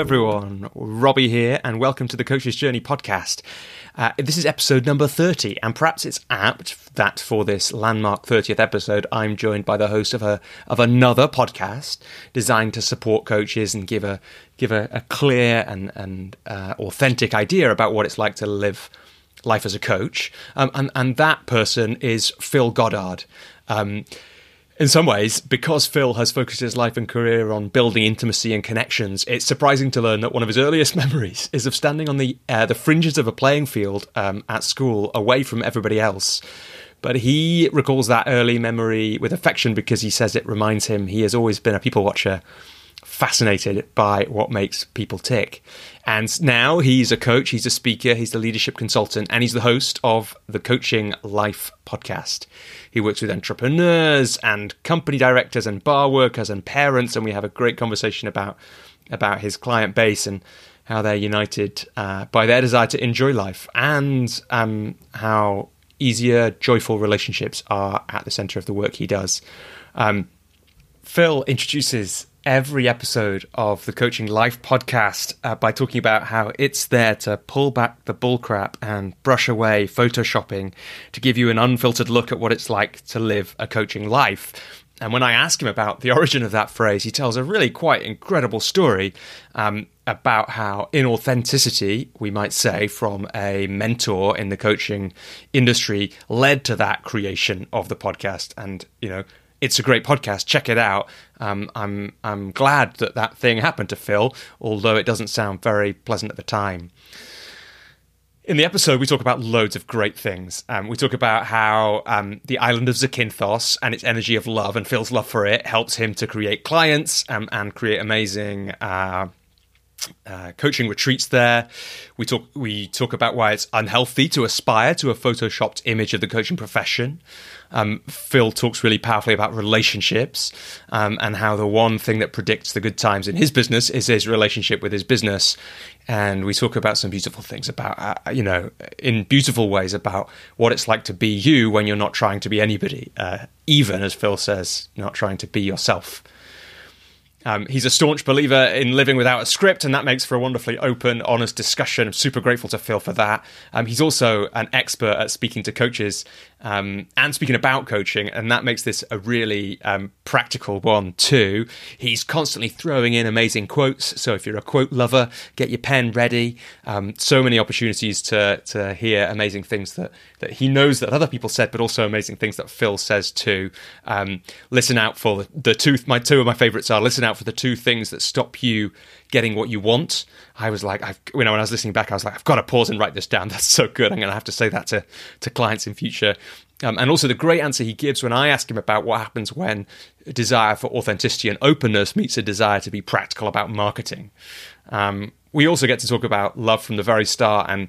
everyone. Robbie here, and welcome to the Coach's Journey podcast. Uh, this is episode number 30, and perhaps it's apt that for this landmark 30th episode, I'm joined by the host of a of another podcast designed to support coaches and give a give a, a clear and and uh, authentic idea about what it's like to live life as a coach. Um, and and that person is Phil Goddard. Um, in some ways, because Phil has focused his life and career on building intimacy and connections, it's surprising to learn that one of his earliest memories is of standing on the uh, the fringes of a playing field um, at school, away from everybody else. But he recalls that early memory with affection because he says it reminds him he has always been a people watcher fascinated by what makes people tick. And now he's a coach, he's a speaker, he's the leadership consultant, and he's the host of the Coaching Life podcast. He works with entrepreneurs and company directors and bar workers and parents, and we have a great conversation about about his client base and how they're united uh, by their desire to enjoy life and um, how easier, joyful relationships are at the center of the work he does. Um, Phil introduces every episode of the Coaching Life podcast uh, by talking about how it's there to pull back the bullcrap and brush away photoshopping to give you an unfiltered look at what it's like to live a coaching life. And when I ask him about the origin of that phrase, he tells a really quite incredible story um, about how inauthenticity, we might say, from a mentor in the coaching industry led to that creation of the podcast. And, you know, it's a great podcast. Check it out. Um, I'm I'm glad that that thing happened to Phil, although it doesn't sound very pleasant at the time. In the episode, we talk about loads of great things. Um, we talk about how um, the island of Zakynthos and its energy of love and Phil's love for it helps him to create clients um, and create amazing uh, uh, coaching retreats there. We talk we talk about why it's unhealthy to aspire to a photoshopped image of the coaching profession. Um, Phil talks really powerfully about relationships um, and how the one thing that predicts the good times in his business is his relationship with his business. And we talk about some beautiful things about, uh, you know, in beautiful ways about what it's like to be you when you're not trying to be anybody, uh, even as Phil says, not trying to be yourself. Um, he's a staunch believer in living without a script, and that makes for a wonderfully open, honest discussion. I'm super grateful to Phil for that. Um, he's also an expert at speaking to coaches um, and speaking about coaching, and that makes this a really um, practical one too. He's constantly throwing in amazing quotes, so if you're a quote lover, get your pen ready. Um, so many opportunities to to hear amazing things that that he knows that other people said, but also amazing things that Phil says too. Um, listen out for the, the two. My two of my favorites are listen out for the two things that stop you getting what you want. I was like, I've, you know, when I was listening back, I was like, I've got to pause and write this down. That's so good. I'm going to have to say that to, to clients in future. Um, and also the great answer he gives when I ask him about what happens when a desire for authenticity and openness meets a desire to be practical about marketing. Um, we also get to talk about love from the very start and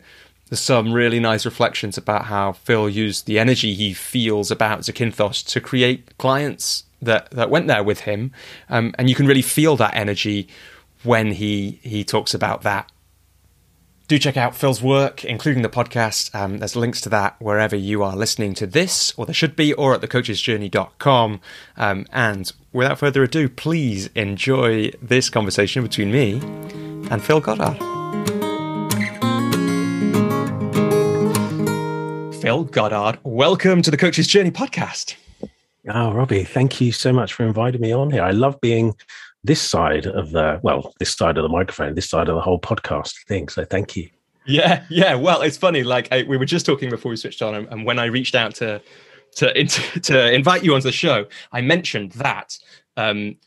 there's some really nice reflections about how Phil used the energy he feels about Zakynthos to create clients that, that went there with him. Um, and you can really feel that energy when he he talks about that. Do check out Phil's work, including the podcast. Um, there's links to that wherever you are listening to this, or there should be, or at thecoachesjourney.com. Um, and without further ado, please enjoy this conversation between me and Phil Goddard. Phil Goddard, welcome to the Coach's Journey podcast. Oh, Robbie, thank you so much for inviting me on here. I love being this side of the well, this side of the microphone, this side of the whole podcast thing. So thank you. Yeah, yeah. Well, it's funny. Like I, we were just talking before we switched on, and, and when I reached out to to to invite you onto the show, I mentioned that. Um,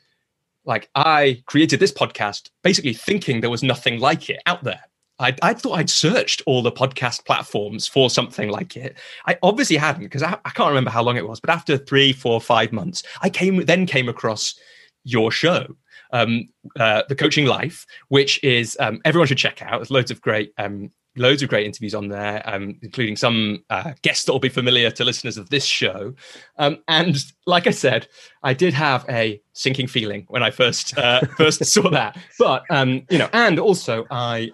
like I created this podcast basically thinking there was nothing like it out there. I, I, thought I'd searched all the podcast platforms for something like it. I obviously hadn't because I, I, can't remember how long it was. But after three, four, five months, I came then came across your show, um, uh, the Coaching Life, which is um, everyone should check out. There's loads of great, um, loads of great interviews on there, um, including some uh, guests that will be familiar to listeners of this show. Um, and like I said, I did have a sinking feeling when I first uh, first saw that. But um, you know, and also I.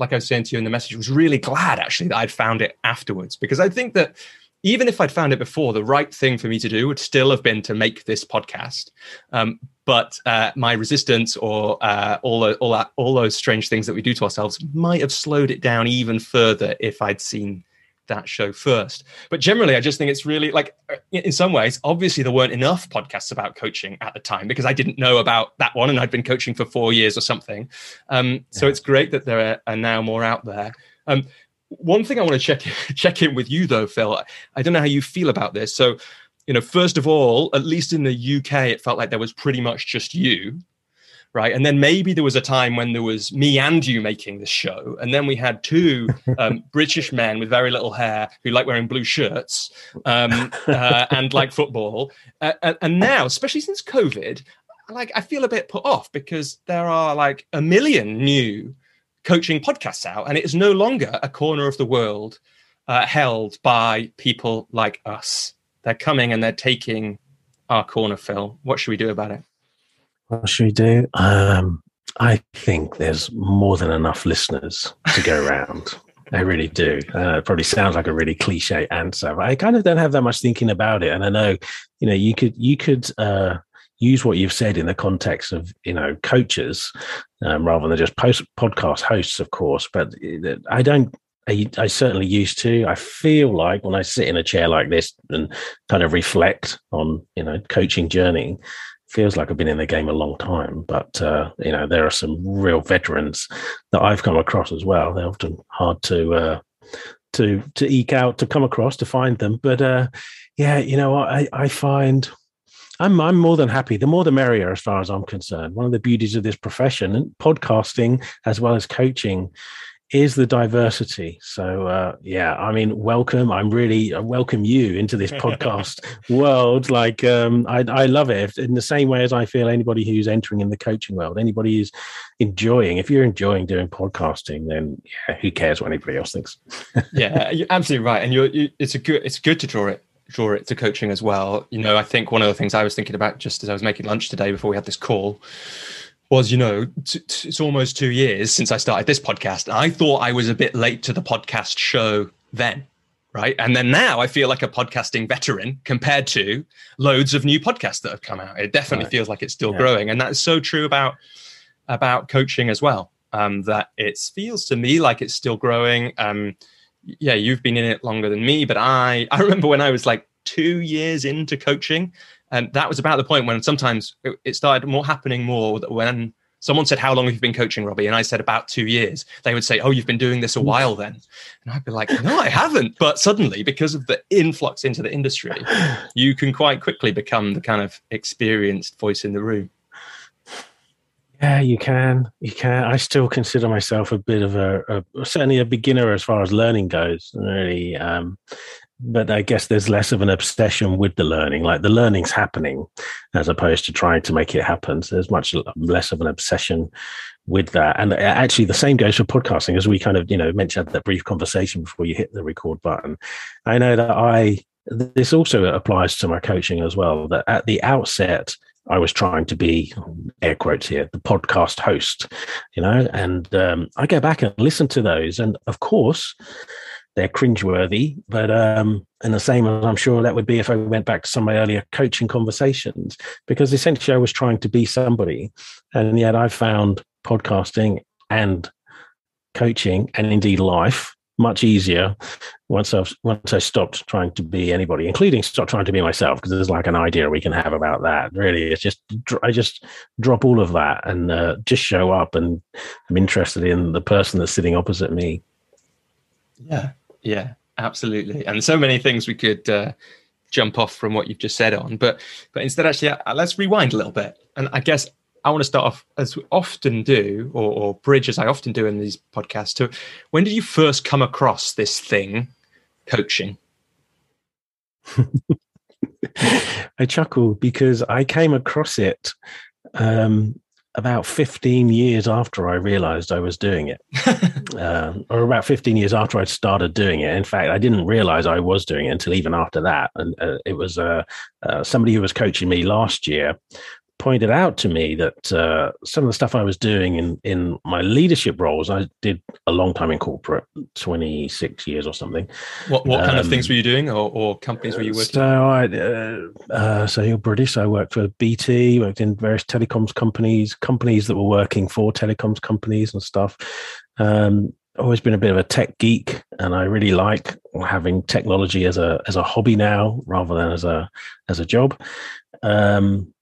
like I was saying to you in the message, was really glad actually that I'd found it afterwards because I think that even if I'd found it before, the right thing for me to do would still have been to make this podcast. Um, but uh, my resistance or uh, all, all, that, all those strange things that we do to ourselves might have slowed it down even further if I'd seen that show first. But generally, I just think it's really like, uh, in some ways, obviously, there weren't enough podcasts about coaching at the time because I didn't know about that one and I'd been coaching for four years or something. Um, yeah. So it's great that there are, are now more out there. Um, one thing I want to check check in with you though, Phil. I don't know how you feel about this. So, you know, first of all, at least in the UK, it felt like there was pretty much just you, right? And then maybe there was a time when there was me and you making this show, and then we had two um, British men with very little hair who like wearing blue shirts um, uh, and like football. Uh, and now, especially since COVID, like I feel a bit put off because there are like a million new coaching podcasts out, and it is no longer a corner of the world uh, held by people like us. They're coming and they're taking our corner, Phil. What should we do about it? What should we do? Um, I think there's more than enough listeners to go around. I really do. Uh, it probably sounds like a really cliche answer, but I kind of don't have that much thinking about it. And I know, you know, you could you could uh, use what you've said in the context of you know coaches um, rather than just post podcast hosts, of course. But I don't. I, I, certainly used to. I feel like when I sit in a chair like this and kind of reflect on you know coaching journey, feels like I've been in the game a long time. But uh, you know there are some real veterans that I've come across as well. They're often hard to uh, to to eke out to come across to find them. But uh, yeah, you know I I find I'm I'm more than happy. The more the merrier, as far as I'm concerned. One of the beauties of this profession and podcasting, as well as coaching, is the diversity. So uh, yeah, I mean, welcome. I'm really I welcome you into this podcast world. Like um, I, I love it in the same way as I feel anybody who's entering in the coaching world, anybody who's enjoying. If you're enjoying doing podcasting, then yeah, who cares what anybody else thinks? yeah, you're absolutely right. And you're, you, it's a good it's good to draw it draw it to coaching as well. You know, I think one of the things I was thinking about just as I was making lunch today before we had this call was, you know, t- t- it's almost two years since I started this podcast. I thought I was a bit late to the podcast show then, right? And then now I feel like a podcasting veteran compared to loads of new podcasts that have come out. It definitely right. feels like it's still yeah. growing, and that's so true about about coaching as well. Um, that it feels to me like it's still growing. Um, yeah, you've been in it longer than me, but I I remember when I was like two years into coaching, and that was about the point when sometimes it started more happening more that when someone said, "How long have you been coaching, Robbie?" and I said, "About two years." They would say, "Oh, you've been doing this a while then," and I'd be like, "No, I haven't." But suddenly, because of the influx into the industry, you can quite quickly become the kind of experienced voice in the room. Yeah, you can. You can. I still consider myself a bit of a, a certainly a beginner as far as learning goes. Really, um, but I guess there's less of an obsession with the learning. Like the learning's happening, as opposed to trying to make it happen. So there's much less of an obsession with that. And actually, the same goes for podcasting, as we kind of you know mentioned that brief conversation before you hit the record button. I know that I this also applies to my coaching as well. That at the outset I was trying to be, air quotes here, the podcast host, you know, and um, I go back and listen to those. And of course, they're cringeworthy, but um, and the same as I'm sure that would be if I went back to some of my earlier coaching conversations, because essentially I was trying to be somebody. And yet I found podcasting and coaching and indeed life much easier once I've once I stopped trying to be anybody, including stop trying to be myself, because there's like an idea we can have about that. Really, it's just I just drop all of that and uh, just show up, and I'm interested in the person that's sitting opposite me. Yeah, yeah, absolutely. And so many things we could uh, jump off from what you've just said on, but but instead, actually, uh, let's rewind a little bit. And I guess I want to start off as we often do, or, or bridge as I often do in these podcasts. To when did you first come across this thing, coaching? I chuckle because I came across it um, about 15 years after I realized I was doing it, um, or about 15 years after I'd started doing it. In fact, I didn't realize I was doing it until even after that. And uh, it was uh, uh, somebody who was coaching me last year pointed out to me that uh, some of the stuff I was doing in in my leadership roles, I did a long time in corporate, twenty six years or something. What what um, kind of things um, were you doing, or, or companies were you working? So I, uh, uh, so you're British. I worked for BT, worked in various telecoms companies, companies that were working for telecoms companies and stuff. Um, always been a bit of a tech geek, and I really like having technology as a as a hobby now rather than as a as a job. Um,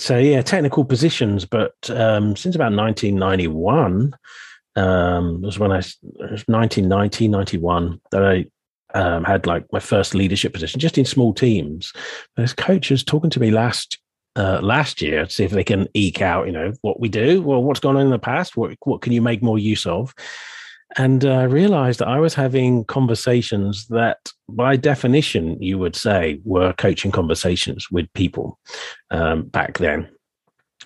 so yeah, technical positions, but um, since about 1991 um, was when I was 1990, 91 that I um, had like my first leadership position, just in small teams. There's coaches talking to me last uh, last year to see if they can eke out, you know, what we do. Well, what's gone on in the past? What what can you make more use of? And uh, I realized that I was having conversations that, by definition, you would say were coaching conversations with people um, back then.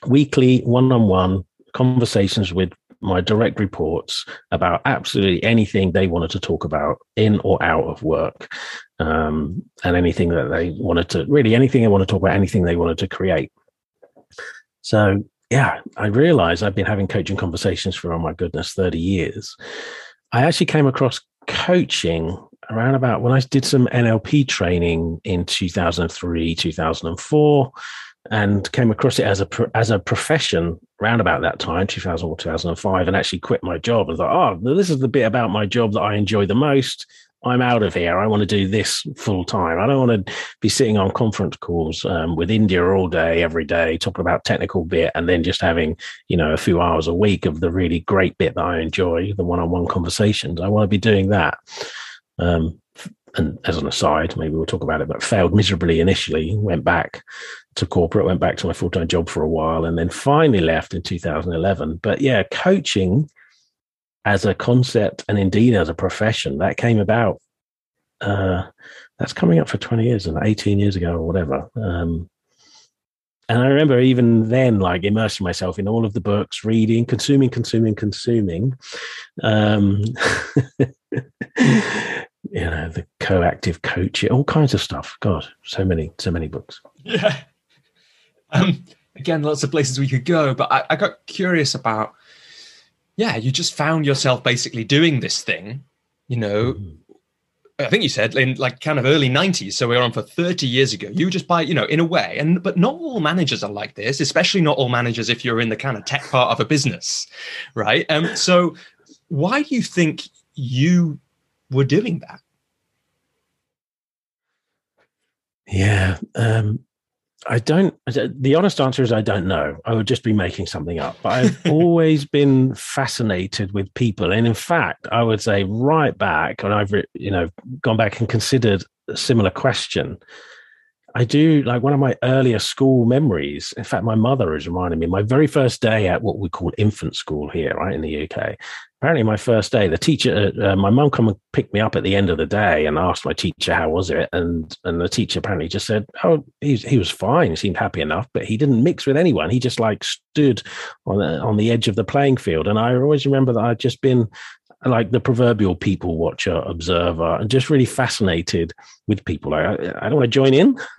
Weekly, one on one conversations with my direct reports about absolutely anything they wanted to talk about in or out of work. Um, and anything that they wanted to really anything they want to talk about, anything they wanted to create. So yeah, I realized I've been having coaching conversations for, oh my goodness, 30 years. I actually came across coaching around about when I did some NLP training in 2003, 2004, and came across it as a as a profession around about that time, 2004, 2005, and actually quit my job and thought, oh, this is the bit about my job that I enjoy the most. I'm out of here. I want to do this full time. I don't want to be sitting on conference calls um, with India all day, every day, talking about technical bit, and then just having you know a few hours a week of the really great bit that I enjoy, the one-on-one conversations. I want to be doing that. Um, and as an aside, maybe we'll talk about it, but failed miserably initially. Went back to corporate, went back to my full-time job for a while, and then finally left in 2011. But yeah, coaching as a concept and indeed as a profession that came about uh, that's coming up for 20 years and 18 years ago or whatever. Um, and i remember even then like immersing myself in all of the books reading consuming consuming consuming um, you know the coactive coaching all kinds of stuff. God so many so many books. Yeah. Um, again lots of places we could go but I, I got curious about yeah, you just found yourself basically doing this thing, you know. Mm-hmm. I think you said in like kind of early 90s. So we are on for 30 years ago. You just buy, you know, in a way, and but not all managers are like this, especially not all managers if you're in the kind of tech part of a business, right? Um, so why do you think you were doing that? Yeah. Um, I don't. The honest answer is I don't know. I would just be making something up. But I've always been fascinated with people, and in fact, I would say right back when I've you know gone back and considered a similar question. I do like one of my earlier school memories. In fact, my mother is reminding me my very first day at what we call infant school here, right in the UK apparently my first day the teacher uh, uh, my mum come and picked me up at the end of the day and asked my teacher how was it and and the teacher apparently just said oh he, he was fine he seemed happy enough but he didn't mix with anyone he just like stood on the, on the edge of the playing field and i always remember that i'd just been like the proverbial people watcher observer and just really fascinated with people. I, I don't want to join in.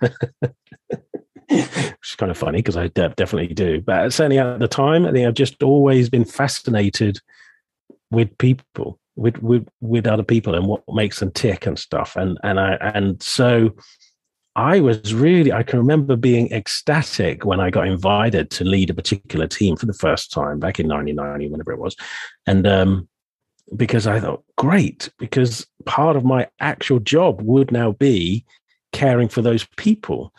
Which is kind of funny because I definitely do. But certainly at the time, I think I've just always been fascinated with people with with with other people and what makes them tick and stuff. And and i and so i was really i can remember being ecstatic when i got invited to lead a particular team for the first time back in 1990 whenever it was. And um because i thought great because part of my actual job would now be caring for those people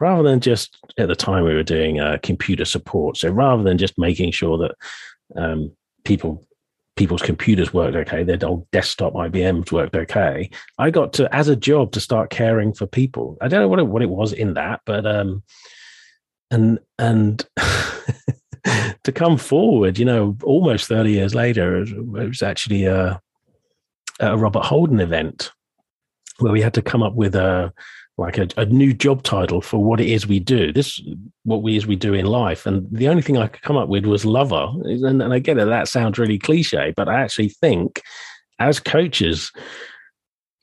rather than just at the time we were doing uh, computer support so rather than just making sure that um, people people's computers worked okay, their old desktop IBMs worked okay. I got to, as a job, to start caring for people. I don't know what it, what it was in that, but um, and and to come forward, you know, almost thirty years later, it was actually a, a Robert Holden event where we had to come up with a like a, a, new job title for what it is we do. This what we is we do in life. And the only thing I could come up with was lover. And, and I get it, that sounds really cliche, but I actually think as coaches,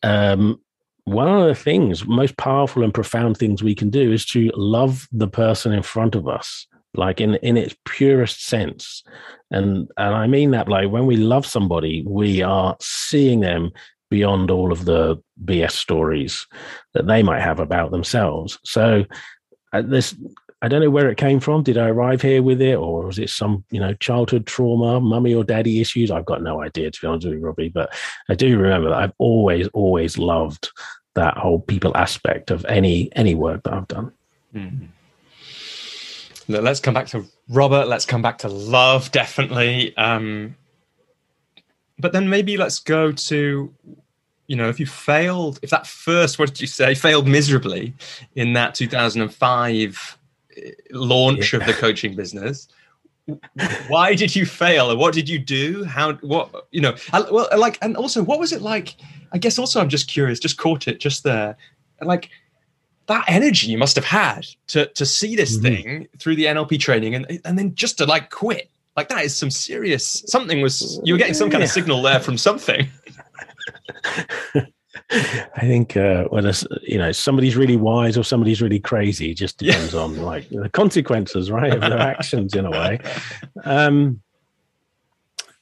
um, one of the things, most powerful and profound things we can do is to love the person in front of us like in in its purest sense. And and I mean that like when we love somebody, we are seeing them beyond all of the BS stories that they might have about themselves. So uh, this I don't know where it came from. Did I arrive here with it, or was it some you know childhood trauma, mummy or daddy issues? I've got no idea to be honest with you, Robbie. But I do remember that I've always always loved that whole people aspect of any any work that I've done. Mm-hmm. Let's come back to Robert. Let's come back to love, definitely. Um, but then maybe let's go to, you know, if you failed, if that first, what did you say, failed miserably in that 2005 eh, launch yeah. of the coaching business, why did you fail and what did you do how what you know well like and also what was it like i guess also i'm just curious just caught it just there like that energy you must have had to to see this mm-hmm. thing through the NLP training and and then just to like quit. Like that is some serious something was you were getting some kind of signal there from something. I think uh, whether you know somebody's really wise or somebody's really crazy just depends yeah. on like the consequences, right, of their actions in a way. Um,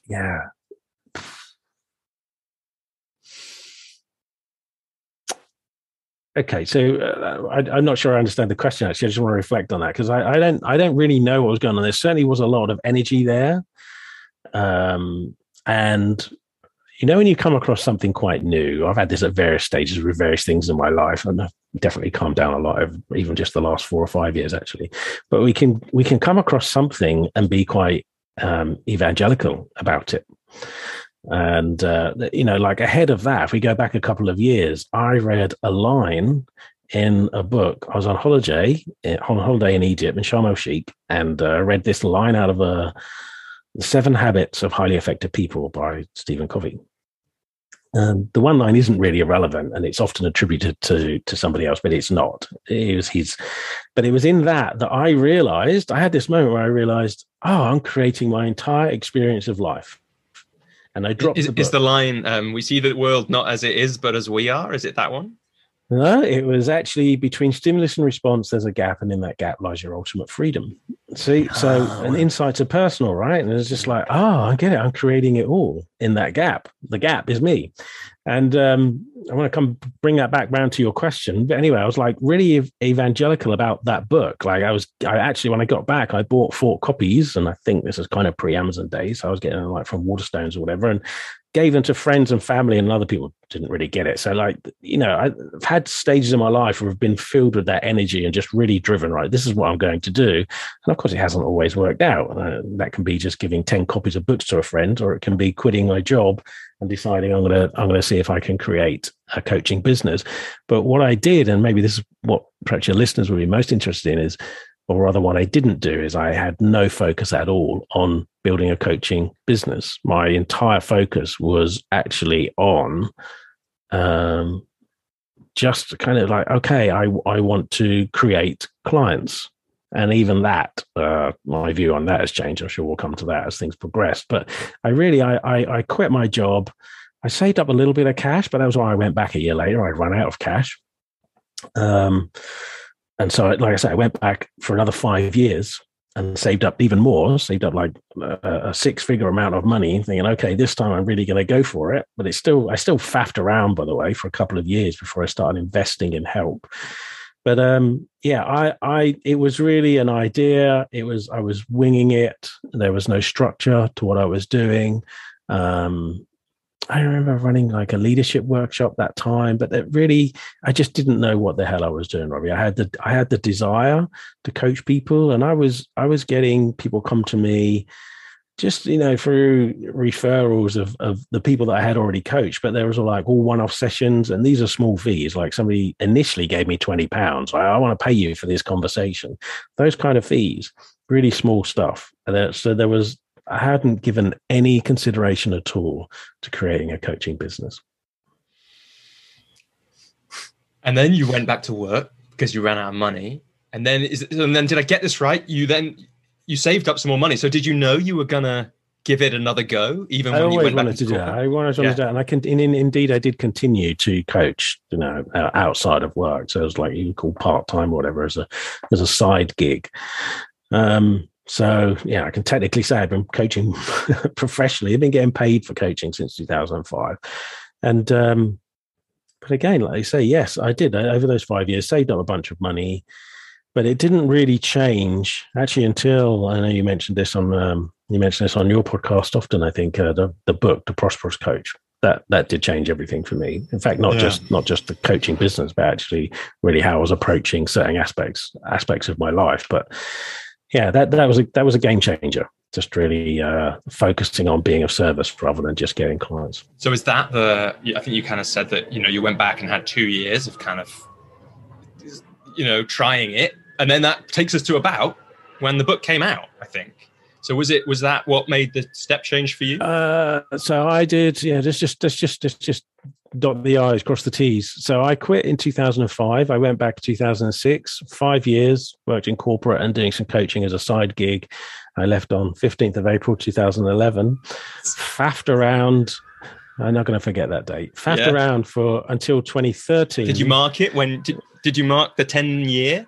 yeah, Okay, so uh, I, am not sure I understand the question. Actually, I just want to reflect on that because I, I, don't, I don't really know what was going on. There certainly was a lot of energy there, um, and you know, when you come across something quite new, I've had this at various stages with various things in my life, and I've definitely calmed down a lot over even just the last four or five years, actually. But we can we can come across something and be quite um, evangelical about it. And, uh, you know, like ahead of that, if we go back a couple of years, I read a line in a book. I was on holiday, eh, on holiday in Egypt, in Sharm el Sheikh, and uh, read this line out of a uh, Seven Habits of Highly Effective People by Stephen Covey. Um, the one line isn't really irrelevant, and it's often attributed to to somebody else, but it's not. It was his, but it was in that that I realized I had this moment where I realized, oh, I'm creating my entire experience of life and I dropped. Is, the, is the line um, "We see the world not as it is, but as we are"? Is it that one? No, it was actually between stimulus and response. There's a gap, and in that gap lies your ultimate freedom. See, so oh. an insights are personal, right? And it's just like, oh, I get it. I'm creating it all in that gap. The gap is me, and um, I want to come bring that back round to your question. But anyway, I was like really evangelical about that book. Like I was, I actually, when I got back, I bought four copies, and I think this is kind of pre Amazon days. So I was getting them like from Waterstones or whatever, and gave them to friends and family, and other people didn't really get it. So, like, you know, I've had stages in my life where I've been filled with that energy and just really driven, right? This is what I'm going to do. And of course, it hasn't always worked out. Uh, that can be just giving 10 copies of books to a friend, or it can be quitting my job and deciding I'm going to, I'm to see if I can create a coaching business. But what I did, and maybe this is what perhaps your listeners would be most interested in, is or rather what I didn't do is I had no focus at all on building a coaching business. My entire focus was actually on um, just kind of like, okay, I, I want to create clients. And even that, uh, my view on that has changed. I'm sure we'll come to that as things progress. But I really, I, I, I quit my job. I saved up a little bit of cash, but that was why I went back a year later. I'd run out of cash. Um, and so, like I said, I went back for another five years and saved up even more, saved up like a, a six figure amount of money, thinking, okay, this time I'm really going to go for it. But it's still, I still faffed around, by the way, for a couple of years before I started investing in help. But um, yeah, I, I, it was really an idea. It was, I was winging it. There was no structure to what I was doing. Um, I remember running like a leadership workshop that time, but it really, I just didn't know what the hell I was doing, Robbie. I had the, I had the desire to coach people, and I was, I was getting people come to me, just you know through referrals of of the people that I had already coached. But there was like all one off sessions, and these are small fees. Like somebody initially gave me twenty pounds. I, I want to pay you for this conversation. Those kind of fees, really small stuff. And so there was I hadn't given any consideration at all to creating a coaching business. And then you went back to work because you ran out of money. And then is and then did I get this right? You then you saved up some more money. So did you know you were gonna give it another go even when you went back to, to do that. I wanted to yeah. do that, and I can. In, in, indeed, I did continue to coach. You know, outside of work, so it was like you call part time or whatever as a as a side gig. Um, so yeah, I can technically say I've been coaching professionally. I've been getting paid for coaching since 2005, and um, but again, like I say, yes, I did over those five years saved up a bunch of money, but it didn't really change actually until I know you mentioned this on um, you mentioned this on your podcast often. I think uh, the the book, The Prosperous Coach, that that did change everything for me. In fact, not yeah. just not just the coaching business, but actually really how I was approaching certain aspects aspects of my life. But yeah, that that was a that was a game changer. Just really uh, focusing on being of service rather than just getting clients. So is that the? I think you kind of said that you know you went back and had two years of kind of you know trying it, and then that takes us to about when the book came out. I think. So was it was that what made the step change for you? Uh, so I did. Yeah, just just just just just just dot the i's, cross the t's. So I quit in 2005. I went back to 2006. Five years worked in corporate and doing some coaching as a side gig. I left on 15th of April 2011. Faffed around. I'm not going to forget that date. Faffed yeah. around for until 2013. Did you mark it when? Did, did you mark the 10 year?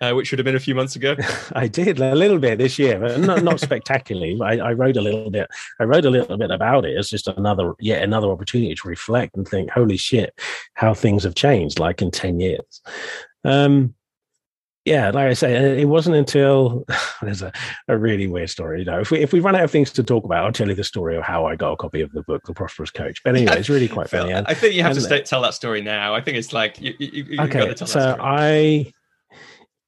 uh, which would have been a few months ago? I did a little bit this year, but not, not spectacularly. I, I, wrote a little bit. I wrote a little bit about it. It's just another, yet another opportunity to reflect and think, "Holy shit, how things have changed!" Like in ten years. Um, yeah, like I say, it wasn't until there's a, a really weird story. You know, if we if we run out of things to talk about, I'll tell you the story of how I got a copy of the book, The Prosperous Coach. But anyway, it's really quite funny. I think you have to stay, tell that story now. I think it's like you, you, you okay. so I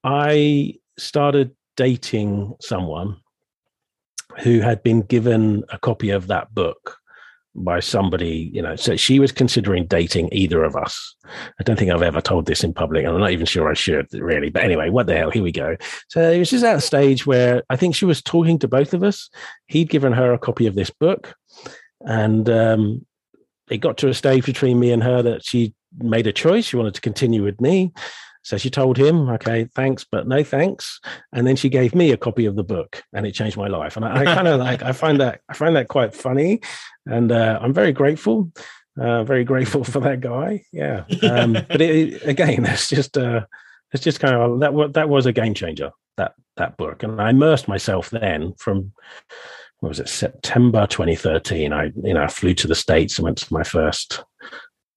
I started dating someone who had been given a copy of that book by somebody, you know, so she was considering dating either of us. I don't think I've ever told this in public, and I'm not even sure I should really. But anyway, what the hell? Here we go. So it was just at a stage where I think she was talking to both of us. He'd given her a copy of this book, and um, it got to a stage between me and her that she made a choice. She wanted to continue with me. So she told him, okay, thanks, but no thanks. And then she gave me a copy of the book and it changed my life. And I, I kind of like, I find that, I find that quite funny. And uh, I'm very grateful, uh, very grateful for that guy. Yeah. Um, but it, again, it's just, uh, it's just kind of, that, that was a game changer, that, that book. And I immersed myself then from, what was it, September 2013. I, you know, I flew to the States and went to my first,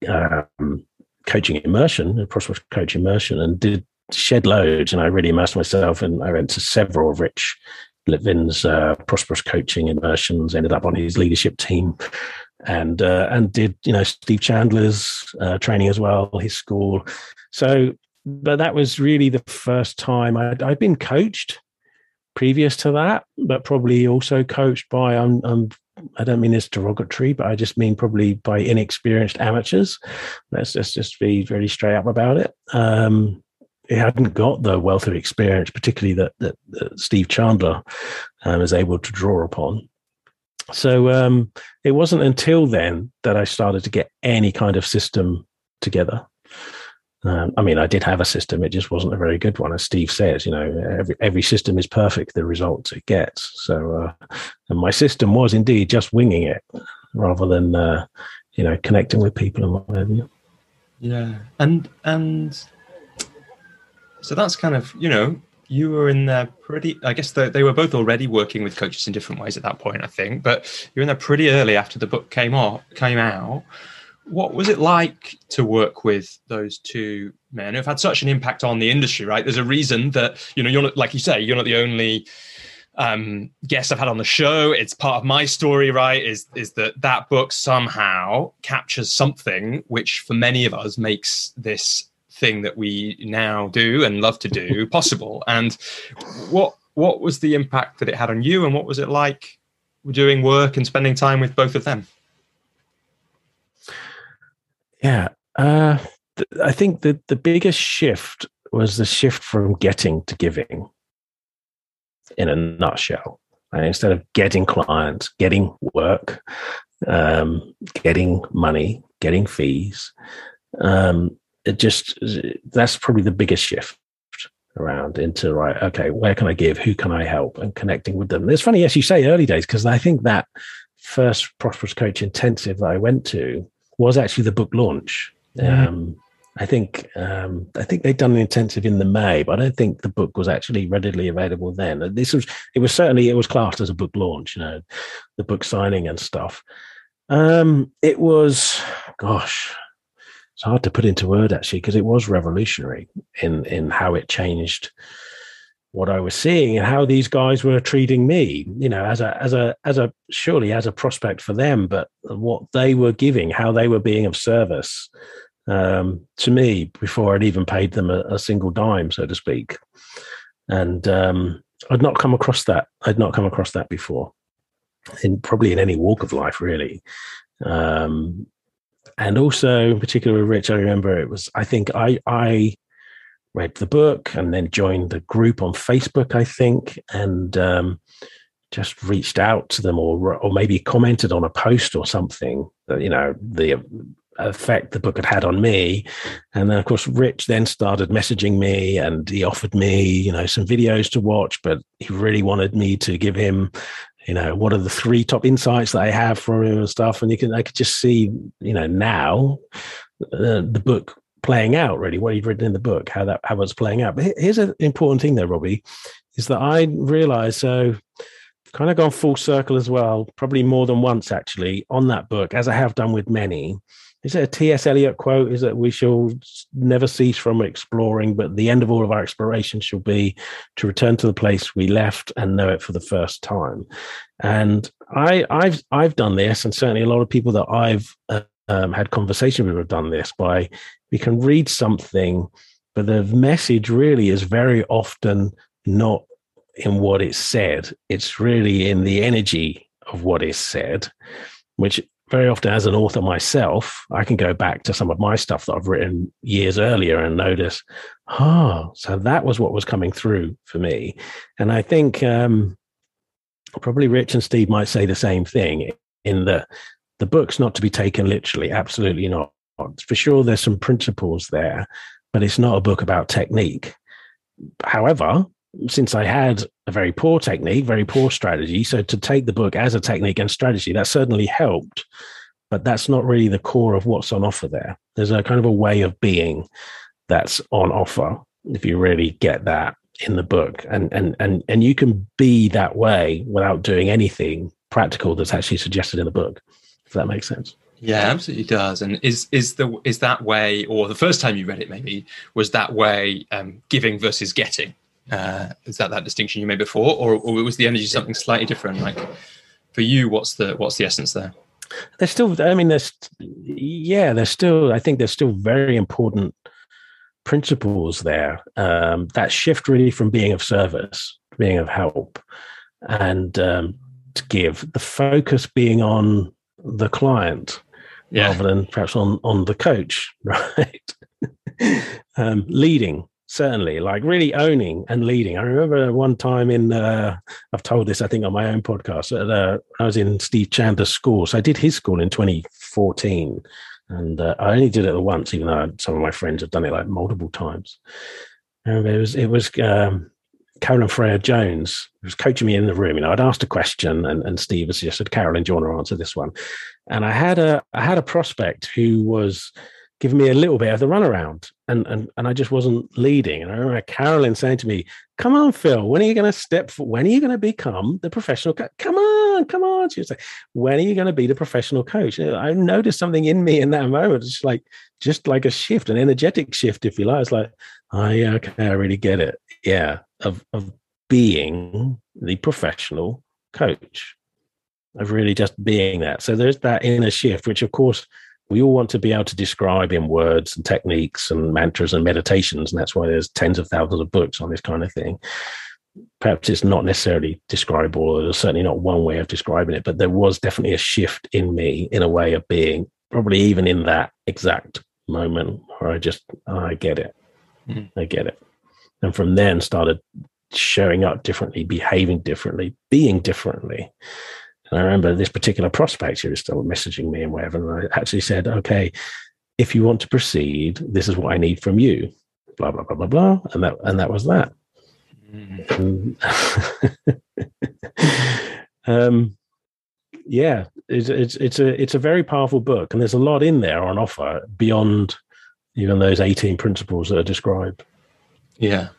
um, coaching immersion, a prosperous coach immersion, and did shed loads. And I really immersed myself, and I went to several of Rich Litvin's uh, prosperous coaching immersions. Ended up on his leadership team, and uh, and did you know Steve Chandler's uh, training as well, his school. So, but that was really the first time I'd, I'd been coached previous to that, but probably also coached by I'm, I'm I don't mean this derogatory, but I just mean probably by inexperienced amateurs. Let's just just be very straight up about it. Um, it hadn't got the wealth of experience, particularly that that, that Steve Chandler um, is able to draw upon. So um, it wasn't until then that I started to get any kind of system together. Um, I mean, I did have a system; it just wasn't a very good one. As Steve says, you know, every every system is perfect; the results it gets. So, uh, and my system was indeed just winging it, rather than uh, you know connecting with people and what have you. Yeah, and and so that's kind of you know you were in there pretty i guess they, they were both already working with coaches in different ways at that point i think but you're in there pretty early after the book came off came out what was it like to work with those two men who've had such an impact on the industry right there's a reason that you know you're not like you say you're not the only um, guest I've had on the show. It's part of my story, right? Is is that that book somehow captures something which, for many of us, makes this thing that we now do and love to do possible. And what what was the impact that it had on you, and what was it like doing work and spending time with both of them? Yeah. Uh, th- I think that the biggest shift was the shift from getting to giving in a nutshell. And instead of getting clients, getting work, um, getting money, getting fees, um, it just that's probably the biggest shift around into right okay where can i give who can i help and connecting with them it's funny as you say early days because i think that first prosperous coach intensive that i went to was actually the book launch. Um, I think um, I think they'd done an intensive in the May, but I don't think the book was actually readily available then. This was it was certainly it was classed as a book launch, you know, the book signing and stuff. Um, it was, gosh, it's hard to put into word actually because it was revolutionary in in how it changed what I was seeing and how these guys were treating me, you know, as a as a as a surely as a prospect for them, but what they were giving, how they were being of service um, to me before I'd even paid them a, a single dime, so to speak. And um, I'd not come across that. I'd not come across that before, in probably in any walk of life, really. Um, and also, in particular, Rich, I remember it was. I think I I read the book and then joined the group on Facebook. I think and um, just reached out to them or or maybe commented on a post or something. That, you know the effect the book had had on me. And then, of course, Rich then started messaging me and he offered me, you know, some videos to watch, but he really wanted me to give him, you know, what are the three top insights that I have from him and stuff. And you can, I could just see, you know, now uh, the book playing out really what he'd written in the book, how that, how it's playing out. But here's an important thing though, Robbie, is that I realized, so kind of gone full circle as well, probably more than once actually on that book, as I have done with many, is it a T.S. Eliot quote? Is that we shall never cease from exploring, but the end of all of our exploration shall be to return to the place we left and know it for the first time. And I, have I've done this, and certainly a lot of people that I've um, had conversation with have done this. By we can read something, but the message really is very often not in what it's said. It's really in the energy of what is said, which very often as an author myself, I can go back to some of my stuff that I've written years earlier and notice, oh, so that was what was coming through for me. And I think um, probably Rich and Steve might say the same thing in the the book's not to be taken literally, absolutely not. For sure, there's some principles there, but it's not a book about technique. However, since I had a very poor technique, very poor strategy, so to take the book as a technique and strategy, that certainly helped. But that's not really the core of what's on offer there. There's a kind of a way of being that's on offer if you really get that in the book. And and and and you can be that way without doing anything practical that's actually suggested in the book, if that makes sense. Yeah, absolutely does. And is is the is that way, or the first time you read it, maybe was that way um, giving versus getting? Uh, is that that distinction you made before, or, or was the energy something slightly different? Like for you, what's the what's the essence there? There's still, I mean, there's yeah, there's still. I think there's still very important principles there. Um, that shift really from being of service, being of help, and um, to give the focus being on the client yeah. rather than perhaps on on the coach, right? um, leading certainly like really owning and leading. I remember one time in uh, i've told this i think on my own podcast uh, i was in steve chandler's school. So i did his school in 2014 and uh, i only did it once even though some of my friends have done it like multiple times. And it was it was um, carolyn freyer jones was coaching me in the room you know i'd asked a question and, and steve has suggested carolyn do you want to answer this one? And i had a i had a prospect who was giving me a little bit of the runaround and, and and I just wasn't leading. And I remember Carolyn saying to me, Come on, Phil, when are you going to step for, when are you going to become the professional? Come on, come on. She was like, When are you going to be the professional coach? And I noticed something in me in that moment. It's like just like a shift, an energetic shift, if you like. It's like, oh yeah, okay, I really get it. Yeah. Of of being the professional coach. Of really just being that. So there's that inner shift, which of course we all want to be able to describe in words and techniques and mantras and meditations and that's why there's tens of thousands of books on this kind of thing. Perhaps it's not necessarily describable or there's certainly not one way of describing it but there was definitely a shift in me in a way of being probably even in that exact moment where i just oh, i get it. Mm. i get it. And from then started showing up differently behaving differently being differently and I remember this particular prospect who was still messaging me and whatever. And I actually said, okay, if you want to proceed, this is what I need from you. Blah, blah, blah, blah, blah. And that and that was that. Mm. um, yeah, it's, it's it's a it's a very powerful book, and there's a lot in there on offer beyond even those 18 principles that are described. Yeah.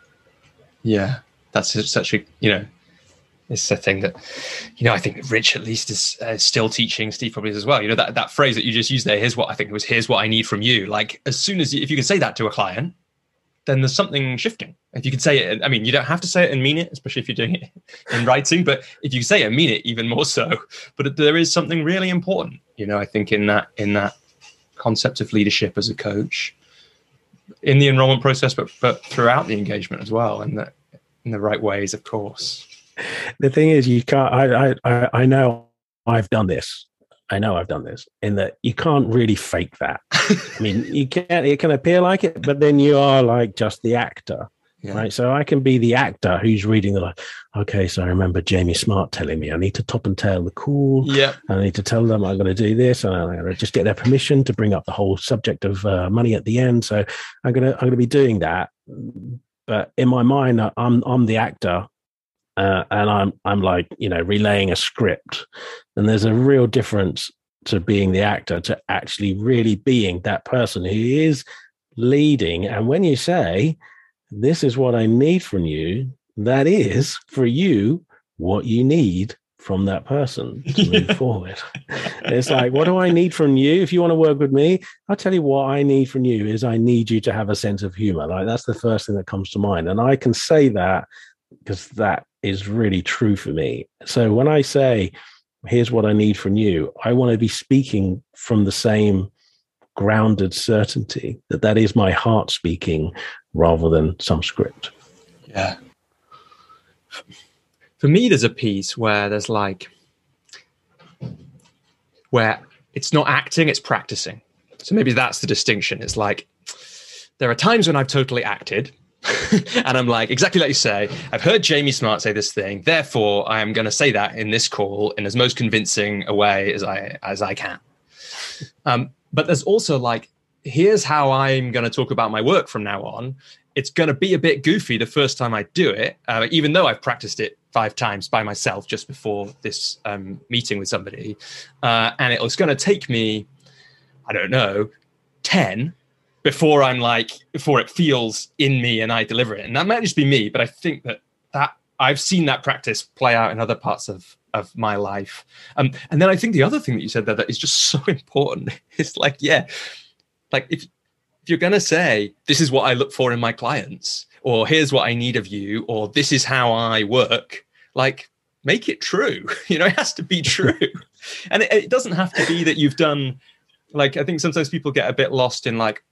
Yeah. That's such a, you know, it's a thing that, you know, I think Rich at least is uh, still teaching. Steve probably is as well. You know, that, that phrase that you just used there, here's what I think was, here's what I need from you. Like, as soon as, you, if you can say that to a client, then there's something shifting. If you can say it, I mean, you don't have to say it and mean it, especially if you're doing it in writing, but if you say it mean it, even more so. But there is something really important, you know, I think in that, in that concept of leadership as a coach in the enrollment process, but, but throughout the engagement as well, and that in the right ways, of course. The thing is, you can't, I, I, I know I've done this I know I've done this in that you can't really fake that. I mean, you can't. it can appear like it, but then you are like just the actor. Yeah. Right. So I can be the actor who's reading the like, okay, so I remember Jamie Smart telling me I need to top and tail the call. Yeah. I need to tell them I'm going to do this and I'm going to just get their permission to bring up the whole subject of uh, money at the end. So I'm going to, I'm going to be doing that. But in my mind, I'm, I'm the actor uh, and I'm I'm like you know relaying a script, and there's a real difference to being the actor to actually really being that person who is leading. And when you say, "This is what I need from you," that is for you what you need from that person to move forward. It's like, what do I need from you? If you want to work with me, I'll tell you what I need from you is I need you to have a sense of humor. Like that's the first thing that comes to mind. And I can say that because that is really true for me. So when I say, here's what I need from you, I want to be speaking from the same grounded certainty that that is my heart speaking rather than some script. Yeah. For me, there's a piece where there's like, where it's not acting, it's practicing. So maybe that's the distinction. It's like, there are times when I've totally acted and I'm like, exactly like you say, I've heard Jamie Smart say this thing, therefore I am going to say that in this call in as most convincing a way as I as I can. Um, but there's also like, here's how I'm going to talk about my work from now on. It's going to be a bit goofy the first time I do it, uh, even though I've practiced it five times by myself just before this um, meeting with somebody, uh, and it was going to take me, I don't know, ten before I'm like before it feels in me and I deliver it. And that might just be me, but I think that that I've seen that practice play out in other parts of of my life. Um, and then I think the other thing that you said there that is just so important is like, yeah, like if if you're gonna say this is what I look for in my clients, or here's what I need of you, or this is how I work, like make it true. You know, it has to be true. and it, it doesn't have to be that you've done like I think sometimes people get a bit lost in like,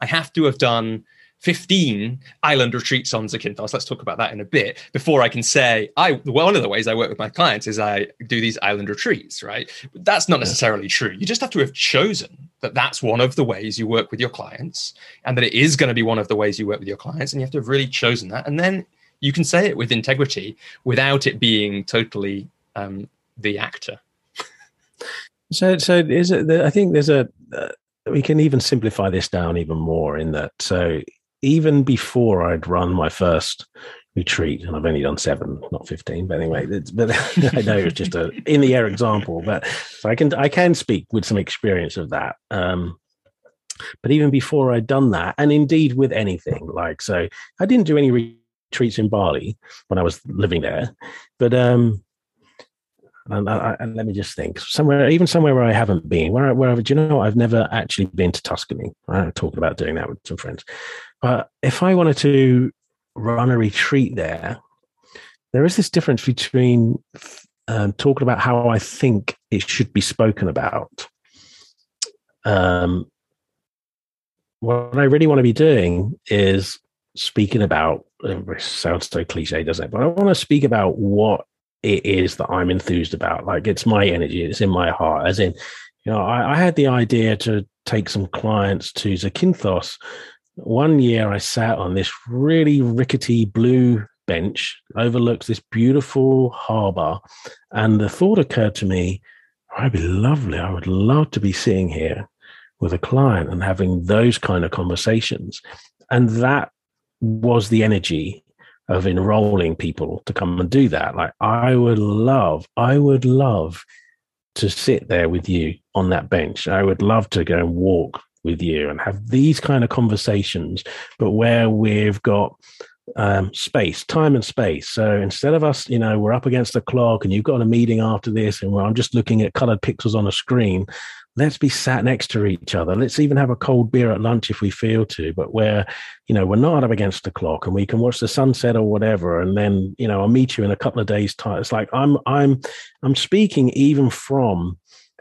I have to have done 15 island retreats on Zakynthos. Let's talk about that in a bit before I can say I well, one of the ways I work with my clients is I do these island retreats, right? But that's not necessarily true. You just have to have chosen that that's one of the ways you work with your clients and that it is going to be one of the ways you work with your clients and you have to have really chosen that and then you can say it with integrity without it being totally um, the actor. So, so is it? I think there's a. Uh, we can even simplify this down even more in that. So even before I'd run my first retreat, and I've only done seven, not fifteen, but anyway, but I know it's just a in the air example, but so I can I can speak with some experience of that. Um, but even before I'd done that, and indeed with anything like so, I didn't do any retreats in Bali when I was living there, but um, and, I, and, let me just think somewhere, even somewhere where I haven't been, where, where do you know, I've never actually been to Tuscany. I'm talking about doing that with some friends. But if I wanted to run a retreat there, there is this difference between um, talking about how I think it should be spoken about. Um, what I really want to be doing is speaking about. It sounds so cliche, doesn't it? But I want to speak about what it is that I'm enthused about. Like it's my energy, it's in my heart. As in, you know, I, I had the idea to take some clients to Zakynthos. One year I sat on this really rickety blue bench, overlooks this beautiful harbor, and the thought occurred to me, oh, it'd be lovely. I would love to be sitting here with a client and having those kind of conversations. And that was the energy of enrolling people to come and do that. Like I would love, I would love to sit there with you on that bench. I would love to go and walk with you and have these kind of conversations, but where we've got um, space, time and space. So instead of us, you know, we're up against the clock and you've got a meeting after this and I'm just looking at colored pixels on a screen, let's be sat next to each other. Let's even have a cold beer at lunch if we feel to, but where, you know, we're not up against the clock and we can watch the sunset or whatever. And then, you know, I'll meet you in a couple of days time. It's like I'm, I'm, I'm speaking even from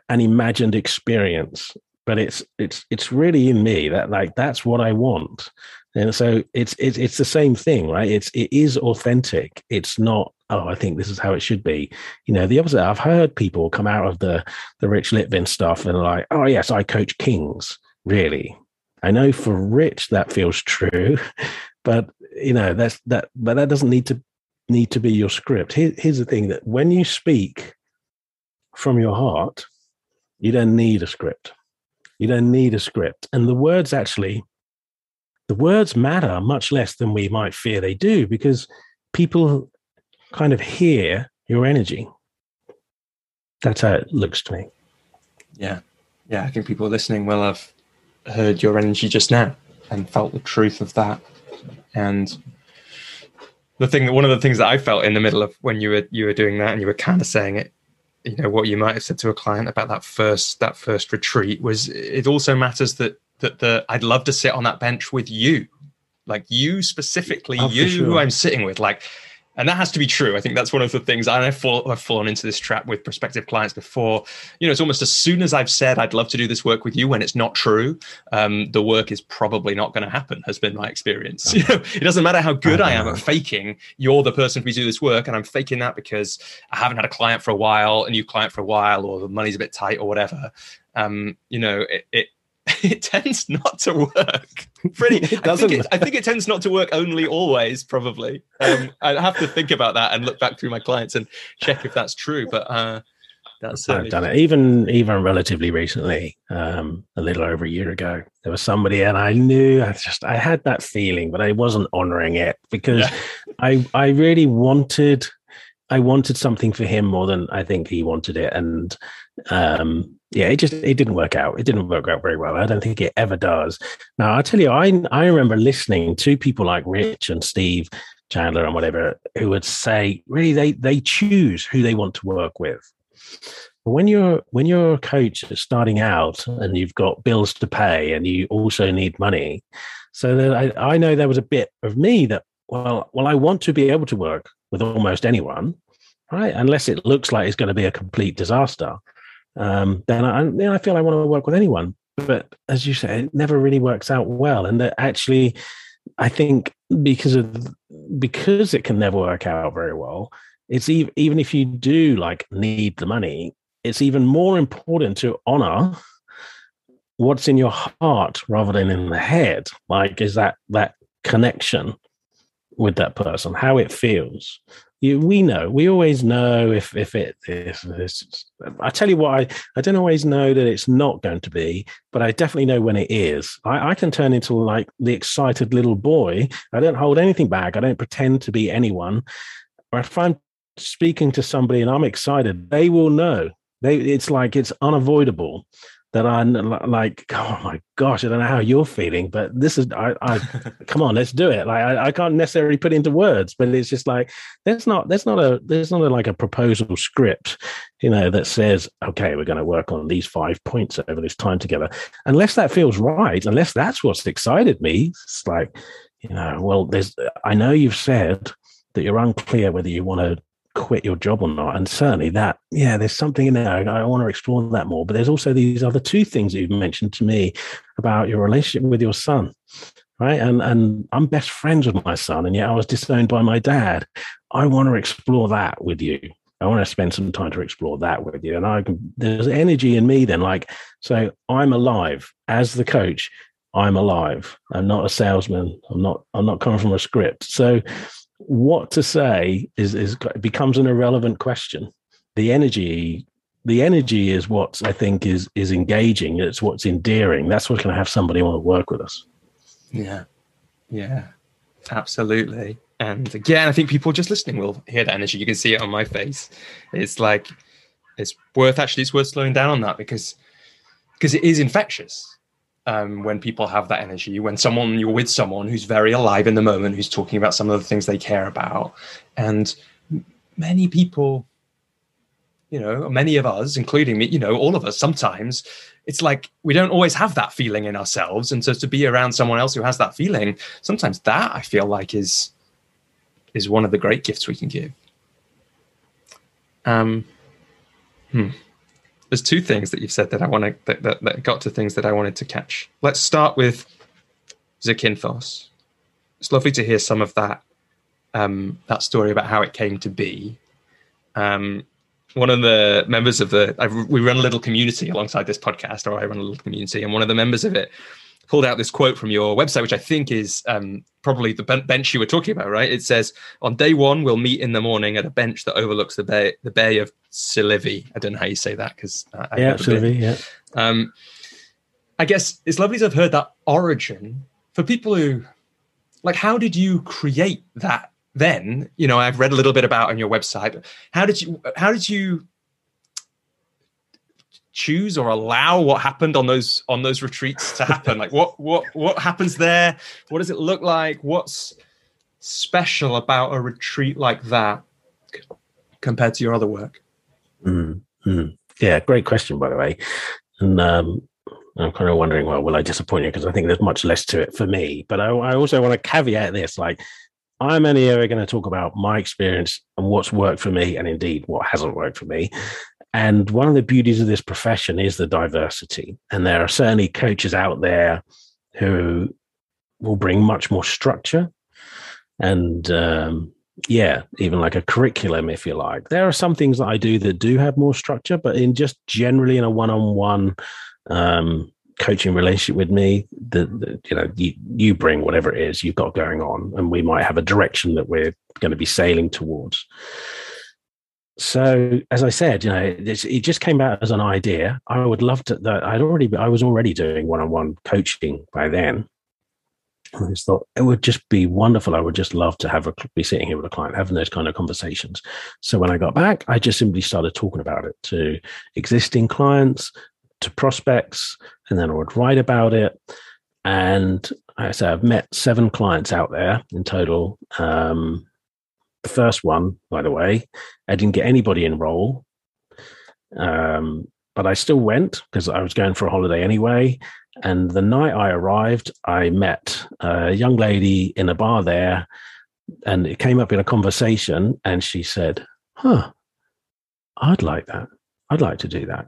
an imagined experience but it's it's it's really in me that like that's what I want. And so it's it's it's the same thing, right? It's it is authentic. It's not oh, I think this is how it should be. You know, the opposite. I've heard people come out of the the Rich Litvin stuff and like, oh yes, I coach kings. Really, I know for Rich that feels true, but you know that's that. But that doesn't need to need to be your script. Here, here's the thing: that when you speak from your heart, you don't need a script. You don't need a script, and the words actually the words matter much less than we might fear they do because people kind of hear your energy. That's how it looks to me. Yeah. Yeah. I think people listening will have heard your energy just now and felt the truth of that. And the thing that one of the things that I felt in the middle of when you were you were doing that and you were kind of saying it, you know, what you might have said to a client about that first that first retreat was it also matters that that the I'd love to sit on that bench with you, like you specifically, oh, you sure. who I'm sitting with, like. And that has to be true. I think that's one of the things I've, fall, I've fallen into this trap with prospective clients before. You know, it's almost as soon as I've said I'd love to do this work with you, when it's not true, um, the work is probably not going to happen. Has been my experience. You know, it doesn't matter how good I am at faking. You're the person to do this work, and I'm faking that because I haven't had a client for a while, a new client for a while, or the money's a bit tight, or whatever. Um, you know, it, it it tends not to work. Pretty, it doesn't. I think it, I think it, tends not to work only always. Probably, um, I have to think about that and look back through my clients and check if that's true. But uh, that's I've done it. Even even relatively recently, um, a little over a year ago, there was somebody, and I knew I just I had that feeling, but I wasn't honoring it because yeah. I I really wanted I wanted something for him more than I think he wanted it, and um, yeah, it just it didn't work out. It didn't work out very well. I don't think it ever does. Now I tell you, I I remember listening to people like Rich and Steve Chandler and whatever who would say, really, they they choose who they want to work with. But when you're when you're a coach starting out and you've got bills to pay and you also need money, so that I, I know there was a bit of me that well well I want to be able to work with almost anyone, right? Unless it looks like it's going to be a complete disaster um, then I, I feel I want to work with anyone. But as you say, it never really works out well. And that actually, I think because of because it can never work out very well, it's even even if you do like need the money, it's even more important to honor what's in your heart rather than in the head. Like, is that that connection with that person, how it feels, you, we know we always know if if it if i tell you what I, I don't always know that it's not going to be but i definitely know when it is. I, I can turn into like the excited little boy. I don't hold anything back. I don't pretend to be anyone. Or if i'm speaking to somebody and i'm excited they will know. They it's like it's unavoidable that I'm like, oh my gosh, I don't know how you're feeling, but this is, I, I come on, let's do it. Like, I, I, can't necessarily put into words, but it's just like, there's not, there's not a, there's not a, like a proposal script, you know, that says, okay, we're going to work on these five points over this time together. Unless that feels right, unless that's what's excited me, it's like, you know, well, there's, I know you've said that you're unclear whether you want to quit your job or not. And certainly that, yeah, there's something in there. I want to explore that more. But there's also these other two things that you've mentioned to me about your relationship with your son. Right. And and I'm best friends with my son, and yet I was disowned by my dad. I want to explore that with you. I want to spend some time to explore that with you. And I can, there's energy in me then, like, so I'm alive as the coach. I'm alive. I'm not a salesman. I'm not, I'm not coming from a script. So what to say is is becomes an irrelevant question. The energy, the energy is what I think is is engaging. It's what's endearing. That's what's going to have somebody want to work with us. Yeah, yeah, absolutely. And again, I think people just listening will hear that energy. You can see it on my face. It's like it's worth actually. It's worth slowing down on that because because it is infectious um, when people have that energy, when someone you're with someone who's very alive in the moment, who's talking about some of the things they care about, and many people, you know, many of us, including me, you know, all of us, sometimes it's like we don't always have that feeling in ourselves, and so to be around someone else who has that feeling, sometimes that I feel like is is one of the great gifts we can give. Um, hmm there's two things that you've said that I want to that, that, that, got to things that I wanted to catch. Let's start with Zakynthos. It's lovely to hear some of that um, that story about how it came to be. Um, one of the members of the I've, we run a little community alongside this podcast, or I run a little community, and one of the members of it pulled out this quote from your website, which I think is um, probably the bench you were talking about, right? It says, "On day one, we'll meet in the morning at a bench that overlooks the bay, the Bay of Silivi." I don't know how you say that because yeah, Silivi, yeah. Um, I guess it's lovely to have heard that origin for people who, like, how did you create that? Then, you know, I've read a little bit about on your website. How did you? How did you choose or allow what happened on those on those retreats to happen? Like what what what happens there? What does it look like? What's special about a retreat like that compared to your other work? Mm-hmm. yeah great question by the way. And um, i'm kind of wondering well will i disappoint you? Because i think there's much less to it for me. But i, I also want to caveat this like I'm only ever going to talk about my experience and what's worked for me, and indeed what hasn't worked for me. And one of the beauties of this profession is the diversity. And there are certainly coaches out there who will bring much more structure and, um, yeah, even like a curriculum, if you like. There are some things that I do that do have more structure, but in just generally in a one on one coaching relationship with me, the, the, you know you you bring whatever it is you've got going on, and we might have a direction that we're going to be sailing towards so as I said, you know, it just came out as an idea. I would love to. That I'd already, I was already doing one-on-one coaching by then. I just thought it would just be wonderful. I would just love to have a be sitting here with a client, having those kind of conversations. So when I got back, I just simply started talking about it to existing clients, to prospects, and then I would write about it. And I said, I've met seven clients out there in total. Um, the first one, by the way, I didn't get anybody enroll. Um, but I still went because I was going for a holiday anyway. And the night I arrived, I met a young lady in a bar there, and it came up in a conversation. And she said, Huh, I'd like that. I'd like to do that.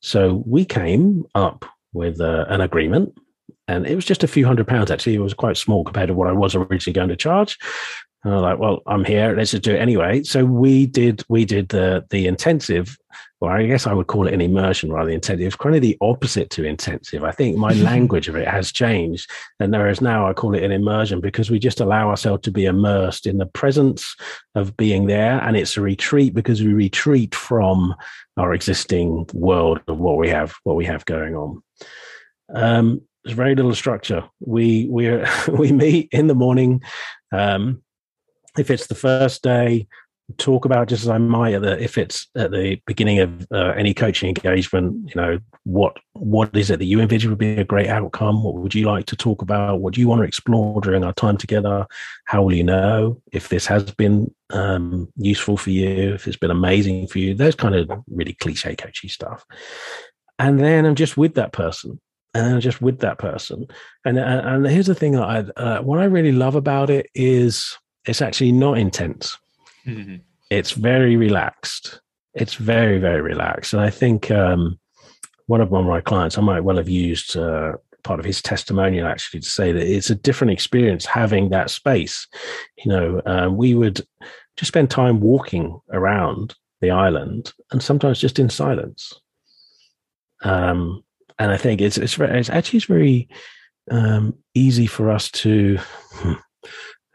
So we came up with uh, an agreement, and it was just a few hundred pounds actually. It was quite small compared to what I was originally going to charge. And I'm like, well, I'm here. Let's just do it anyway. So we did we did the the intensive, or I guess I would call it an immersion rather than intensive, kind of the opposite to intensive. I think my language of it has changed. And there is now I call it an immersion because we just allow ourselves to be immersed in the presence of being there. And it's a retreat because we retreat from our existing world of what we have, what we have going on. Um, there's very little structure. We we we meet in the morning. Um, if it's the first day, talk about just as I might at the, if it's at the beginning of uh, any coaching engagement, you know, what what is it that you envision would be a great outcome? What would you like to talk about? What do you want to explore during our time together? How will you know if this has been um, useful for you? If it's been amazing for you? Those kind of really cliche coachy stuff. And then I'm just with that person and then I'm just with that person. And and here's the thing that I uh, what I really love about it is it's actually not intense. Mm-hmm. It's very relaxed. It's very, very relaxed. And I think um, one of one of my clients, I might well have used uh, part of his testimonial actually to say that it's a different experience having that space. You know, uh, we would just spend time walking around the island and sometimes just in silence. Um, and I think it's it's, it's actually it's very um, easy for us to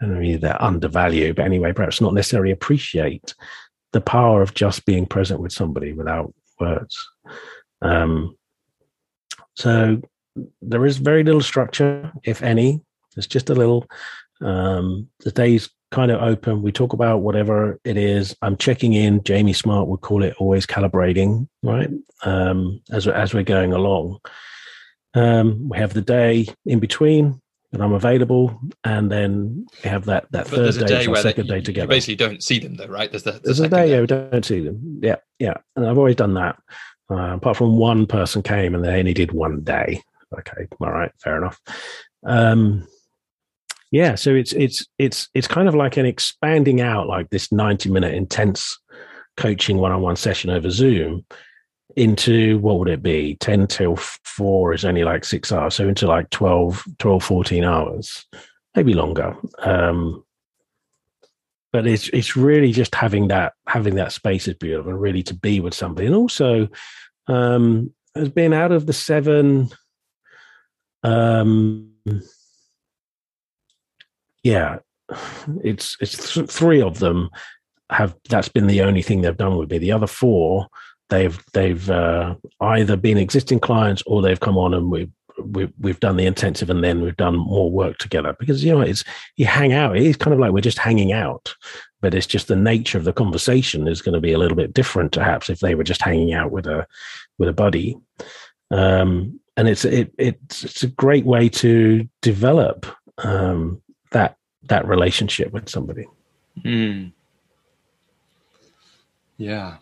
know they're undervalued, but anyway, perhaps not necessarily appreciate the power of just being present with somebody without words. Um, so there is very little structure, if any. It's just a little. Um, the day's kind of open. We talk about whatever it is. I'm checking in. Jamie Smart would call it always calibrating, right? Um, as as we're going along, Um, we have the day in between, and I'm available, and then we have that that But third day, day where second they, day together. you basically don't see them, though, right? There's the, the There's a day day. yeah, we don't see them. Yeah, yeah. And I've always done that. Uh, apart from one person came and they only did one day. Okay, all right, fair enough. Um, yeah, so it's it's it's it's kind of like an expanding out like this 90 minute intense coaching one-on-one session over Zoom into what would it be? 10 till 4 is only like 6 hours so into like 12 12 14 hours maybe longer. Um but it's it's really just having that having that space is beautiful and really to be with somebody. And also um has been out of the seven um yeah it's it's th- three of them have that's been the only thing they've done with me. The other four they've they've uh, either been existing clients or they've come on and we've we've, we've done the intensive and then we've done more work together because you know it's you hang out it's kind of like we're just hanging out but it's just the nature of the conversation is going to be a little bit different perhaps if they were just hanging out with a with a buddy um and it's it it's it's a great way to develop um that that relationship with somebody Mm. Yeah.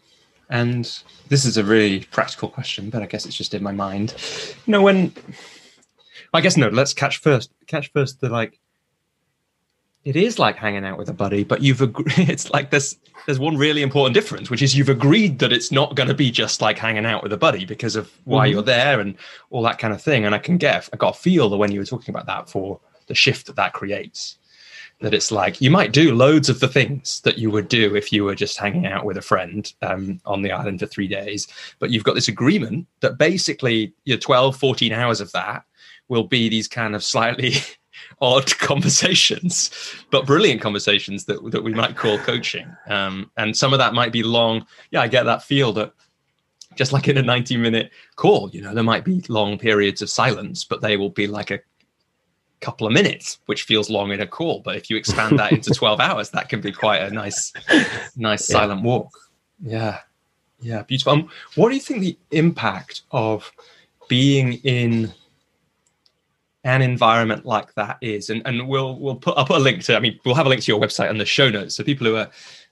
And this is a really practical question, but I guess it's just in my mind. You know, when I guess no, let's catch first catch first the like it is like hanging out with a buddy, but you've agreed it's like there's there's one really important difference, which is you've agreed that it's not going to be just like hanging out with a buddy because of why Mhm. you're there and all that kind of thing. And I can get I got a feel that when you were talking about that for the shift that that creates, that it's like you might do loads of the things that you would do if you were just hanging out with a friend um, on the island for three days. But you've got this agreement that basically your 12 14 hours of that will be these kind of slightly odd conversations but brilliant conversations that, that we might call coaching. Um, and some of that might be long. Yeah i get that feel that just like in a 90 minute call you know there might be long periods of silence but they will be like a couple of minutes which feels long in a call but if you expand that into 12 hours that can be quite a nice nice Yeah. silent walk. Yeah. Yeah beautiful. Um, what do you think the impact of being in an environment like that is? And and we'll we'll put i'll put a link to i mean we'll have a link to your website on the show notes so people who are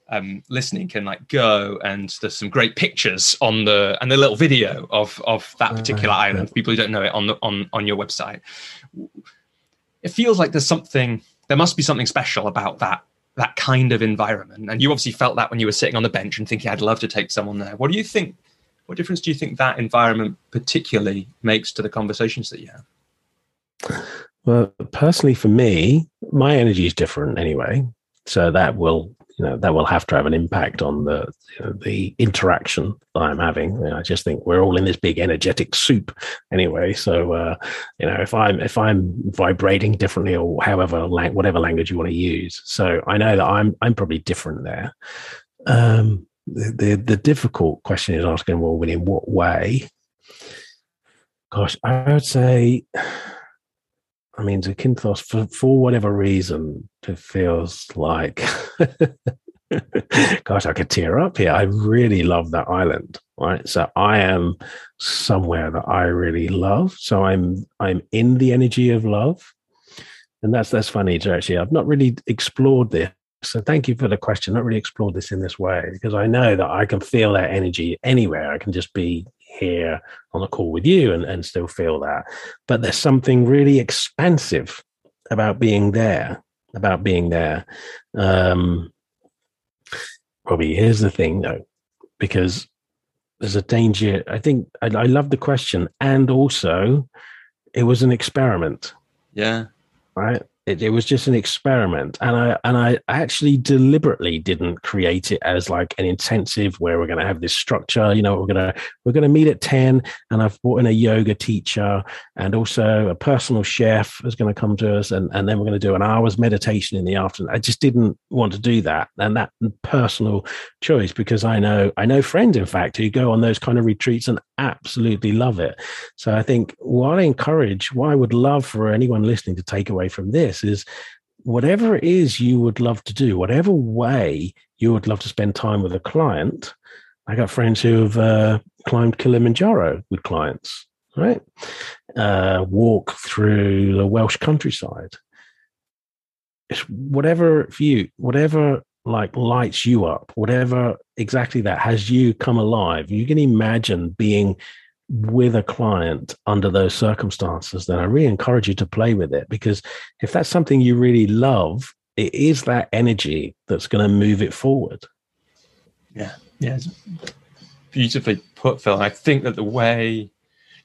um, listening can like go and there's some great pictures on the and the little video of of that particular island people who don't know it on the on on your website it feels like there's something there must be something special about that that kind of environment. And you obviously felt that when you were sitting on the bench and thinking i'd love to take someone there. What do you think what difference do you think that environment particularly makes to the conversations that you have? Well, personally, for me, my energy is different anyway, so that will you know that will have to have an impact on the you know, the interaction I'm having. You know, I just think we're all in this big energetic soup anyway. So uh, you know, if I'm if I'm vibrating differently or however lang- whatever language you want to use, so I know that I'm I'm probably different there. Um, the, the the difficult question is asking, well, in what way? Gosh, I would say. I mean, Zakynthos, for, for whatever reason, it feels like, gosh, I could tear up here. I really love that island, right? So I am somewhere that I really love. So I'm I'm in the energy of love, and that's that's funny to actually. I've not really explored this. So thank you for the question. Not really explored this in this way because I know that I can feel that energy anywhere. I can just be here on a call with you and, and still feel that. But there's something really expansive about being there about being there. Um robbie here's the thing though because there's a danger. I think I, I love the question and also it was an experiment. Yeah. Right it, it was just an experiment. And i and i actually deliberately didn't create it as like an intensive where we're going to have this structure you know we're going to we're to meet at 10 and i've brought in a yoga teacher and also a personal chef is going to come to us and, and then we're going to do an hour's meditation in the afternoon. I just didn't want to do that and that personal choice because i know i know friends in fact who go on those kind of retreats and absolutely love it. So i think what i encourage what i would love for anyone listening to take away from this is whatever it is you would love to do, whatever way you would love to spend time with a client. I got friends who have uh, climbed Kilimanjaro with clients. right? Uh, walk through the Welsh countryside. It's whatever for you, whatever like lights you up, whatever exactly that has you come alive. You can imagine being with a client under those circumstances, then I really encourage you to play with it because if that's something you really love, it is that energy that's going to move it forward. Yeah, yeah, it's beautifully put, Phil. I think that the way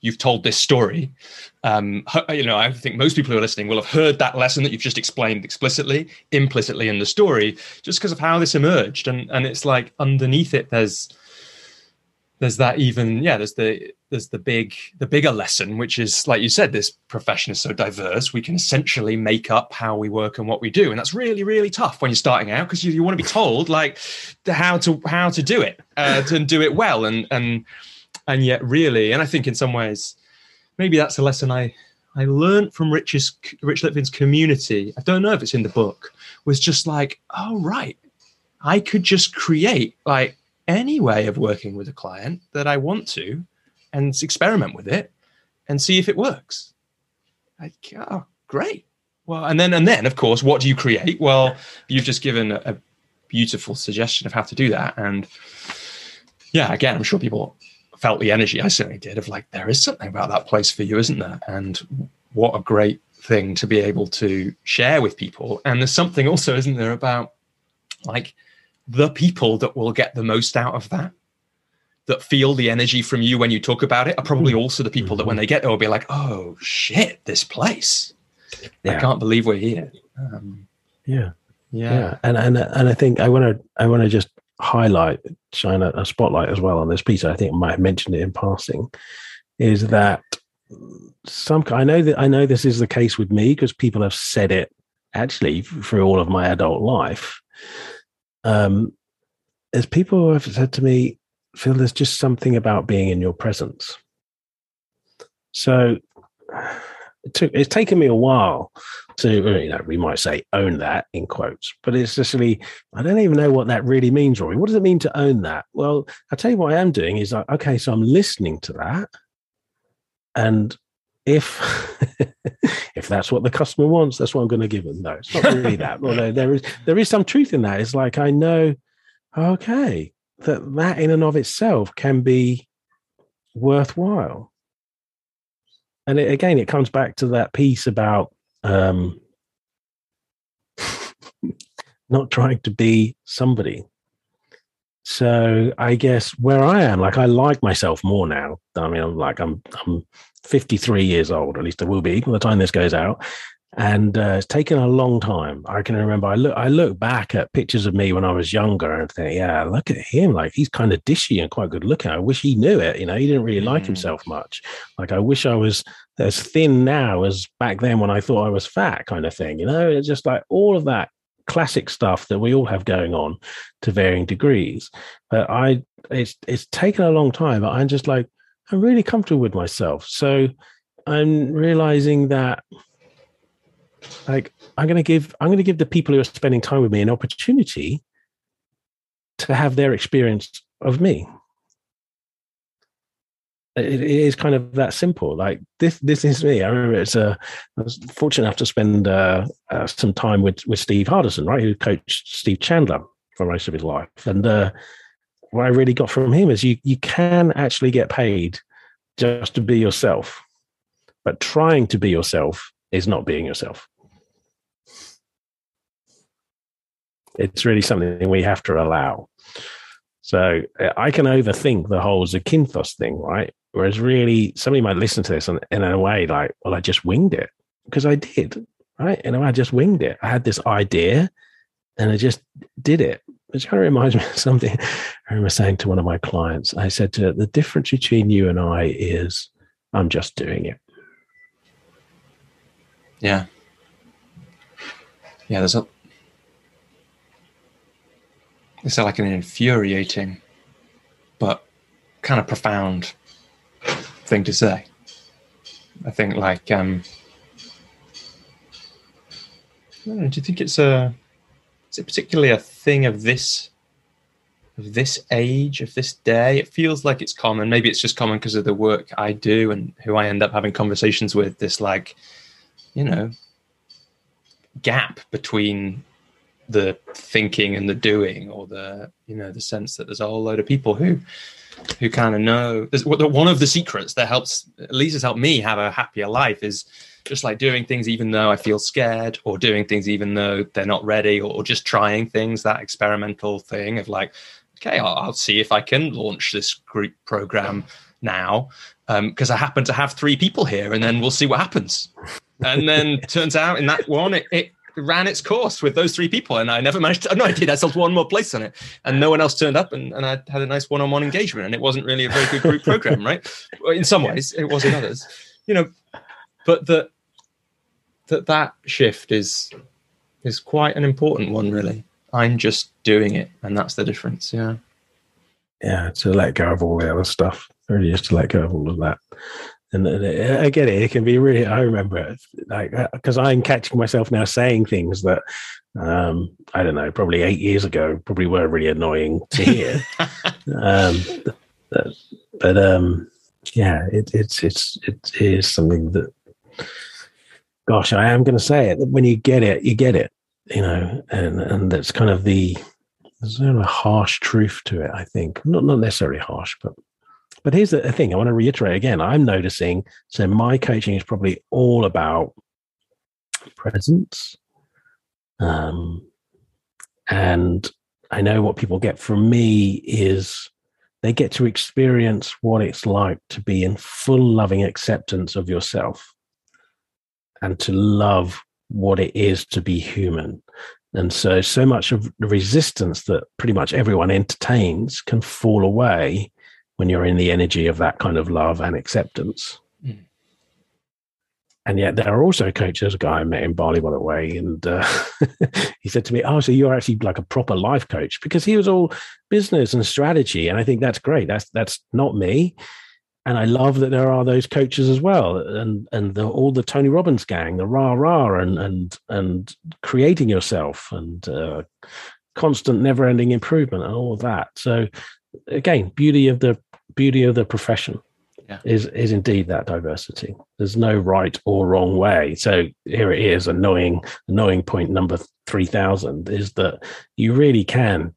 you've told this story, um, you know, I think most people who are listening will have heard that lesson that you've just explained explicitly, implicitly in the story, just because of how this emerged. And and it's like underneath it, there's there's that even yeah there's the there's the big the bigger lesson which is like you said this profession is so diverse we can essentially make up how we work and what we do. And that's really really tough when you're starting out because you, you want to be told like how to how to do it uh, to do it well. And and and yet really and i think in some ways maybe that's a lesson i i learned from rich's rich litvin's community. I don't know if it's in the book. Was just like oh right. I could just create like any way of working with a client that I want to and experiment with it and see if it works. Like, oh, great. Well, and then and then of course, what do you create? Well, you've just given a, a beautiful suggestion of how to do that. And yeah, again, I'm sure people felt the energy. I certainly did of like, there is something about that place for you, isn't there? And what a great thing to be able to share with people. And there's something also, isn't there, about like the people that will get the most out of that that feel the energy from you when you talk about it are probably hmm. also the people that when they get there will be like, oh shit, this place. Yeah. I can't believe we're here. Um, yeah. yeah. Yeah. And and and I think I wanna I wanna just highlight, shine a, a spotlight as well on this piece. I think I might have mentioned it in passing, is that some I know that I know this is the case with me because people have said it actually through all of my adult life um, as people have said to me, Phil, there's just something about being in your presence. So it took, it's taken me a while to, you know, we might say own that in quotes, but it's just really, I don't even know what that really means, Rory. What does it mean to own that? Well, I'll tell you what I am doing is like, okay, so I'm listening to that. And if if that's what the customer wants, that's what I'm going to give them. No, it's not really that. Although there is there is some truth in that. It's like I know, okay, that that in and of itself can be worthwhile. And it, again, it comes back to that piece about um, not trying to be somebody. So I guess where I am, like I like myself more now. I mean, I'm like I'm I'm 53 years old, at least I will be by the time this goes out. And uh, it's taken a long time. I can remember I look I look back at pictures of me when I was younger and think, yeah, look at him. Like he's kind of dishy and quite good looking. I wish he knew it. You know, he didn't really like mm. himself much. Like I wish I was as thin now as back then when I thought I was fat, kind of thing. You know, it's just like all of that classic stuff that we all have going on to varying degrees. But I it's it's taken a long time, but I'm just like, I'm really comfortable with myself. So I'm realizing that like I'm going to give I'm going to give the people who are spending time with me an opportunity to have their experience of me. It, is kind of that simple. Like this, this is me. I remember it's a. Uh, I was fortunate enough to spend uh, uh, some time with with Steve Hardison, right, who coached Steve Chandler for most of his life, and uh, what I really got from him is you you can actually get paid just to be yourself, but trying to be yourself is not being yourself. It's really something we have to allow. So I can overthink the whole Zakynthos thing, right? Whereas really, somebody might listen to this and, in a way like, well, I just winged it because I did, right? And I just winged it. I had this idea and I just did it which kind of reminds me of something I remember saying to one of my clients. I said to her, the difference between you and I is I'm just doing it. Yeah. Yeah, there's a it's like an infuriating but kind of profound thing to say. I think like um know, do you think it's a is it particularly a thing of this of this age, of this day. It feels like it's common. Maybe it's just common because of the work I do and who I end up having conversations with. This, like, you know, gap between the thinking and the doing, or the, you know, the sense that there's a whole load of people who, who kind of know. There's, one of the secrets that helps, at least has helped me have a happier life is just like doing things even though I feel scared, or doing things even though they're not ready, or, or just trying things. That experimental thing of like, okay, I'll, I'll see if I can launch this group program now because um, I happen to have three people here, and then we'll see what happens. And then turns out in that one, it, it ran its course with those three people, and I never managed to. No, I did. I sold one more place on it, and no one else turned up, and, and I had a nice one-on-one engagement, and it wasn't really a very good group program, right? In some ways, it was in others, you know. But that that that shift is is quite an important one, really. I'm just doing it, and that's the difference. Yeah. Yeah, to let go of all the other stuff. Really, just to let go of all of that. And, and I get it. It can be really. I remember it, like because uh, I'm catching myself now saying things that um, I don't know, probably eight years ago, probably were really annoying to hear. um, but, but um, yeah, it, it's it's it is something that. Gosh, I am going to say it. When you get it, you get it you know, and and that's kind of the there's a harsh truth to it. I think not not necessarily harsh, but but here's the thing. I want to reiterate again. I'm noticing. So my coaching is probably all about presence, um, and I know what people get from me is they get to experience what it's like to be in full loving acceptance of yourself and to love what it is to be human. And so, so much of the resistance that pretty much everyone entertains can fall away when you're in the energy of that kind of love and acceptance. Mm. And yet, there are also coaches. A guy I met in Bali, by the way, and uh, he said to me, "Oh, so you're actually like a proper life coach?" Because he was all business and strategy, and I think that's great. That's that's not me and I love that there are those coaches as well, and and the, all the Tony Robbins gang, the rah rah, and and and creating yourself, and uh, constant, never ending improvement, and all of that. So, again, beauty of the beauty of the profession yeah. is is indeed that diversity. There's no right or wrong way. So here it is, annoying annoying point number three thousand is that you really can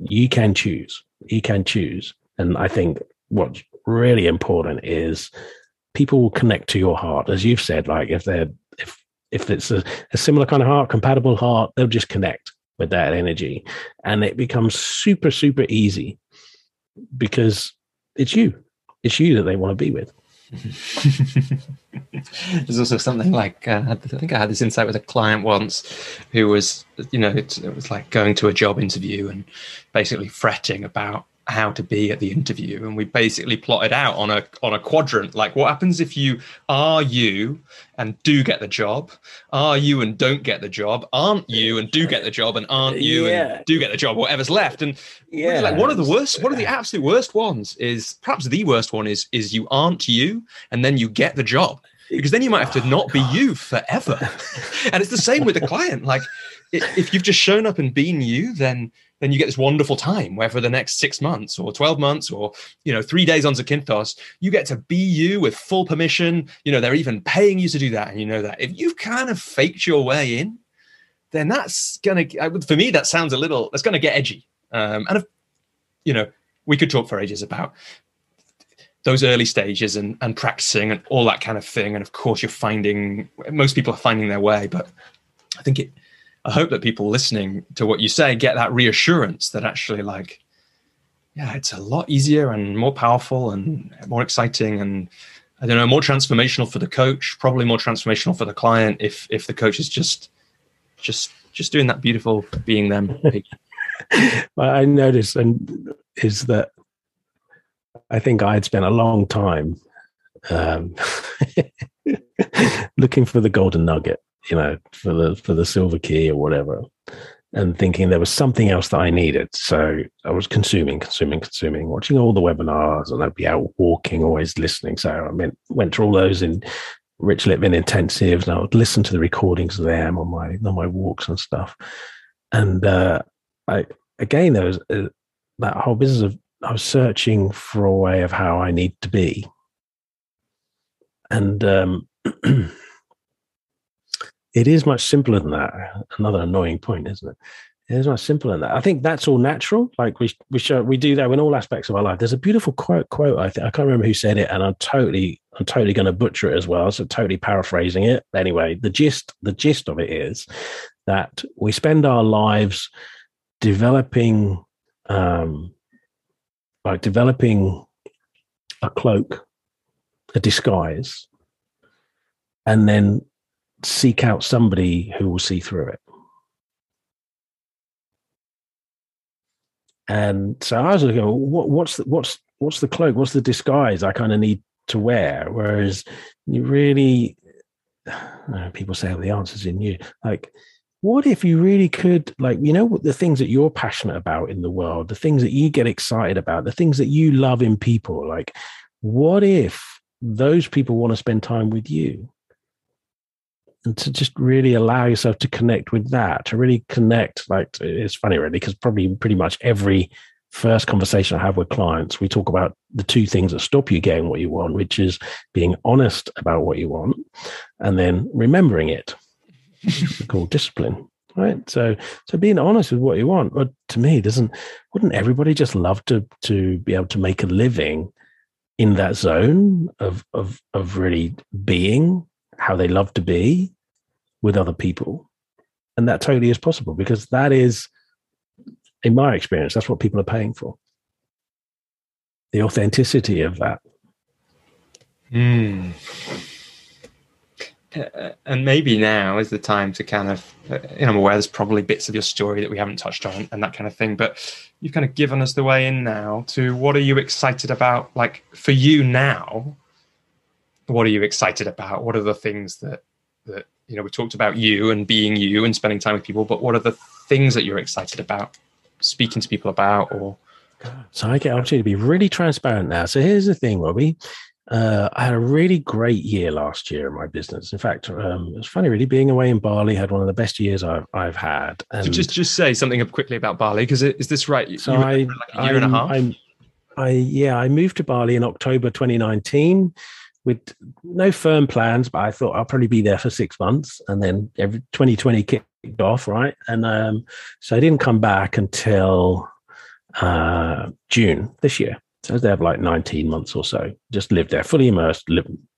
you can choose. You can choose, and I think what's really important is people will connect to your heart, as you've said. Like if they're if if it's a, a similar kind of heart, compatible heart, they'll just connect with that energy, and it becomes super super easy because it's you, it's you that they want to be with. There's also something like uh, I think I had this insight with a client once who was, you know, it, it was like going to a job interview and basically fretting about how to be at the interview and we basically plotted out on a on a quadrant like what happens if you are you and do get the job? Are you and don't get the job? Aren't you and do get the job and aren't you yeah. and do get the job whatever's left? And yeah like one of the worst one of the absolute worst ones is perhaps the worst one is is you aren't you and then you get the job. Because then you might have to not be you forever. And it's the same with the client. Like if you've just shown up and been you then then you get this wonderful time where for the next six months or 12 months or you know three days on zakynthos you get to be you with full permission. You know they're even paying you to do that and you know that. If you've kind of faked your way in then that's gonna for me that sounds a little that's gonna get edgy. Um, and if, you know we could talk for ages about those early stages and, and practicing and all that kind of thing and of course you're finding most people are finding their way but i think it I hope that people listening to what you say get that reassurance that actually, like, yeah, it's a lot easier and more powerful and more exciting and I don't know, more transformational for the coach, probably more transformational for the client if if the coach is just just just doing that beautiful being them. I noticed and is that I think I had spent a long time um, looking for the golden nugget you know, for the for the silver key or whatever, and thinking there was something else that I needed. So I was consuming, consuming, consuming, watching all the webinars, and I'd be out walking, always listening. So I mean, went through all those in Rich Litvin intensives, and I would listen to the recordings of them on my on my walks and stuff. And uh, I again, there was a, that whole business of I was searching for a way of how I need to be, and um, it is much simpler than that. Another annoying point, isn't it? It is much simpler than that. I think that's all natural. Like we we show we do that in all aspects of our life. There's a beautiful quote quote. I think I can't remember who said it, and I'm totally I'm totally going to butcher it as well. So totally paraphrasing it. Anyway, the gist the gist of it is that we spend our lives developing um, like developing a cloak, a disguise, and then seek out somebody who will see through it. And so I was looking, what, what's the, what's what's the cloak? What's the disguise I kind of need to wear? Whereas you really, people say, well, the answer's in you. Like what if you really could like you know the things that you're passionate about in the world the things that you get excited about the things that you love in people like what if those people want to spend time with you and to just really allow yourself to connect with that to really connect like it's funny really because probably pretty much every first conversation i have with clients we talk about the two things that stop you getting what you want which is being honest about what you want and then remembering it. Called discipline right? So so being honest with what you want but to me doesn't wouldn't everybody just love to to be able to make a living in that zone of of of really being how they love to be with other people and that totally is possible because that is in my experience that's what people are paying for the authenticity of that mm. And maybe now is the time to kind of, you know, I'm aware there's probably bits of your story that we haven't touched on and that kind of thing, but you've kind of given us the way in now to what are you excited about? Like for you now, what are you excited about? What are the things that, that, you know, we talked about you and being you and spending time with people, but what are the things that you're excited about speaking to people about or? So I get opportunity to be really transparent now. So here's the thing, Robbie. Uh, I had a really great year last year in my business. In fact, um, it was funny, really, being away in Bali. Had one of the best years I've I've had. And so just just say something quickly about Bali, because is this right? So I, like a year I'm, and a half. I'm, I yeah, I moved to Bali in October 2019 with no firm plans, but I thought I'll probably be there for six months, and then every 2020 kicked off, right? And um, so I didn't come back until uh, June this year. So I was there for like 19 months or so, just lived there, fully immersed.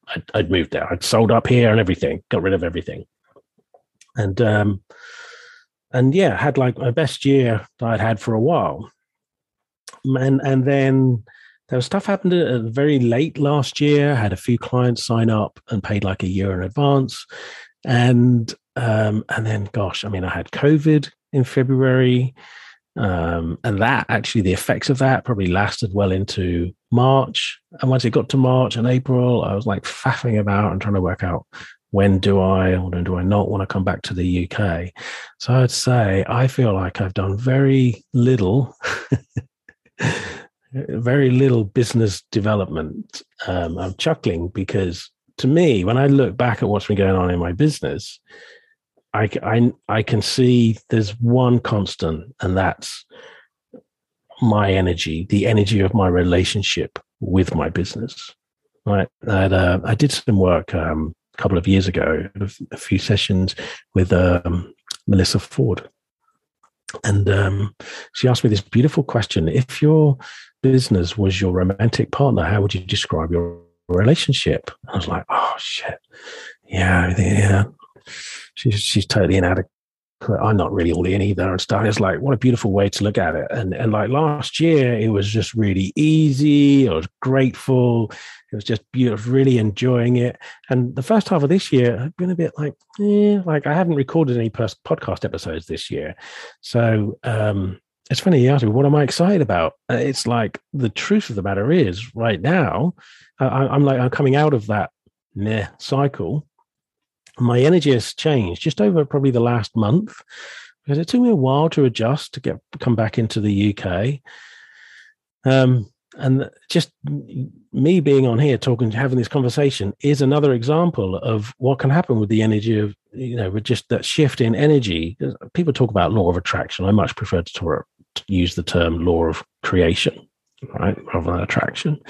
I'd, I'd, moved there. I'd sold up here and everything, got rid of everything. And, um, and yeah, had like my best year that I'd had for a while. And, and then there was stuff happened uh, very late last year. I had a few clients sign up and paid like a year in advance. And, um, and then gosh, I mean, I had COVID in February. Um, and that actually, the effects of that probably lasted well into March. And once it got to March and April, I was like faffing about and trying to work out when do I or do I not want to come back to the UK. So I'd say I feel like I've done very little. very little business development. Um, I'm chuckling because to me, when I look back at what's been going on in my business, I, I, I can see there's one constant, and that's my energy, the energy of my relationship with my business. Right. I, uh, I did some work um, a couple of years ago, a few sessions with um, Melissa Ford. And um, she asked me this beautiful question If your business was your romantic partner, how would you describe your relationship? I was like, oh, shit. Yeah, yeah she's she's totally inadequate. I'm not really all in either and stuff. It's like what a beautiful way to look at it. And and like last year, it was just really easy. I was grateful. It was just beautiful, really enjoying it. And the first half of this year, I've been a bit like, yeah, like I haven't recorded any podcast episodes this year. So um, it's funny you ask me, what am I excited about? Uh, it's like the truth of the matter is, right now, I, am like I'm coming out of that meh cycle my energy has changed just over probably the last month because it took me a while to adjust to get come back into the UK. Um, and just me being on here talking having this conversation is another example of what can happen with the energy of you know with just that shift in energy people talk about law of attraction i much prefer to talk, use the term law of creation, right, rather than attraction.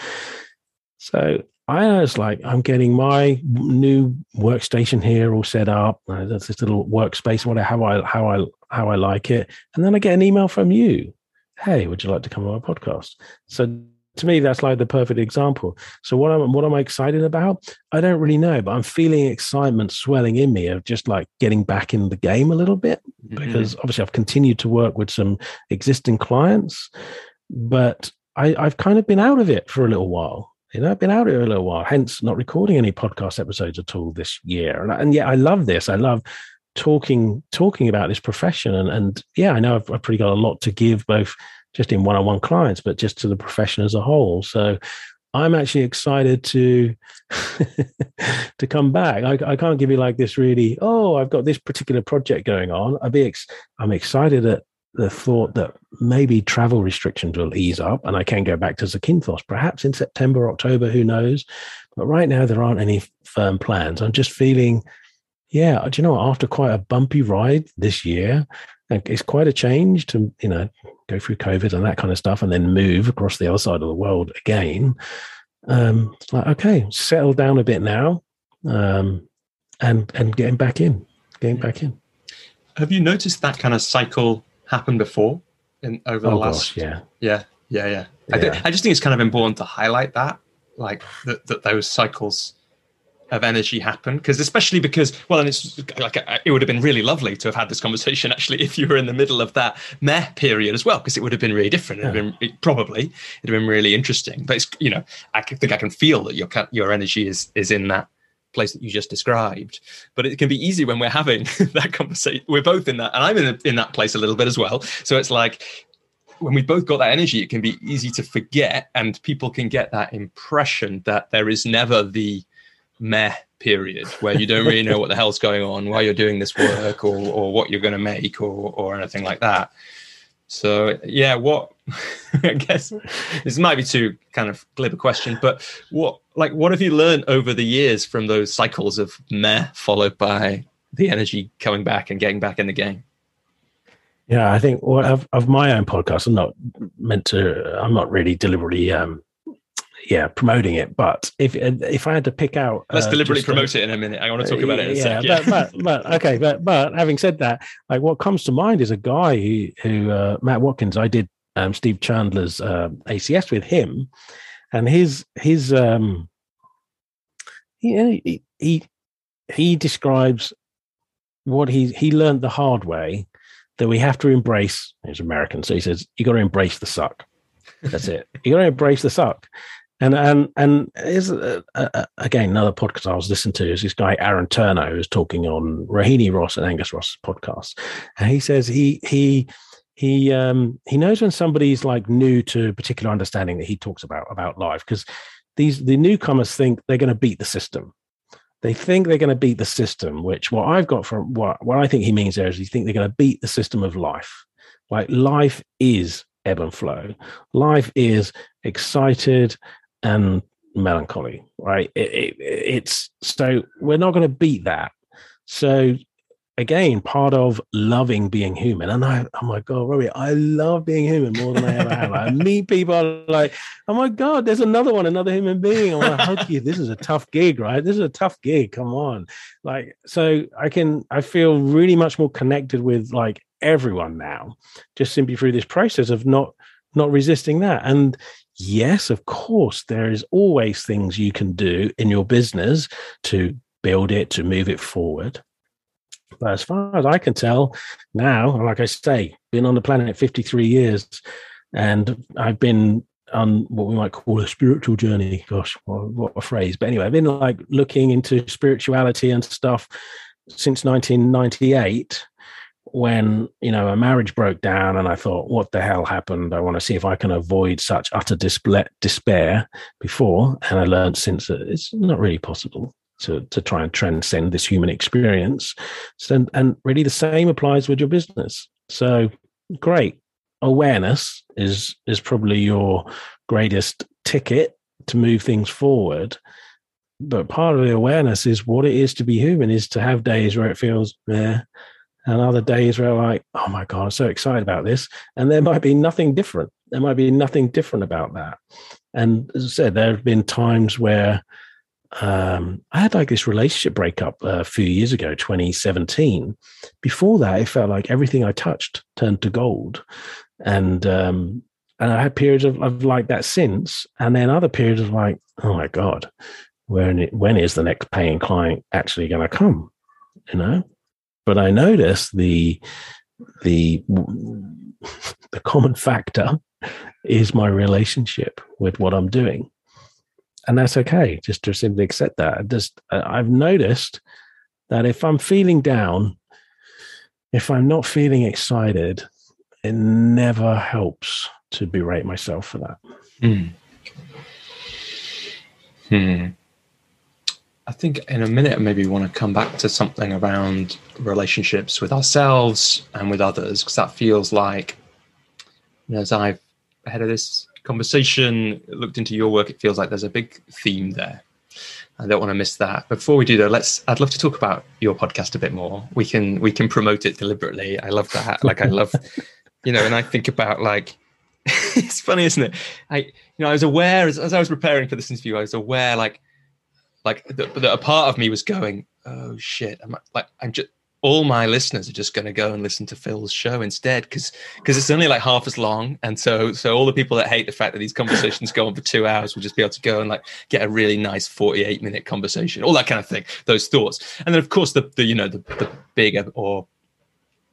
So I was like, I'm getting my new workstation here all set up. Uh, There's this little workspace, whatever, how I how I how I like it, and then I get an email from you. Hey, would you like to come on my podcast? So to me, that's like the perfect example. So what am what am I excited about? I don't really know, but I'm feeling excitement swelling in me of just like getting back in the game a little bit because mm-hmm. obviously I've continued to work with some existing clients, but I, I've kind of been out of it for a little while. You know, I've been out here a little while, hence not recording any podcast episodes at all this year. And, and yeah, I love this. I love talking talking about this profession, and and yeah, I know I've, I've pretty got a lot to give, both just in one-on-one clients, but just to the profession as a whole. So I'm actually excited to to come back. I, I, can't give you like this really. Oh, I've got this particular project going on. I'd be ex- I'm excited at the thought that maybe travel restrictions will ease up and I can go back to Zakynthos perhaps in September, October, who knows. But right now, there aren't any firm plans. I'm just feeling, yeah, do you know, after quite a bumpy ride this year, it's quite a change to, you know, go through COVID and that kind of stuff and then move across the other side of the world again. Um, it's like, okay, settle down a bit now um, and, and getting back in, getting back in. Have you noticed that kind of cycle happen before in over the oh, last gosh, yeah yeah yeah yeah, I, th- I, just think it's kind of important to highlight that like that, that those cycles of energy happen because especially because well and it's like uh, it would have been really lovely to have had this conversation actually if you were in the middle of that meh period as well because it would have been really different yeah. been, it, probably it'd have been really interesting but it's you know i think i can feel that your your energy is is in that place that you just described. But it can be easy when we're having that conversation. We're both in that, and I'm in, in that place a little bit as well. So it's like when we've both got that energy, it can be easy to forget, and people can get that impression that there is never the meh period where you don't really know what the hell's going on, why you're doing this work, or or what you're going to make, or or anything like that. So yeah, what I guess this might be too kind of glib a question, but what like what have you learned over the years from those cycles of meh followed by the energy coming back and getting back in the game? Yeah, I think well, of, of my own podcast, I'm not meant to. I'm not really deliberately um, yeah promoting it but if if i had to pick out let's uh, deliberately promote a, it in a minute. I want to talk about it yeah, yeah. But, but, but okay but but having said that like what comes to mind is a guy who who uh, matt watkins i did um, steve chandler's uh, acs with him and his his um he he he describes what he he learned the hard way that we have to embrace he's american so he says you got to embrace the suck. That's it. You got to embrace the suck and and and is uh, uh, again another podcast I was listening to is this guy Aaron Turner who's talking on Rohini Ross and Angus Ross podcast, and he says he he he um he knows when somebody's like new to particular understanding that he talks about about life because these the newcomers think they're going to beat the system. They think they're going to beat the system, which what I've got from what what I think he means there is he think they're going to beat the system of life. Like life is ebb and flow. Life is excited and melancholy, right? It, it, it's so we're not going to beat that. So again, part of loving being human, and I, oh my god, Robbie, I love being human more than I ever have. I meet people like, oh my god, there's another one, another human being. I'm like, hug you. This is a tough gig, right? This is a tough gig. Come on, like, so I can, I feel really much more connected with like everyone now, just simply through this process of not not resisting that. And yes, of course, there is always things you can do in your business to build it, to move it forward. But as far as I can tell now, like I say, been on the planet 53 years and I've been on what we might call a spiritual journey. Gosh, what, what a phrase. But anyway, I've been like looking into spirituality and stuff since 1998 when you know a marriage broke down and i thought what the hell happened? I want to see if i can avoid such utter despair before. And i learned since that it's not really possible to, to try and transcend this human experience. So, and really the same applies with your business. So great. Awareness is is probably your greatest ticket to move things forward. But part of the awareness is what it is to be human is to have days where it feels yeah and other days where I'm like, oh my God, I'm so excited about this. And there might be nothing different. There might be nothing different about that. And as I said, there have been times where um, I had like this relationship breakup a few years ago, 2017. Before that, it felt like everything I touched turned to gold. And um, and I had periods of, of like that since, and then other periods of like, oh my god, when when is the next paying client actually going to come? You know, but I noticed the the the common factor is my relationship with what I'm doing, and that's okay. Just to simply accept that. Just I've noticed that if I'm feeling down, if I'm not feeling excited, it never helps to berate myself for that. Hmm. Hmm. I think in a minute, maybe we want to come back to something around relationships with ourselves and with others, because that feels like, you know, as I've ahead of this conversation looked into your work, it feels like there's a big theme there. I don't want to miss that. Before we do though, let's I'd love to talk about your podcast a bit more. We can we can promote it deliberately. I love that. Like I love you know, and I think about like it's funny, isn't it? I, you know, I was aware as, as, I was preparing for this interview, I was aware, like, like that, that a part of me was going, "Oh shit!" I'm like, I'm just all my listeners are just going to go and listen to Phil's show instead because because it's only like half as long, and so so all the people that hate the fact that these conversations go on for two hours will just be able to go and like get a really nice forty-eight minute conversation, all that kind of thing, those thoughts, and then of course the the you know the, the bigger or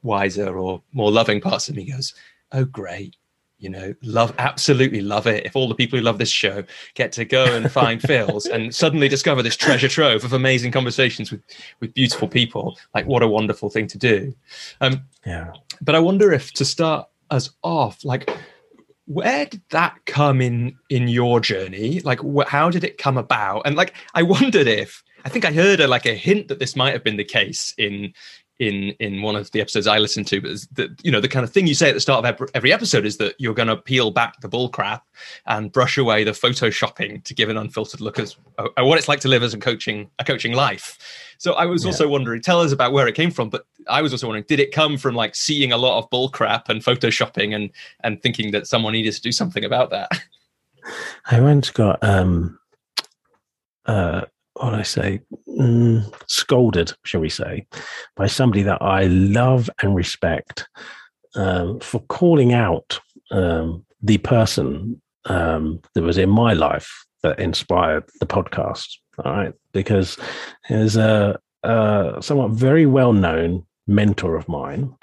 wiser or more loving parts of me goes, "Oh great." You know love absolutely love it. If all the people who love this show get to go and find phil's and suddenly discover this treasure trove of amazing conversations with with beautiful people like what a wonderful thing to do. Um yeah. but i wonder if to start us off like where did that come in in your journey? Like wh- how did it come about? And like i wondered if i think i heard a, like a hint that this might have been the case in in in one of the episodes I listened to, but the, you know the kind of thing you say at the start of every episode is that you're going to peel back the bull crap and brush away the photoshopping to give an unfiltered look at, at what it's like to live as a coaching a coaching life. So I was yeah. also wondering, tell us about where it came from, but I was also wondering, did it come from like seeing a lot of bull crap and photoshopping and and thinking that someone needed to do something about that? I once got um uh what I say, mm, scolded, shall we say, by somebody that I love and respect um, for calling out um, the person um, that was in my life that inspired the podcast. All right, because there's a, a somewhat very well known mentor of mine.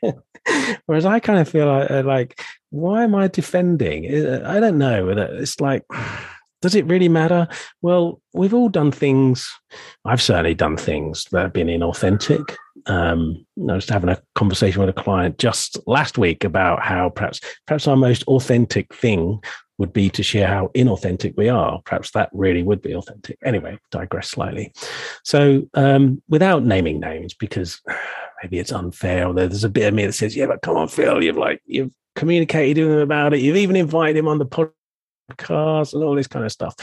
Whereas I kind of feel like, like, why am I defending? I don't know. It's like does it really matter? Well, we've all done things. I've certainly done things that have been inauthentic. Um, I was having a conversation with a client just last week about how perhaps perhaps our most authentic thing would be to share how inauthentic we are. Perhaps that really would be authentic. Anyway, digress slightly. So, um, without naming names, because maybe it's unfair, or there's a bit of me that says, "Yeah, but come on, Phil, you've like you've communicated with him about it. You've even invited him on the podcast." Cars and all this kind of stuff.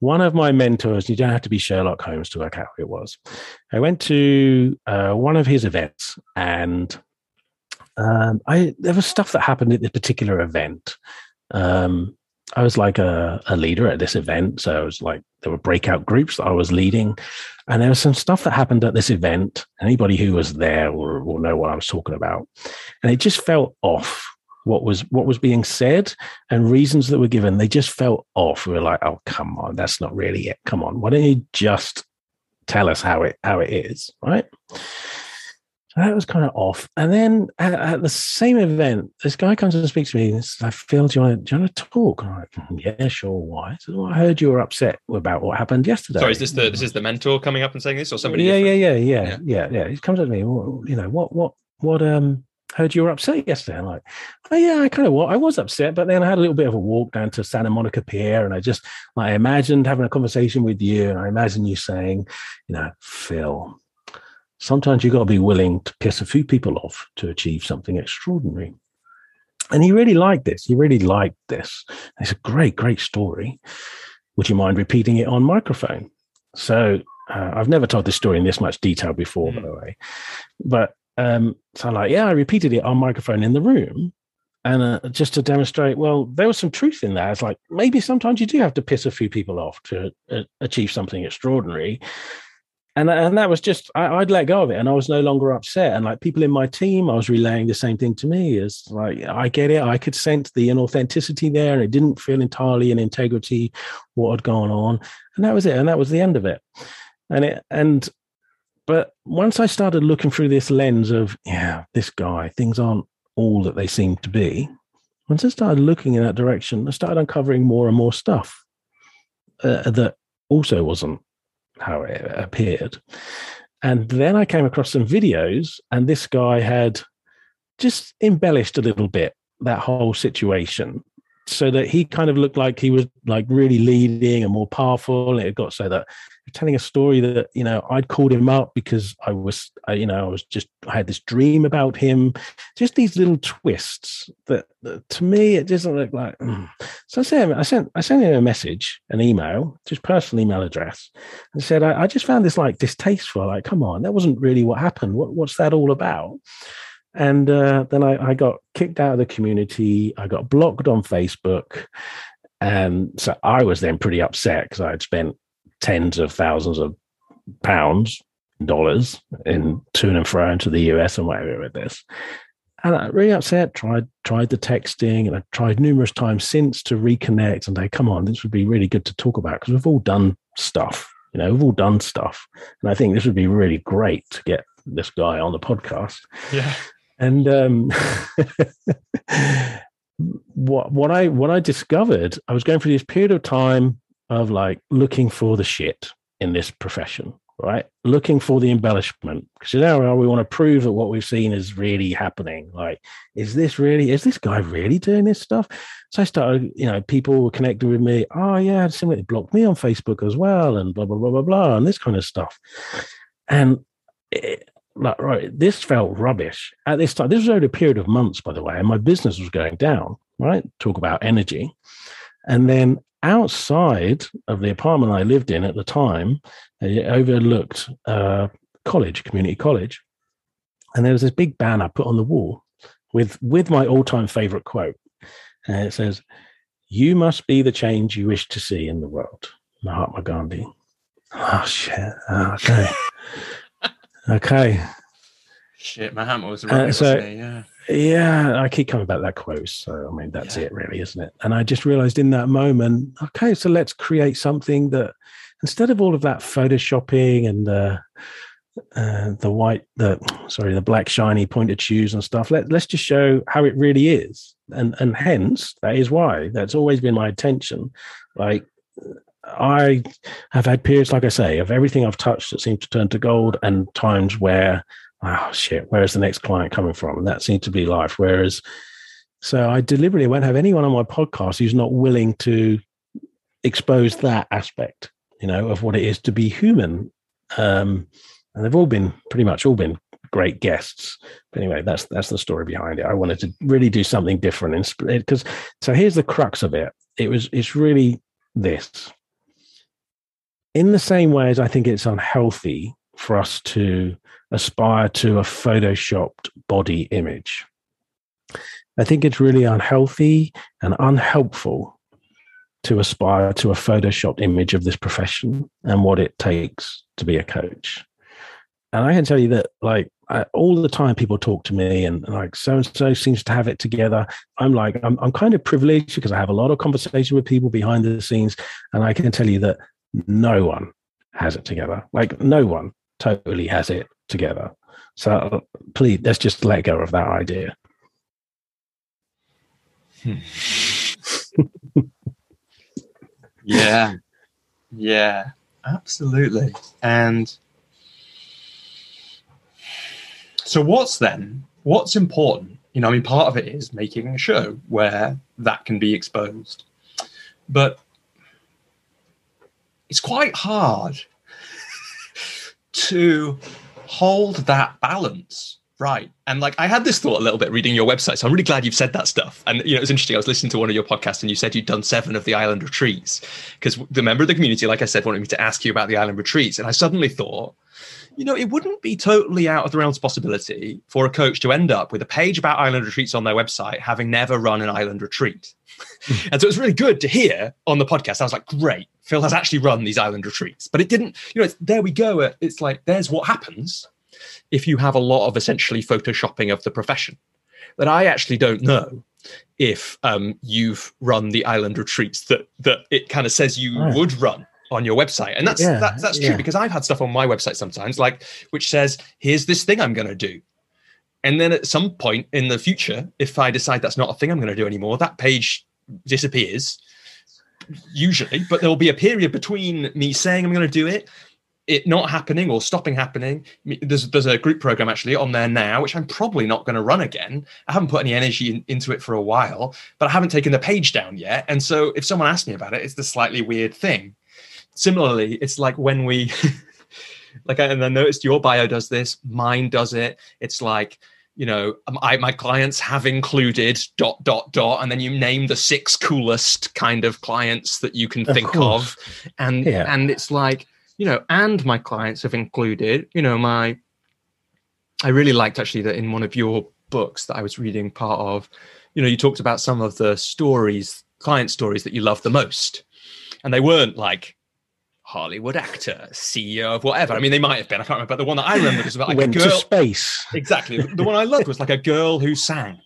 One of my mentors, you don't have to be Sherlock Holmes to work out who it was. I went to uh, one of his events and um, I there was stuff that happened at this particular event. Um, I was like a, a, leader at this event. So I was like, there were breakout groups that I was leading. And there was some stuff that happened at this event. Anybody who was there will, will know what I was talking about. And it just felt off what was what was being said and reasons that were given. They just felt off. We were like oh come on that's not really it. Come on why don't you just tell us how it how it is right? So that was kind of off. And then at, at the same event this guy comes and speaks to me and says i feel do you want to, do you want to talk? I'm like mm, yeah sure why? So well, i heard you were upset about what happened yesterday. Sorry is this the this is the mentor coming up and saying this or somebody yeah yeah, yeah yeah yeah. yeah yeah. He comes at me well, you know what what what um heard you were upset yesterday. I'm like, oh yeah, I kind of was. I was upset, but then I had a little bit of a walk down to Santa Monica Pier, and I just like, I imagined having a conversation with you, and I imagine you saying, you know, Phil, sometimes you got to be willing to piss a few people off to achieve something extraordinary. And he really liked this. He really liked this. It's a great, great story. Would you mind repeating it on microphone? So Uh, I've never told this story in this much detail before, mm. by the way. But um, so I'm like, yeah, I repeated it on microphone in the room. And uh, just to demonstrate, well, there was some truth in that. It's like maybe sometimes you do have to piss a few people off to uh, achieve something extraordinary and and that was just I, would let go of it, and I was no longer upset. And like people in my team, I was relaying the same thing to me. As like I get it, I could sense the inauthenticity there, and it didn't feel entirely in integrity what had gone on, and that was it, and that was the end of it. And it and but once I started looking through this lens of yeah, this guy, things aren't all that they seem to be. Once I started looking in that direction, I started uncovering more and more stuff uh, that also wasn't how it appeared. And then I came across some videos, and this guy had just embellished a little bit that whole situation so that he kind of looked like he was like really leading and more powerful. And it got so that telling a story that you know I'd called him up because I was I, you know I was just I had this dream about him. Just these little twists that, that to me it doesn't look like. Mm. So I sent I sent I sent him a message, an email, just personal email address, and said I, I just found this like distasteful. Like, come on, that wasn't really what happened. What, what's that all about? And uh, then I, I got kicked out of the community. I got blocked on Facebook. And so I was then pretty upset because I had spent tens of thousands of pounds, dollars in to and fro into the US and whatever with this. And I really upset, tried tried the texting and I tried numerous times since to reconnect and say, come on, this would be really good to talk about because we've all done stuff. You know, we've all done stuff. And I think this would be really great to get this guy on the podcast. Yeah. And um, what what I what I discovered, I was going through this period of time of like looking for the shit in this profession, right? Looking for the embellishment because you know we want to prove that what we've seen is really happening. Like, is this really? Is this guy really doing this stuff? So I started, you know, people were connecting with me. Oh yeah, similarly blocked me on Facebook as well, and blah blah blah blah blah, and this kind of stuff. And it, like, right, this felt rubbish at this time. This was only a period of months, by the way, and my business was going down. Right, talk about energy. And then outside of the apartment I lived in at the time, it overlooked uh, college, community college, and there was this big banner put on the wall with with my all time favorite quote, and it says, "You must be the change you wish to see in the world." Mahatma Gandhi. Oh shit! Okay, okay. Shit, Mahatma was right. Uh, so, yeah yeah, I keep coming back that quote. So, I mean, that's yeah. it, really, isn't it? And I just realized in that moment, okay, so let's create something that instead of all of that photoshopping and the uh, the white, the sorry, the black shiny pointed shoes and stuff, let, let's just show how it really is. And and hence, that is why that's always been my attention. Like, I have had periods, like I say, of everything I've touched that seemed to turn to gold, and times where oh shit, where's the next client coming from? And that seemed to be life. Whereas, so I deliberately won't have anyone on my podcast who's not willing to expose that aspect, you know, of what it is to be human. Um, and they've all been pretty much all been great guests. But anyway, that's that's the story behind it. I wanted to really do something different because so here's the crux of it. It was it's really this. In the same way as I think it's unhealthy for us to aspire to a photoshopped body image. I think it's really unhealthy and unhelpful to aspire to a photoshopped image of this profession and what it takes to be a coach. And I can tell you that, like, I, all the time people talk to me and, like so and so seems to have it together. I'm like, I'm, I'm kind of privileged because I have a lot of conversation with people behind the scenes. And I can tell you that no one has it together. Like, no one totally has it together. So please, let's just let go of that idea. Hmm. yeah, yeah, absolutely. And so, what's then? What's important? You know, I mean, part of it is making a show where that can be exposed, but it's quite hard to hold that balance right. And like I had this thought a little bit reading your website. So I'm really glad you've said that stuff. And you know, it was interesting. I was listening to one of your podcasts and you said you'd done seven of the island retreats. Because the member of the community, like I said, wanted me to ask you about the island retreats. And I suddenly thought, you know, it wouldn't be totally out of the realms possibility for a coach to end up with a page about island retreats on their website, having never run an island retreat. and so it was really good to hear on the podcast. I was like, great, Phil has actually run these island retreats. But it didn't, you know, there we go. It's like, there's what happens if you have a lot of essentially photoshopping of the profession. That I actually don't know if um, you've run the island retreats that that it kind of says you right. would run on your website. And that's yeah, that, that's true yeah. because i've had stuff on my website sometimes like which says here's this thing i'm going to do. And then at some point in the future if i decide that's not a thing i'm going to do anymore that page disappears usually but there will be a period between me saying i'm going to do it it not happening or stopping happening. There's there's a group program actually on there now which i'm probably not going to run again. I haven't put any energy in, into it for a while but i haven't taken the page down yet. And so if someone asks me about it it's the slightly weird thing similarly, it's like when we like, and I noticed your bio does this, mine does it. It's like, you know, um, I, my clients have included dot dot dot, and then you name the six coolest kind of clients that you can of think course. of, and yeah. and it's like, you know, and my clients have included, you know, my. I really liked actually that in one of your books that I was reading part of, you know, you talked about some of the stories, client stories that you love the most, and they weren't like Hollywood actor, CEO of whatever. I mean, they might have been. I can't remember. But the one that I remember was about like Went a girl. To space. Exactly. The one I loved was like a girl who sang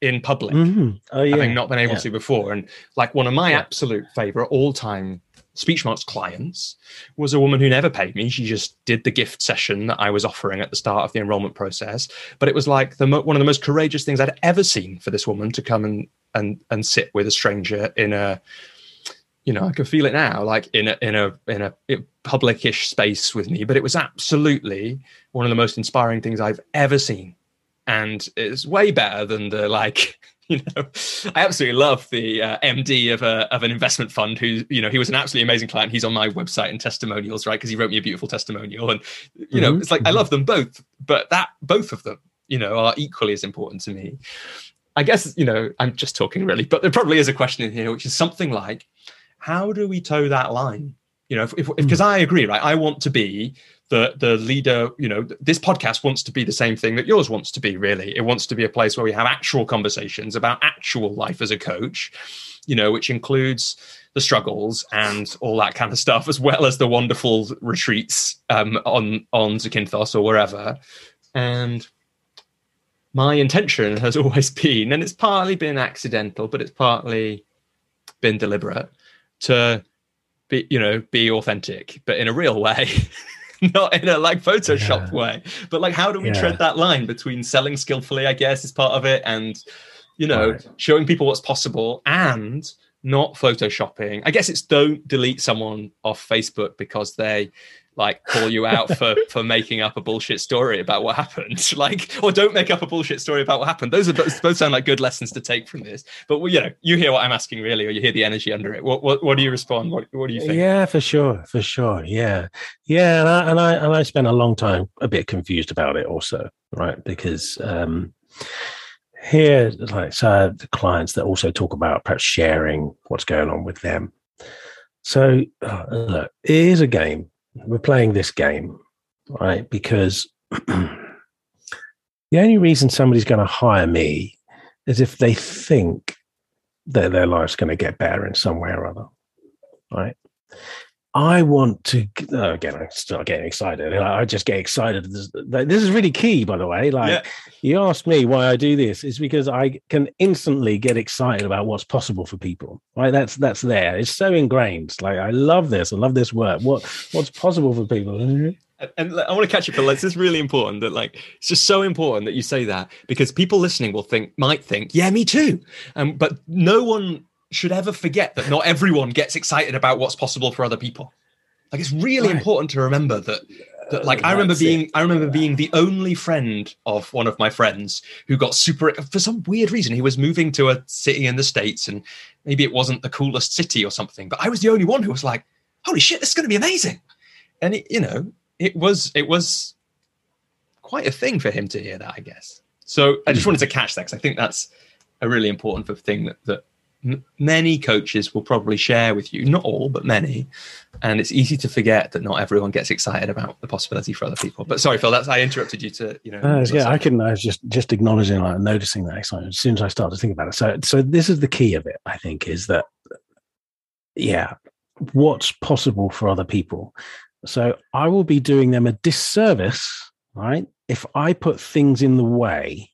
in public, mm-hmm. oh, yeah. having not been able yeah. to before. And like one of my yeah. absolute favorite all-time speech marks clients was a woman who never paid me. She just did the gift session that I was offering at the start of the enrollment process. But it was like the one of the most courageous things I'd ever seen for this woman to come and and and sit with a stranger in a you know, I can feel it now, like in a in a in a publicish space with me. But it was absolutely one of the most inspiring things I've ever seen, and it's way better than the like. You know, I absolutely love the uh, MD of a of an investment fund who, you know, he was an absolutely amazing client. He's on my website and testimonials, right? Because he wrote me a beautiful testimonial, and you know, mm-hmm. it's like I mm-hmm. love them both, but that both of them, you know, are equally as important to me. I guess you know I'm just talking really, but there probably is a question in here, which is something like, how do we toe that line? You know, because if, I agree, right? I want to be the the leader. You know, this podcast wants to be the same thing that yours wants to be. Really, it wants to be a place where we have actual conversations about actual life as a coach. You know, which includes the struggles and all that kind of stuff, as well as the wonderful retreats um, on on Zakynthos or wherever. And my intention has always been, and it's partly been accidental, but it's partly been deliberate, to be you know be authentic but in a real way not in a like photoshop yeah. way but like how do we yeah. tread that line between selling skillfully i guess is part of it and you know right. showing people what's possible and not photoshopping i guess it's don't delete someone off facebook because they like call you out for for making up a bullshit story about what happened. Like or don't make up a bullshit story about what happened. Those are both sound like good lessons to take from this. But well, you know you hear what i'm asking really or you hear the energy under it. What what, what do you respond? What, what do you think? Yeah for sure for sure yeah. Yeah and I, and I and i spent a long time a bit confused about it also right? Because um here like so the clients that also talk about perhaps sharing what's going on with them. So uh, look, it is a game we're playing this game, right? Because the only reason somebody's going to hire me is if they think that their life's going to get better in some way or other, right? I want to oh, again. I start getting excited. I just get excited. This, this is really key, by the way. Like yeah. you asked me why I do this, is because I can instantly get excited about what's possible for people. Right? That's that's there. It's so ingrained. Like I love this. I love this work. What what's possible for people? And, and I want to catch you, Phil. This is really important. That like it's just so important that you say that because people listening will think might think, yeah, me too. Um, but no one should ever forget that not everyone gets excited about what's possible for other people. Like it's really right. important to remember that that like I remember being. I remember being the only friend of one of my friends who got super for some weird reason he was moving to a city in the states and maybe it wasn't the coolest city or something but I was the only one who was like holy shit this is going to be amazing and it, you know it was it was quite a thing for him to hear that, I guess. So I just wanted to catch that because I think that's a really important thing that, that m- many coaches will probably share with you. Not all, but many. And it's easy to forget that not everyone gets excited about the possibility for other people. But sorry, Phil, that's I interrupted you to you know. Uh, yeah, I can. I was just just acknowledging, like, noticing that excitement as soon as I start to think about it. So, so this is the key of it. I think is that, yeah, what's possible for other people. So I will be doing them a disservice, right? If I put things in the way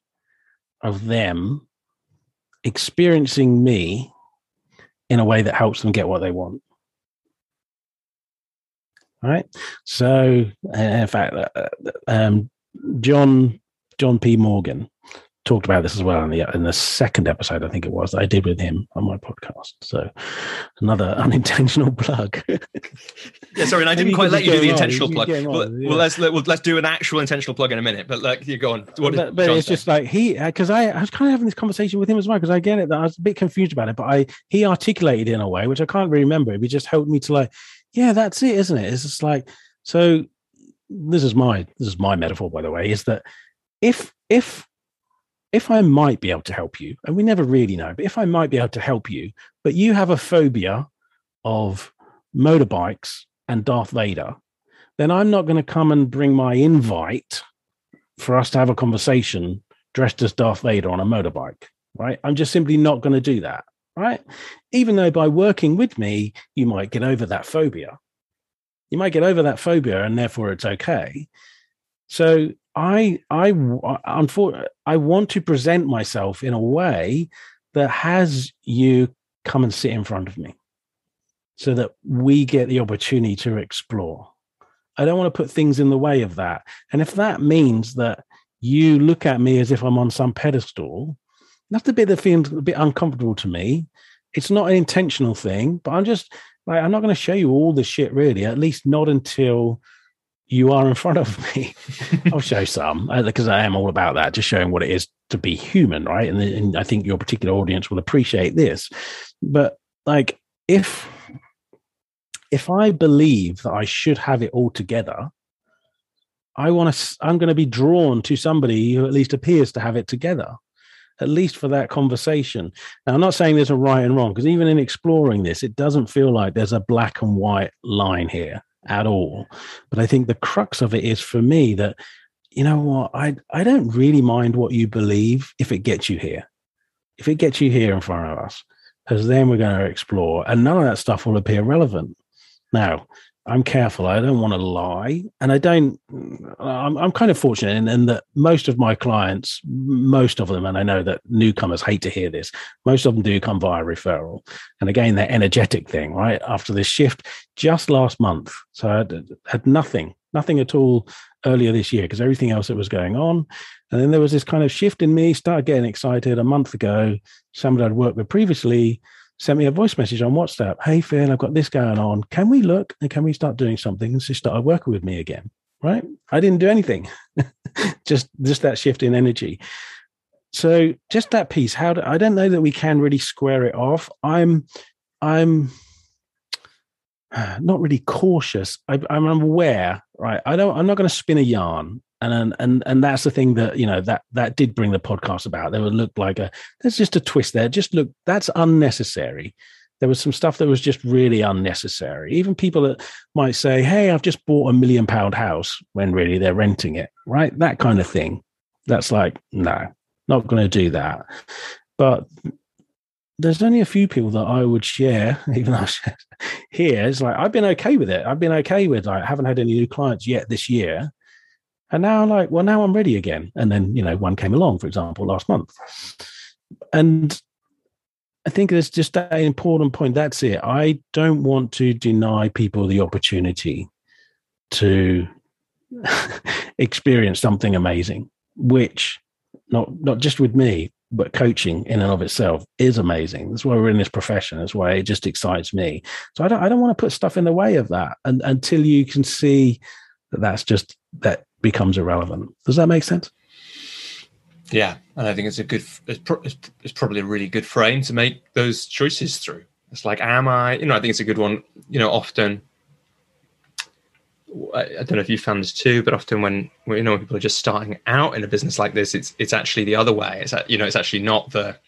of them experiencing me in a way that helps them get what they want. All right. So, in fact, uh, um, John John P. Morgan talked about this as well in the in the second episode, I think it was, that I did with him on my podcast. So another unintentional plug. yeah, sorry, and I didn't quite let you do the intentional plug. Well, yeah. well, let's let, well, let's do an actual intentional plug in a minute. But like, you go on. What but, but it's say? just like he uh, because I, I was kind of having this conversation with him as well because I get it that I was a bit confused about it, but I he articulated in a way which I can't really remember. He just helped me to like, yeah, that's it, isn't it? It's just like so. This is my this is my metaphor, by the way, is that if if if I might be able to help you, and we never really know, but if I might be able to help you, but you have a phobia of motorbikes and Darth Vader, then I'm not going to come and bring my invite for us to have a conversation dressed as Darth Vader on a motorbike, right? I'm just simply not going to do that, right? Even though by working with me, you might get over that phobia. You might get over that phobia and therefore it's okay. So I I I want to present myself in a way that has you come and sit in front of me, so that we get the opportunity to explore. I don't want to put things in the way of that, and if that means that you look at me as if I'm on some pedestal, that's the bit that feels a bit uncomfortable to me. It's not an intentional thing, but I'm just like I'm not going to show you all the shit really. At least not until you are in front of me. I'll show some because uh, I am all about that, just showing what it is to be human, right? And, and I think your particular audience will appreciate this. But like, if if I believe that I should have it all together, I want to. I'm going to be drawn to somebody who at least appears to have it together, at least for that conversation. Now, I'm not saying there's a right and wrong because even in exploring this, it doesn't feel like there's a black and white line here at all. But I think the crux of it is for me that, you know what, I, I don't really mind what you believe if it gets you here. If it gets you here in front of us, because then we're going to explore and none of that stuff will appear relevant. Now, I'm careful. I don't want to lie, and I don't. I'm, I'm kind of fortunate in, in, that most of my clients, most of them, and I know that newcomers hate to hear this. Most of them do come via referral, and again, that energetic thing, right? After this shift, just last month, so I had, had nothing, nothing at all earlier this year because everything else that was going on, and then there was this kind of shift in me. Started getting excited a month ago. Somebody I'd worked with previously sent me a voice message on WhatsApp. Hey, Phil, I've got this going on. Can we look and can we start doing something? And she started working with me again. Right? I didn't do anything. just just that shift in energy. So just that piece. How do, I don't know that we can really square it off. I'm I'm not really cautious. I, I'm aware, right? I don't. I'm not going to spin a yarn and and and that's the thing that you know that that did bring the podcast about. There would look like a there's just a twist there. Just look, that's unnecessary. There was some stuff that was just really unnecessary. Even people that might say, "Hey, I've just bought a million pound house," when really they're renting it, right? That kind of thing. That's like, no, not going to do that. But there's only a few people that I would share, even though here. It's like I've been okay with it. I've been okay with like I haven't had any new clients yet this year and now like, well, now I'm ready again. And then, you know, one came along, for example, last month. And I think there's just an important point. That's it. I don't want to deny people the opportunity to experience something amazing, which not not just with me, but coaching in and of itself is amazing. That's why we're in this profession. That's why it just excites me. So I don't I don't want to put stuff in the way of that and, until you can see that that's just that becomes irrelevant. Does that make sense? Yeah, and I think it's a good. It's, pro- it's, probably a really good frame to make those choices through. It's like, am I? You know, I think it's a good one. You know, often I don't know if you found this too, but often when you know when people are just starting out in a business like this, it's it's actually the other way. It's you know it's actually not the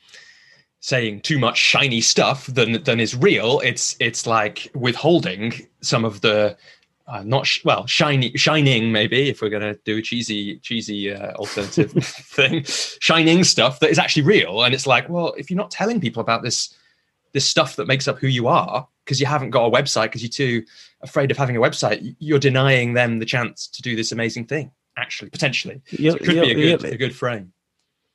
saying too much shiny stuff than than is real. It's it's like withholding some of the uh, not sh- well shiny shining maybe if we're going to do a cheesy cheesy uh, alternative thing. Shining stuff that is actually real and it's like well if you're not telling people about this this stuff that makes up who you are because you haven't got a website because you're too afraid of having a website you're denying them the chance to do this amazing thing actually potentially. So it could be a good a good frame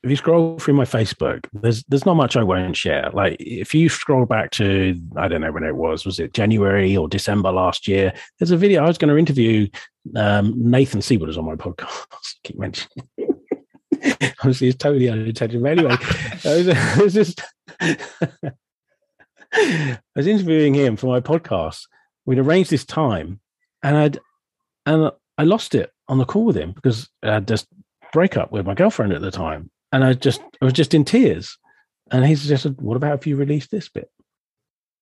if you scroll through my Facebook, there's there's not much I won't share. Like if you scroll back to I don't know when it was, was it January or December last year? There's a video I was going to interview um, Nathan Seaward is on my podcast. keep mentioning. Honestly, it's totally unintentional. But anyway, I was, was just I was interviewing him for my podcast. We'd arranged this time, and I'd and I lost it on the call with him because I had this breakup with my girlfriend at the time and I just I was just in tears. And he suggested, "What about if you release this bit?"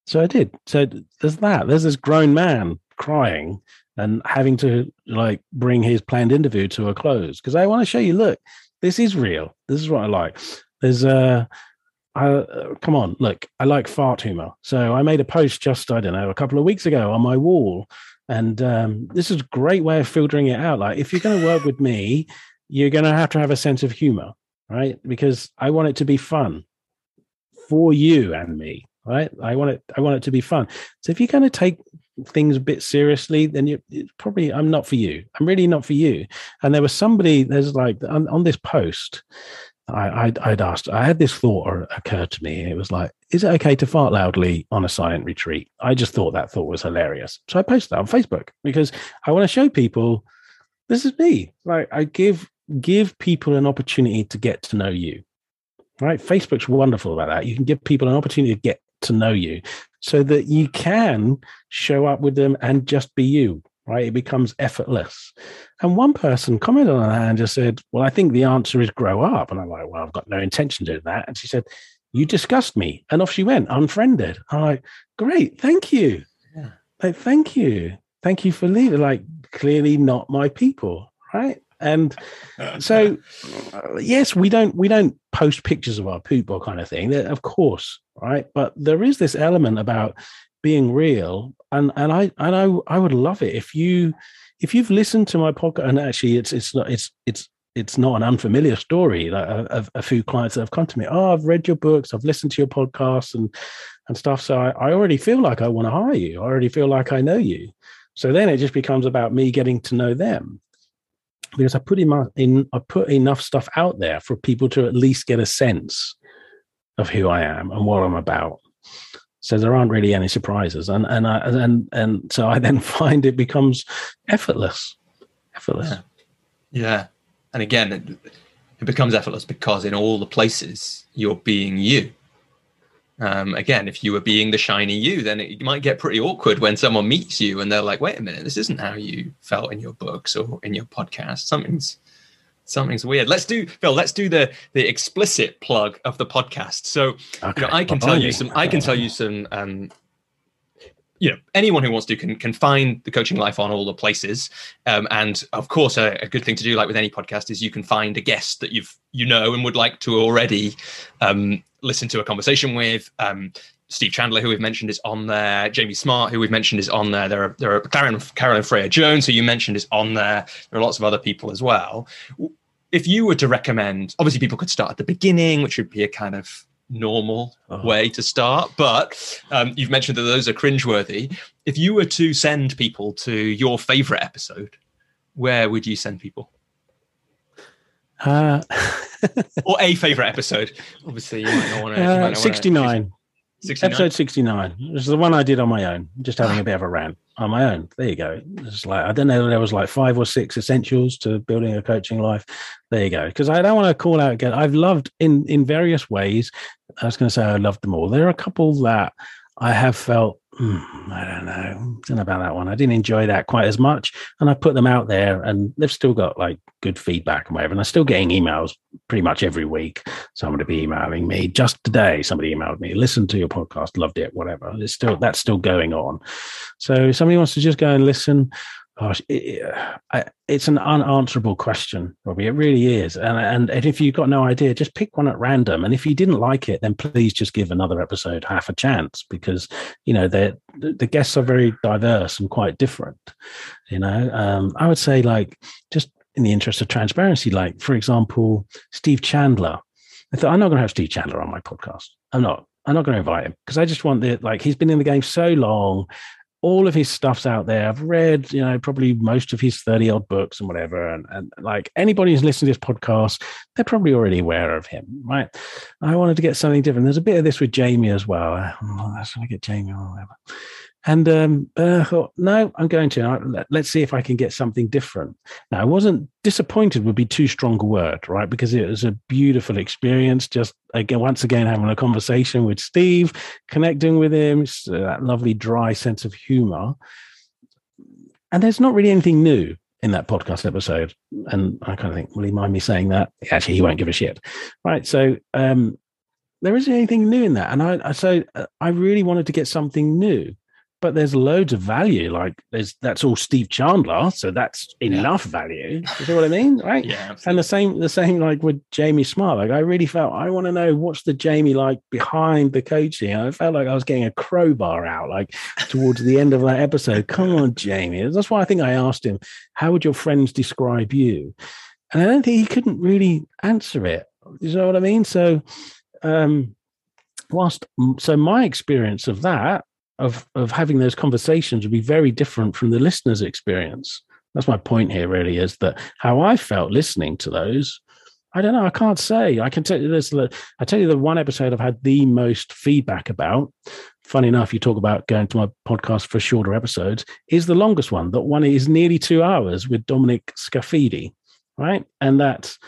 So I did. So there's that. There's this grown man crying and having to like bring his planned interview to a close because I want to show you. Look, this is real. This is what I like. There's uh, I, uh, come on, look, I like fart humor. So I made a post just I don't know a couple of weeks ago on my wall, and um, this is a great way of filtering it out. Like if you're going to work with me, you're going to have to have a sense of humor right? Because I want it to be fun for you and me, right? I want it. I want it to be fun. So if you're going to take things a bit seriously, then you probably I'm not for you. I'm really not for you. And there was somebody. There's like on, on this post. I, I'd, I'd, asked, I had this thought occur to me. It was like, is it okay to fart loudly on a silent retreat? I just thought that thought was hilarious. So I posted that on Facebook because I want to show people this is me. Like I give give people an opportunity to get to know you. Right? Facebook's wonderful about that. You can give people an opportunity to get to know you so that you can show up with them and just be you. Right? It becomes effortless. And one person commented on that and just said, Well, I think the answer is grow up. And I'm like, Well, I've got no intention to do that. And she said, You disgust me. And off she went, unfriended. I'm like, Great, thank you. Yeah. Like, thank you. Thank you for leaving. Like, clearly not my people. Right and so yes we don't we don't post pictures of our poop or kind of thing. Of course right? But there is this element about being real. And and i and i i would love it if you if you've listened to my podcast and actually it's it's not it's it's it's not an unfamiliar story like a, uh, a, few clients that have come to me oh i've read your books i've listened to your podcasts and and stuff so I, I already feel like i want to hire you. I already feel like i know you. So then it just becomes about me getting to know them because I put in, in I put enough stuff out there for people to at least get a sense of who I am and what I'm about. So there aren't really any surprises, and and I, and and so I then find it becomes effortless, effortless. Yeah, yeah. and again, it, it becomes effortless because in all the places you're being you. Um, again, if you were being the shiny you, then it might get pretty awkward when someone meets you and they're like, "Wait a minute, this isn't how you felt in your books or in your podcast. Something's something's weird." Let's do Phil. Let's do the the explicit plug of the podcast. So, okay. you know, I can tell you some. I can tell you some um, you know anyone who wants to can can find the coaching life on all the places um, and of course a, a, good thing to do like with any podcast is you can find a guest that you've you know and would like to already um, listen to a conversation with um, Steve Chandler, who we've mentioned, is on there. Jamie Smart, who we've mentioned, is on there. There are there are Karen, Carolyn Freyer Jones, who you mentioned, is on there. There are lots of other people as well. If you were to recommend, obviously people could start at the beginning, which would be a kind of normal uh-huh. way to start. But um, you've mentioned that those are cringeworthy. If you were to send people to your favorite episode, where would you send people? Uh, or a favorite episode? Obviously, you might not want to. Uh, 69. 69. Episode 69. This is the one I did on my own, just having a bit of a rant on my own. There you go. It's like, I don't know, there was like five or six essentials to building a coaching life. There you go. Because I don't want to call out again. I've loved in, in various ways. I was going to say I loved them all. There are a couple that I have felt mm, I don't know. I don't know about that one. I didn't enjoy that quite as much. And I put them out there and they've still got like good feedback and whatever. And I'm still getting emails pretty much every week. Somebody be emailing me. Just today, somebody emailed me, listen to your podcast, loved it, whatever. It's still that's still going on. So if somebody wants to just go and listen. It, it, it's an unanswerable question, Robbie. It really is. And, and, and if you've got no idea, just pick one at random. And if you didn't like it, then please just give another episode half a chance because you know the the guests are very diverse and quite different. You know, um, I would say like just in the interest of transparency, like for example, Steve Chandler. I thought I'm not going to have Steve Chandler on my podcast. I'm not. I'm not going to invite him because I just want the like he's been in the game so long all of his stuff's out there. I've read, you know, probably most of his 30 odd books and whatever. And, and like anybody who's listening to this podcast, they're probably already aware of him, right? I wanted to get something different. There's a bit of this with Jamie as well. Oh, I just want to get Jamie or whatever. And um, uh, I thought, no, I'm going to. Let's see if I can get something different. Now, I wasn't disappointed, would be too strong a word, right? Because it was a beautiful experience. Just again, once again, having a conversation with Steve, connecting with him, that lovely, dry sense of humor. And there's not really anything new in that podcast episode. And I kind of think, will he mind me saying that? Actually, he won't give a shit. Right. So, um, there isn't anything new in that. And I, so uh, I really wanted to get something new but there's loads of value. Like there's that's all Steve Chandler, so that's enough yeah. value. You know what I mean, right? Yeah. Absolutely. And the same, the same like with Jamie Smart. Like I really felt I want to know what's the Jamie like behind the coaching. I felt like I was getting a crowbar out, like towards the end of that episode. Come on, Jamie. That's why I think I asked him, "How would your friends describe you?" And I don't think he couldn't really answer it. You know what I mean? So, um, whilst so my experience of that of of having those conversations would be very different from the listener's experience. That's my point here. Really, is that how I felt listening to those. I don't know. I can't say. I can tell you this. I tell you the one episode I've had the most feedback about. Funny enough, you talk about going to my podcast for shorter episodes. Is the longest one. That one is nearly two hours with Dominic Scafidi, right? And that's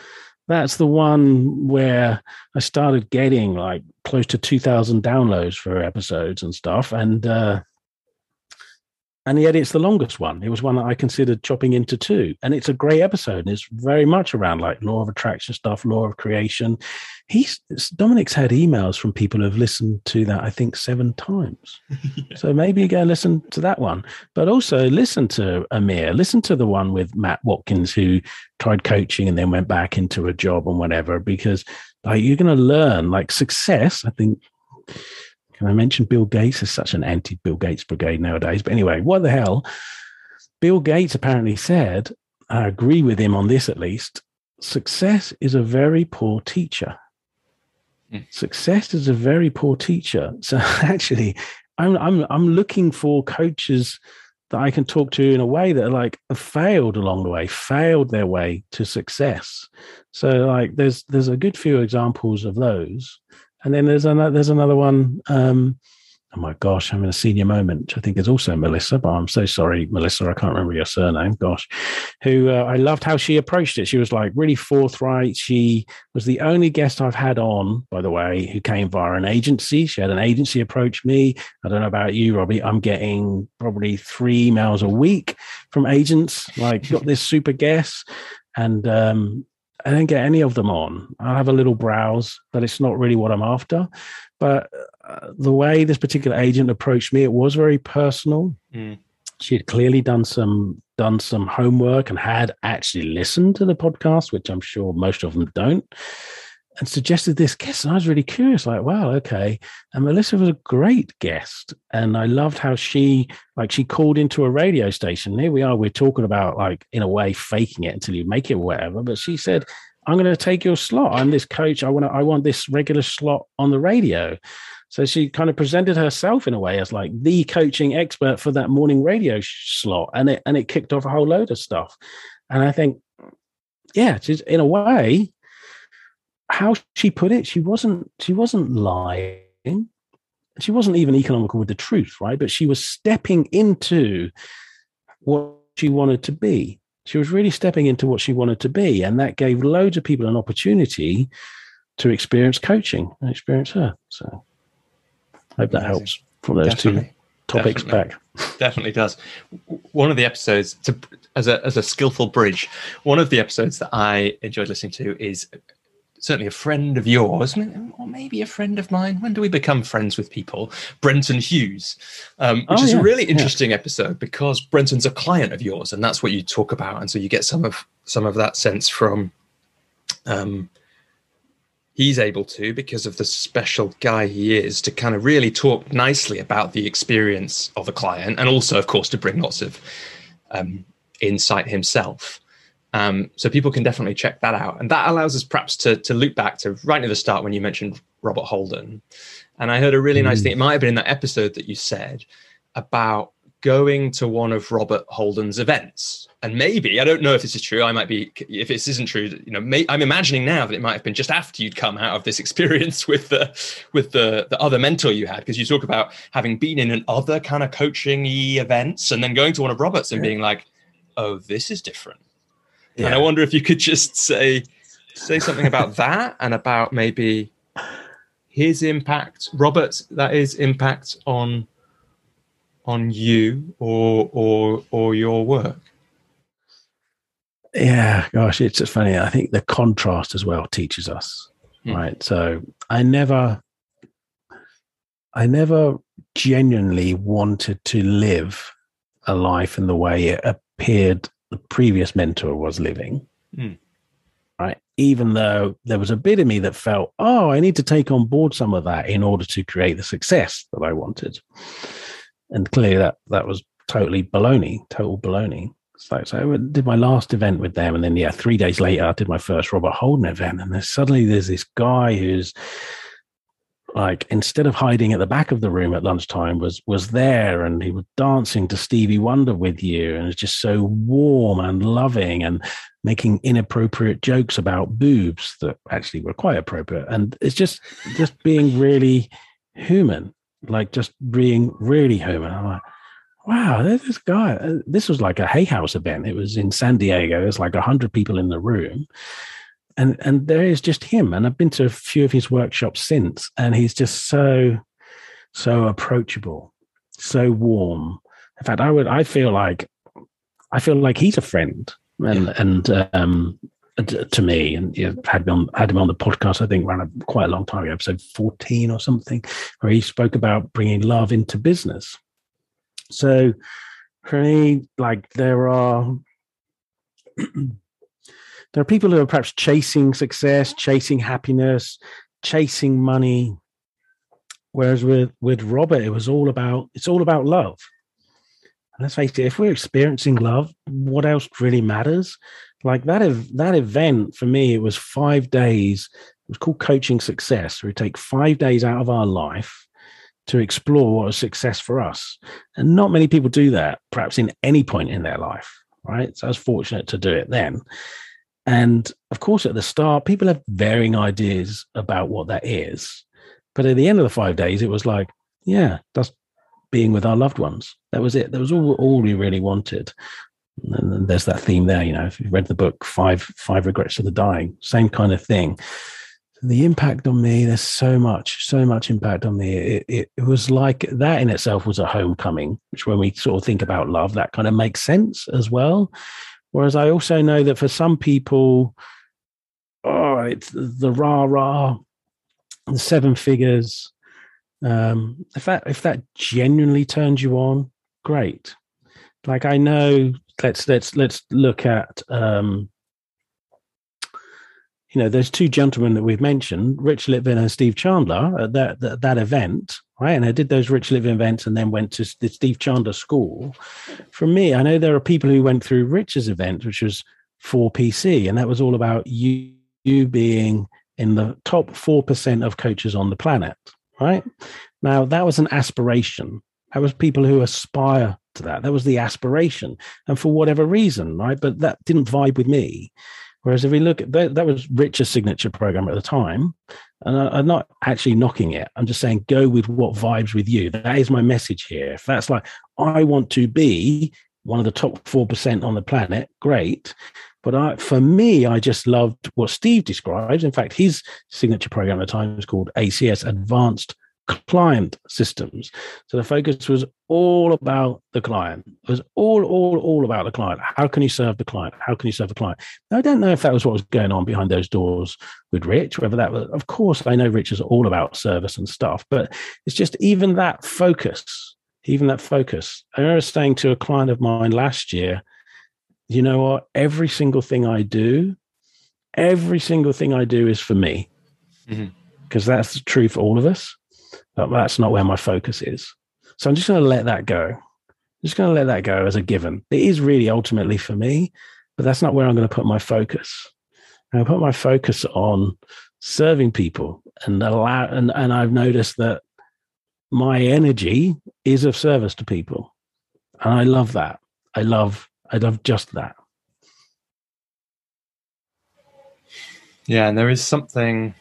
that's the one where I started getting like close to 2000 downloads for episodes and stuff. And, uh, and yet it's the longest one. It was one that I considered chopping into two. And it's a great episode. And it's very much around like law of attraction stuff, law of creation. He's Dominic's had emails from people who've listened to that, I think, seven times. yeah. So maybe you go and listen to that one. But also listen to Amir, listen to the one with Matt Watkins, who tried coaching and then went back into a job and whatever, because like you're going to learn like success. I think can I mention Bill Gates is such an anti Bill Gates brigade nowadays? But anyway, what the hell? Bill Gates apparently said, I agree with him on this at least success is a very poor teacher. Mm. Success is a very poor teacher. So actually, I'm, I'm, I'm looking for coaches that I can talk to in a way that are like have failed along the way, failed their way to success. So like there's there's a good few examples of those. And then there's another there's another one. Um, oh my gosh, I'm in a senior moment, which I think is also Melissa, but I'm so sorry, Melissa, I can't remember your surname. Gosh, who uh, I loved how she approached it. She was like really forthright. She was the only guest I've had on, by the way, who came via an agency. She had an agency approach me. I don't know about you, Robbie. I'm getting probably three emails a week from agents, like, got this super guest. And um, I don't get any of them on. I'll have a little browse, but it's not really what I'm after. But uh, the way this particular agent approached me, it was very personal. Mm. She had clearly done some done some homework and had actually listened to the podcast, which I'm sure most of them don't and suggested this guest. And I was really curious, like, wow, okay. And Melissa was a great guest. And I loved how she, like, she called into a radio station. Here we are, we're talking about, like, in a way, faking it until you make it, or whatever. But she said, I'm going to take your slot. I'm this coach. I want to, I want this regular slot on the radio. So she kind of presented herself in a way as like the coaching expert for that morning radio slot. And it, and it kicked off a whole load of stuff. And I think, yeah, she's in a way, how she put it, she wasn't she wasn't lying. She wasn't even economical with the truth, right? But she was stepping into what she wanted to be. She was really stepping into what she wanted to be, and that gave loads of people an opportunity to experience coaching and experience her. So, I hope that Amazing. helps from those Definitely. two topics Definitely. back. Definitely does. One of the episodes, to, as a as a skillful bridge, one of the episodes that I enjoyed listening to is certainly a friend of yours, or maybe a friend of mine. When do we become friends with people? Brenton Hughes, um, which oh, is yeah. a really interesting yeah. episode because Brenton's a client of yours, and that's what you talk about, and so you get some of some of that sense from. Um, he's able to because of the special guy he is to kind of really talk nicely about the experience of a client, and also, of course, to bring lots of um, insight himself. Um, so people can definitely check that out. And that allows us perhaps to, to loop back to right near the start when you mentioned Robert Holden. And I heard a really mm. nice thing. It might have been in that episode that you said about going to one of Robert Holden's events. And maybe, I don't know if this is true. I might be, if this isn't true, you know, may, I'm imagining now that it might have been just after you'd come out of this experience with the, with the, the other mentor you had, because you talk about having been in an other kind of coaching events and then going to one of Robert's and yeah. being like, oh, this is different yeah. And I wonder if you could just say say something about that and about maybe his impact, Robert, that is impact on on you or or or your work. Yeah, gosh, it's just funny. I think the contrast as well teaches us, mm. right? So I never, I never genuinely wanted to live a life in the way it appeared the previous mentor was living. Mm. Right. Even though there was a bit of me that felt, oh, I need to take on board some of that in order to create the success that I wanted. And clearly that that was totally baloney, total baloney. So, so I did my last event with them, and then yeah, three days later, I did my first Robert Holden event, and then suddenly there's this guy who's like instead of hiding at the back of the room at lunchtime was was there and he was dancing to stevie wonder with you and it's just so warm and loving and making inappropriate jokes about boobs that actually were quite appropriate. And it's just just being really human like just being really human. I'm like wow this guy uh, this was like a hay house event. It was in san diego. There's like 100 people in the room and and there is just him. And i've been to a few of his workshops since and he's just so so approachable so warm. In fact i would i feel like i feel like he's a friend and yeah. and um to me. And you know, had him on had him on the podcast i think ran a, quite a long time ago episode 14 or something where he spoke about bringing love into business. So for me like there are there are people who are perhaps chasing success, chasing happiness, chasing money. Whereas with with Robert, it was all about it's all about love. And let's face it, if we're experiencing love, what else really matters? Like that ev- that event for me, it was five days. It was called Coaching Success. We take five days out of our life to explore what is success for us. And not many people do that, perhaps in any point in their life, right? So I was fortunate to do it then. And of course, at the start, people have varying ideas about what that is. But at the end of the five days, it was like, yeah, that's being with our loved ones. That was it. That was all, all we really wanted. And there's that theme there, you know, if you've read the book, Five, Five Regrets of the Dying, same kind of thing. The impact on me, there's so much, so much impact on me. It, it, it was like that in itself was a homecoming, which when we sort of think about love, that kind of makes sense as well Whereas I also know that for some people, oh, it's the rah rah, the seven figures. Um, if that if that genuinely turns you on, great. Like I know, let's let's let's look at um, you know, there's two gentlemen that we've mentioned, Rich Litvin and Steve Chandler, at that, that, that event, right? And I did those Rich Litvin events and then went to the Steve Chandler school. For me, I know there are people who went through Rich's event, which was 4PC, and that was all about you, you being in the top 4% of coaches on the planet, right? Now, that was an aspiration. That was people who aspire to that. That was the aspiration. And for whatever reason, right? But that didn't vibe with me. Whereas if we look at that, that was Rich's signature program at the time, and I, am not actually knocking it. I'm just saying go with what vibes with you. That is my message here. If that's like I want to be one of the top four percent on the planet, great. But I, for me, I just loved what Steve describes. In fact, his signature program at the time was called ACS Advanced client systems. So the focus was all about the client. It was all, all, all about the client. How can you serve the client? How can you serve the client? Now, I don't know if that was what was going on behind those doors with Rich, whether that was, of course, I know Rich is all about service and stuff, but it's just even that focus, even that focus. I remember saying to a client of mine last year, you know what? Every single thing I do, every single thing I do is for me. Mm-hmm because that's true for all of us. But that's not where my focus is. So I'm just going to let that go. I'm just going to let that go as a given. It is really ultimately for me, but that's not where I'm going to put my focus. I put my focus on serving people and allow and, and I've noticed that my energy is of service to people. And I love that. I love I love just that. Yeah, and there is something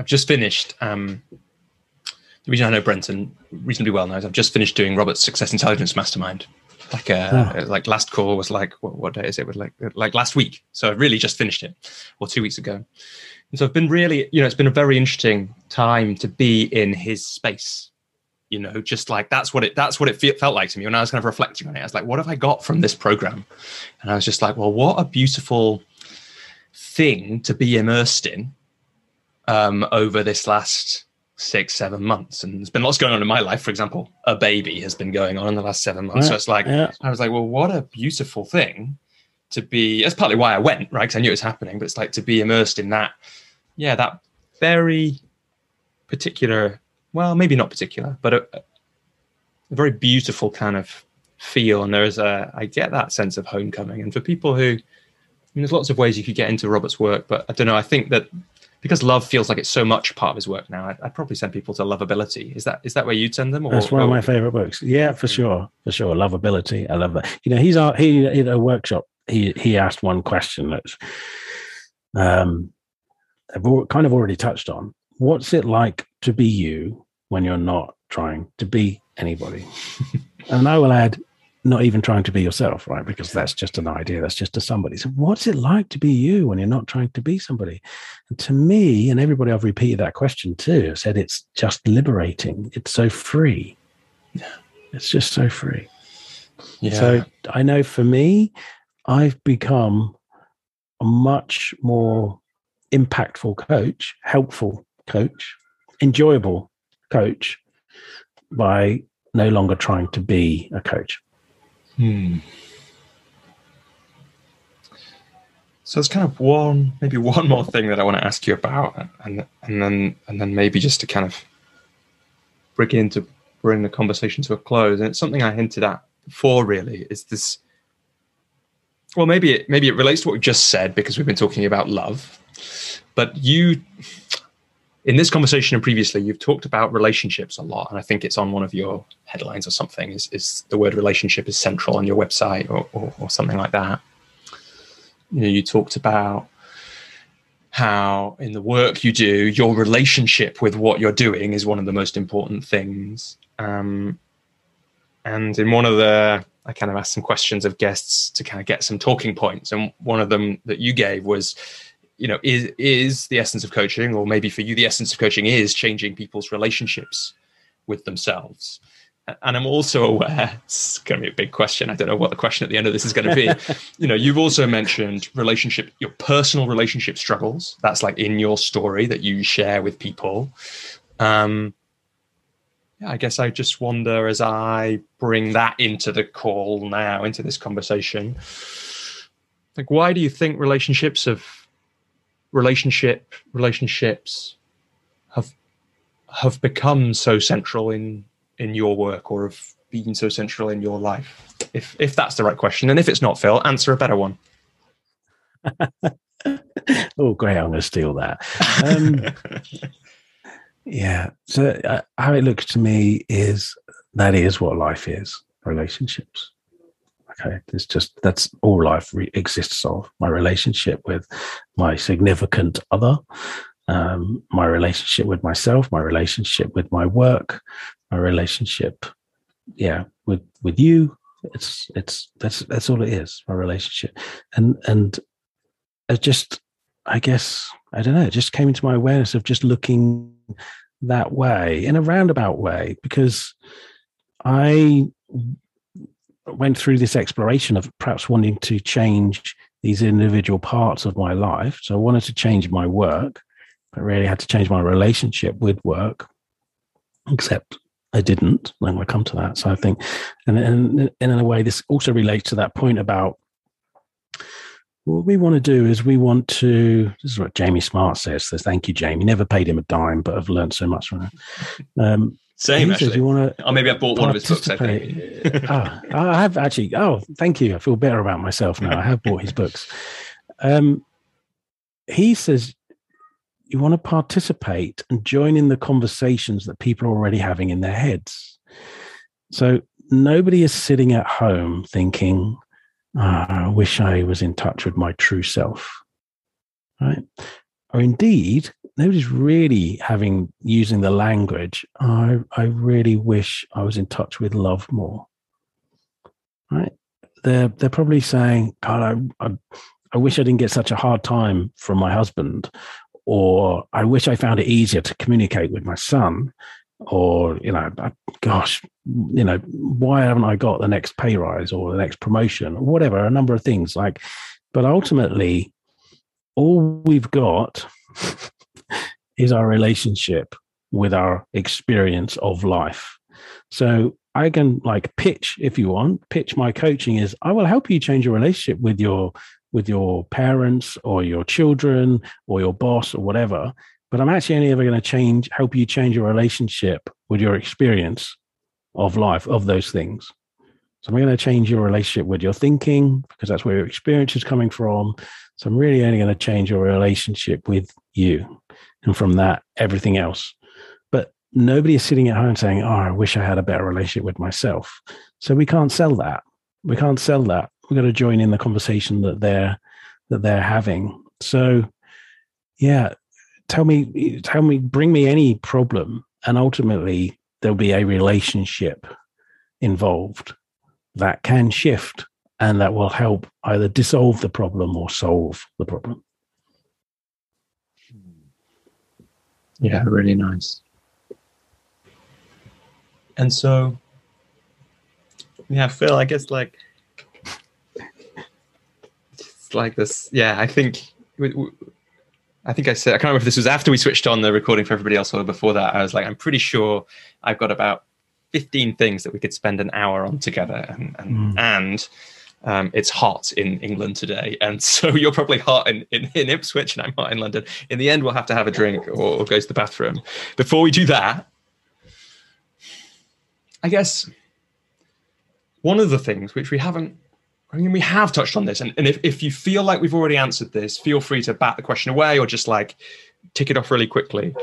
I've just finished. Um, the reason I know Brenton reasonably well now is I've just finished doing Robert's Success Intelligence Mastermind. Like uh, oh. like last call was like what, what day is it? Was like like last week. So I really just finished it, or two weeks ago. And so I've been really, you know, it's been a very interesting time to be in his space. You know, just like that's what it that's what it fe- felt like to me when I was kind of reflecting on it. I was like, what have I got from this program? And I was just like, well, what a beautiful thing to be immersed in um, over this last six, seven months. And there's been lots going on in my life. For example, a baby has been going on in the last seven months. so it's like, yeah. I was like, well, what a beautiful thing to be. That's partly why I went, right? Because I knew it was happening, but it's like to be immersed in that, yeah, that very particular, well, maybe not particular, but a, a very beautiful kind of feel. And there's a, I get that sense of homecoming. And for people who, I mean, there's lots of ways you could get into Robert's work, but I don't know. I think that because love feels like it's so much part of his work now. I'd, I'd, probably send people to Lovability. Is that is that where you'd send them? Or, That's one of my favorite books. Yeah, for sure, for sure. Lovability. I love that. You know, he's our, he in a workshop. He he asked one question that's um, I've kind of already touched on. What's it like to be you when you're not trying to be anybody? and I will add, not even trying to be yourself, right? Because that's just an idea, that's just a somebody. So, what's it like to be you when you're not trying to be somebody? And to me, and everybody I've repeated that question to, said it's just liberating. It's so free. Yeah. It's just so free. Yeah. So, I know for me, I've become a much more impactful coach, helpful coach, enjoyable coach by no longer trying to be a coach. Hmm. So there's kind of one, maybe one more thing that I want to ask you about, and and then and then maybe just to kind of bring in to bring the conversation to a close. And it's something I hinted at before. Really, is this? Well, maybe it maybe it relates to what we just said because we've been talking about love, but you in this conversation and previously, you've talked about relationships a lot, and I think it's on one of your headlines or something. Is, is the word relationship is central on your website or, or, or something like that? You know, you talked about how in the work you do, your relationship with what you're doing is one of the most important things. Um, and in one of the, I kind of asked some questions of guests to kind of get some talking points, and one of them that you gave was you know is is the essence of coaching or maybe for you the essence of coaching is changing people's relationships with themselves. And i'm also aware it's going to be a big question i don't know what the question at the end of this is going to be. You know you've also mentioned relationship your personal relationship struggles. That's like in your story that you share with people. Um yeah, I guess I just wonder as I bring that into the call now, into this conversation, like, why do you think relationships have relationship relationships have have become so central in in your work or have been so central in your life? If if that's the right question and if it's not phil answer a better one. Oh great i'm going to steal that. Um, yeah so uh, how it looks to me is that is what life is relationships Okay, it's just that's all life re- exists of my relationship with my significant other, um, my relationship with myself, my relationship with my work, my relationship, yeah, with with you. It's it's that's that's all it is. My relationship, and and I just I guess I don't know, it just came into my awareness of just looking that way in a roundabout way because I went through this exploration of perhaps wanting to change these individual parts of my life. So I wanted to change my work, but really had to change my relationship with work, except I didn't. And we'll come to that. So I think, and, and, and in a way, this also relates to that point about what we want to do is we want to this is what jamie smart says so thank you jamie never paid him a dime but i've learned so much from him um, same actually. you want to oh maybe i bought one of his books i think oh, i have actually oh thank you i feel better about myself now i have bought his books um, he says you want to participate and join in the conversations that people are already having in their heads so nobody is sitting at home thinking oh, I wish I was in touch with my true self. Right. Or indeed, nobody's really having using the language, I, I really wish I was in touch with love more. Right. They're they're probably saying, God, I, I, I wish I didn't get such a hard time from my husband, or I wish I found it easier to communicate with my son, or you know gosh you know why haven't i got the next pay rise or the next promotion or whatever a number of things like but ultimately all we've got is our relationship with our experience of life so i can like pitch if you want pitch my coaching is i will help you change your relationship with your with your parents or your children or your boss or whatever but I'm actually only ever going to change, help you change your relationship with your experience of life, of those things. So I'm going to change your relationship with your thinking because that's where your experience is coming from. So I'm really only going to change your relationship with you. And from that, everything else. But nobody is sitting at home saying, Oh, I wish I had a better relationship with myself. So we can't sell that. We can't sell that. We've got to join in the conversation that they're that they're having. So yeah, tell me tell me bring me any problem and ultimately there'll be a relationship involved that can shift and that will help either dissolve the problem or solve the problem yeah really nice and so yeah phil i guess like it's like this yeah i think I think I said I can't remember if this was after we switched on the recording for everybody else or before that. I was like, I'm pretty sure I've got about 15 things that we could spend an hour on together, and and, mm. and um, it's hot in England today, and so you're probably hot in, in, in, Ipswich, and I'm hot in London. In the end, we'll have to have a drink or, or go to the bathroom. Before we do that, I guess one of the things which we haven't I mean, we have touched on this, and, and if, if you feel like we've already answered this, feel free to bat the question away or just like tick it off really quickly.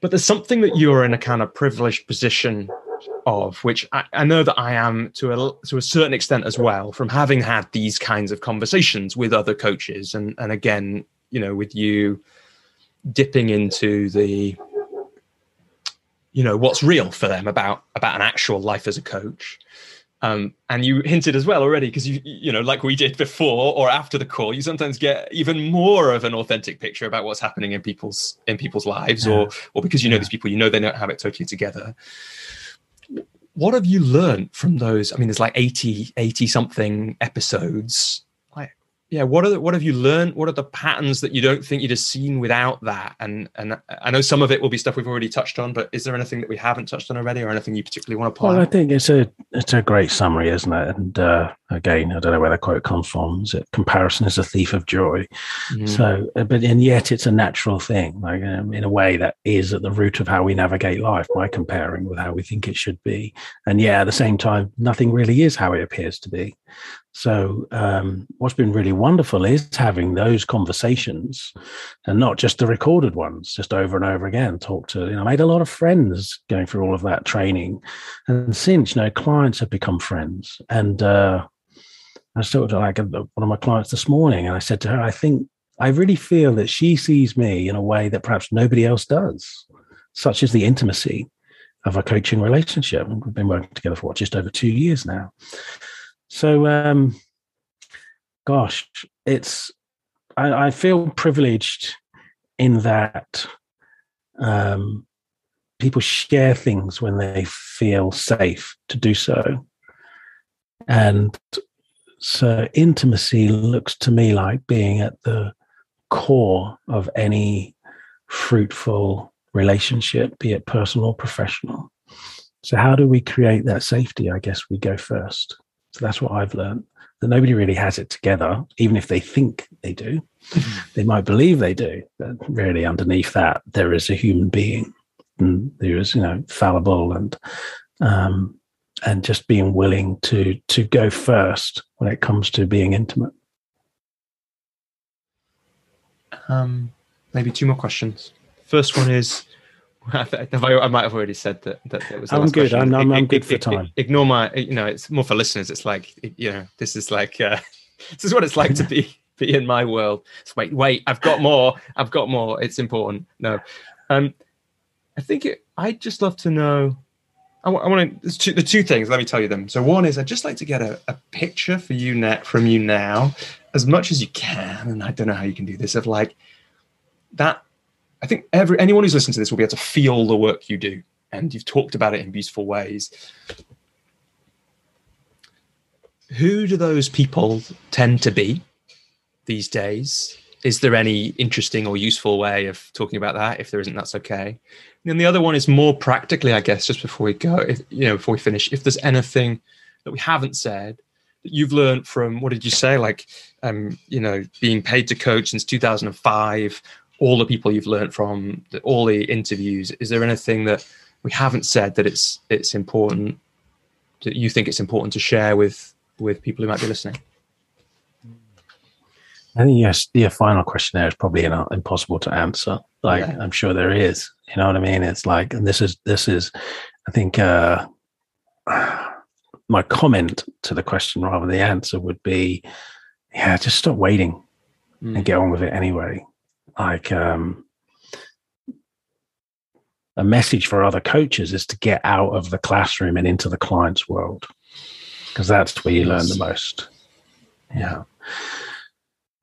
But there's something that you're in a kind of privileged position of, which I, I know that I am to a to a certain extent as well, from having had these kinds of conversations with other coaches, and and again, you know, with you dipping into the you know what's real for them about about an actual life as a coach um, and you hinted as well already, because you you know, like we did before or after the call, you sometimes get even more of an authentic picture about what's happening in people's in people's lives, yeah. or or because you know yeah. these people, you know they don't have it totally together. What have you learned from those? I mean, there's like 80, 80 something episodes. Like, yeah what are the, what have you learned? What are the patterns that you don't think you'd have seen without that? And and i know some of it will be stuff we've already touched on but is there anything that we haven't touched on already or anything you particularly want to apply well i think it's a it's a great summary isn't it? And uh, again i don't know where that quote comes from is it comparison is a thief of joy mm. so uh, but and yet it's a natural thing like um, in a way that is at the root of how we navigate life by comparing with how we think it should be and yeah at the same time nothing really is how it appears to be so, um, what's been really wonderful is having those conversations and not just the recorded ones, just over and over again. Talk to, you know, I made a lot of friends going through all of that training. And since, you know, clients have become friends. And uh, I was talking to like one of my clients this morning, and I said to her, I think, I really feel that she sees me in a way that perhaps nobody else does, such as the intimacy of a coaching relationship. We've been working together for what, just over two years now. So, um, gosh, it's I, I feel privileged in that um, people share things when they feel safe to do so. And so intimacy looks to me like being at the core of any fruitful relationship, be it personal or professional. So, how do we create that safety? I guess we go first. So, that's what I've learned that nobody really has it together, even if they think they do. Mm-hmm. They might believe they do, but really underneath that, there is a human being and who is, you know, fallible and, um, and just being willing to to go first when it comes to being intimate. Um, maybe two more questions. First one is, I might have already said that. That it was. I'm good. I'm, I'm, I'm, good for time. Ignore my. You know, it's more for listeners. It's like you know, this is like uh, this is what it's like to be be in my world. So wait, wait. I've got more. I've got more. It's important. No, um, I think it, I'd just love to know. I, I want to. The two things. Let me tell you them. So one is I'd just like to get a, a picture for you net from you now, as much as you can. And I don't know how you can do this. Of like that I think every anyone who's listening to this will be able to feel the work you do, and you've talked about it in beautiful ways. Who do those people tend to be these days? Is there any interesting or useful way of talking about that? If there isn't, that's okay. And then the other one is more practically, I guess, just before we go, if, you know, before we finish, if there's anything that we haven't said that you've learned from, what did you say, like, um, you know, being paid to coach since 2005 all the people you've learned from, all the interviews, is there anything that we haven't said that it's it's important that you think it's important to share with with people who might be listening? I think yes, the final question there is probably impossible to answer. Like yeah. I'm sure there is. You know what I mean? It's like, and this is this is, I think, uh, my comment to the question rather than the answer would be, yeah, just stop waiting mm. and get on with it anyway like um, a message for other coaches is to get out of the classroom and into the client's world because that's where you learn the most. Yeah.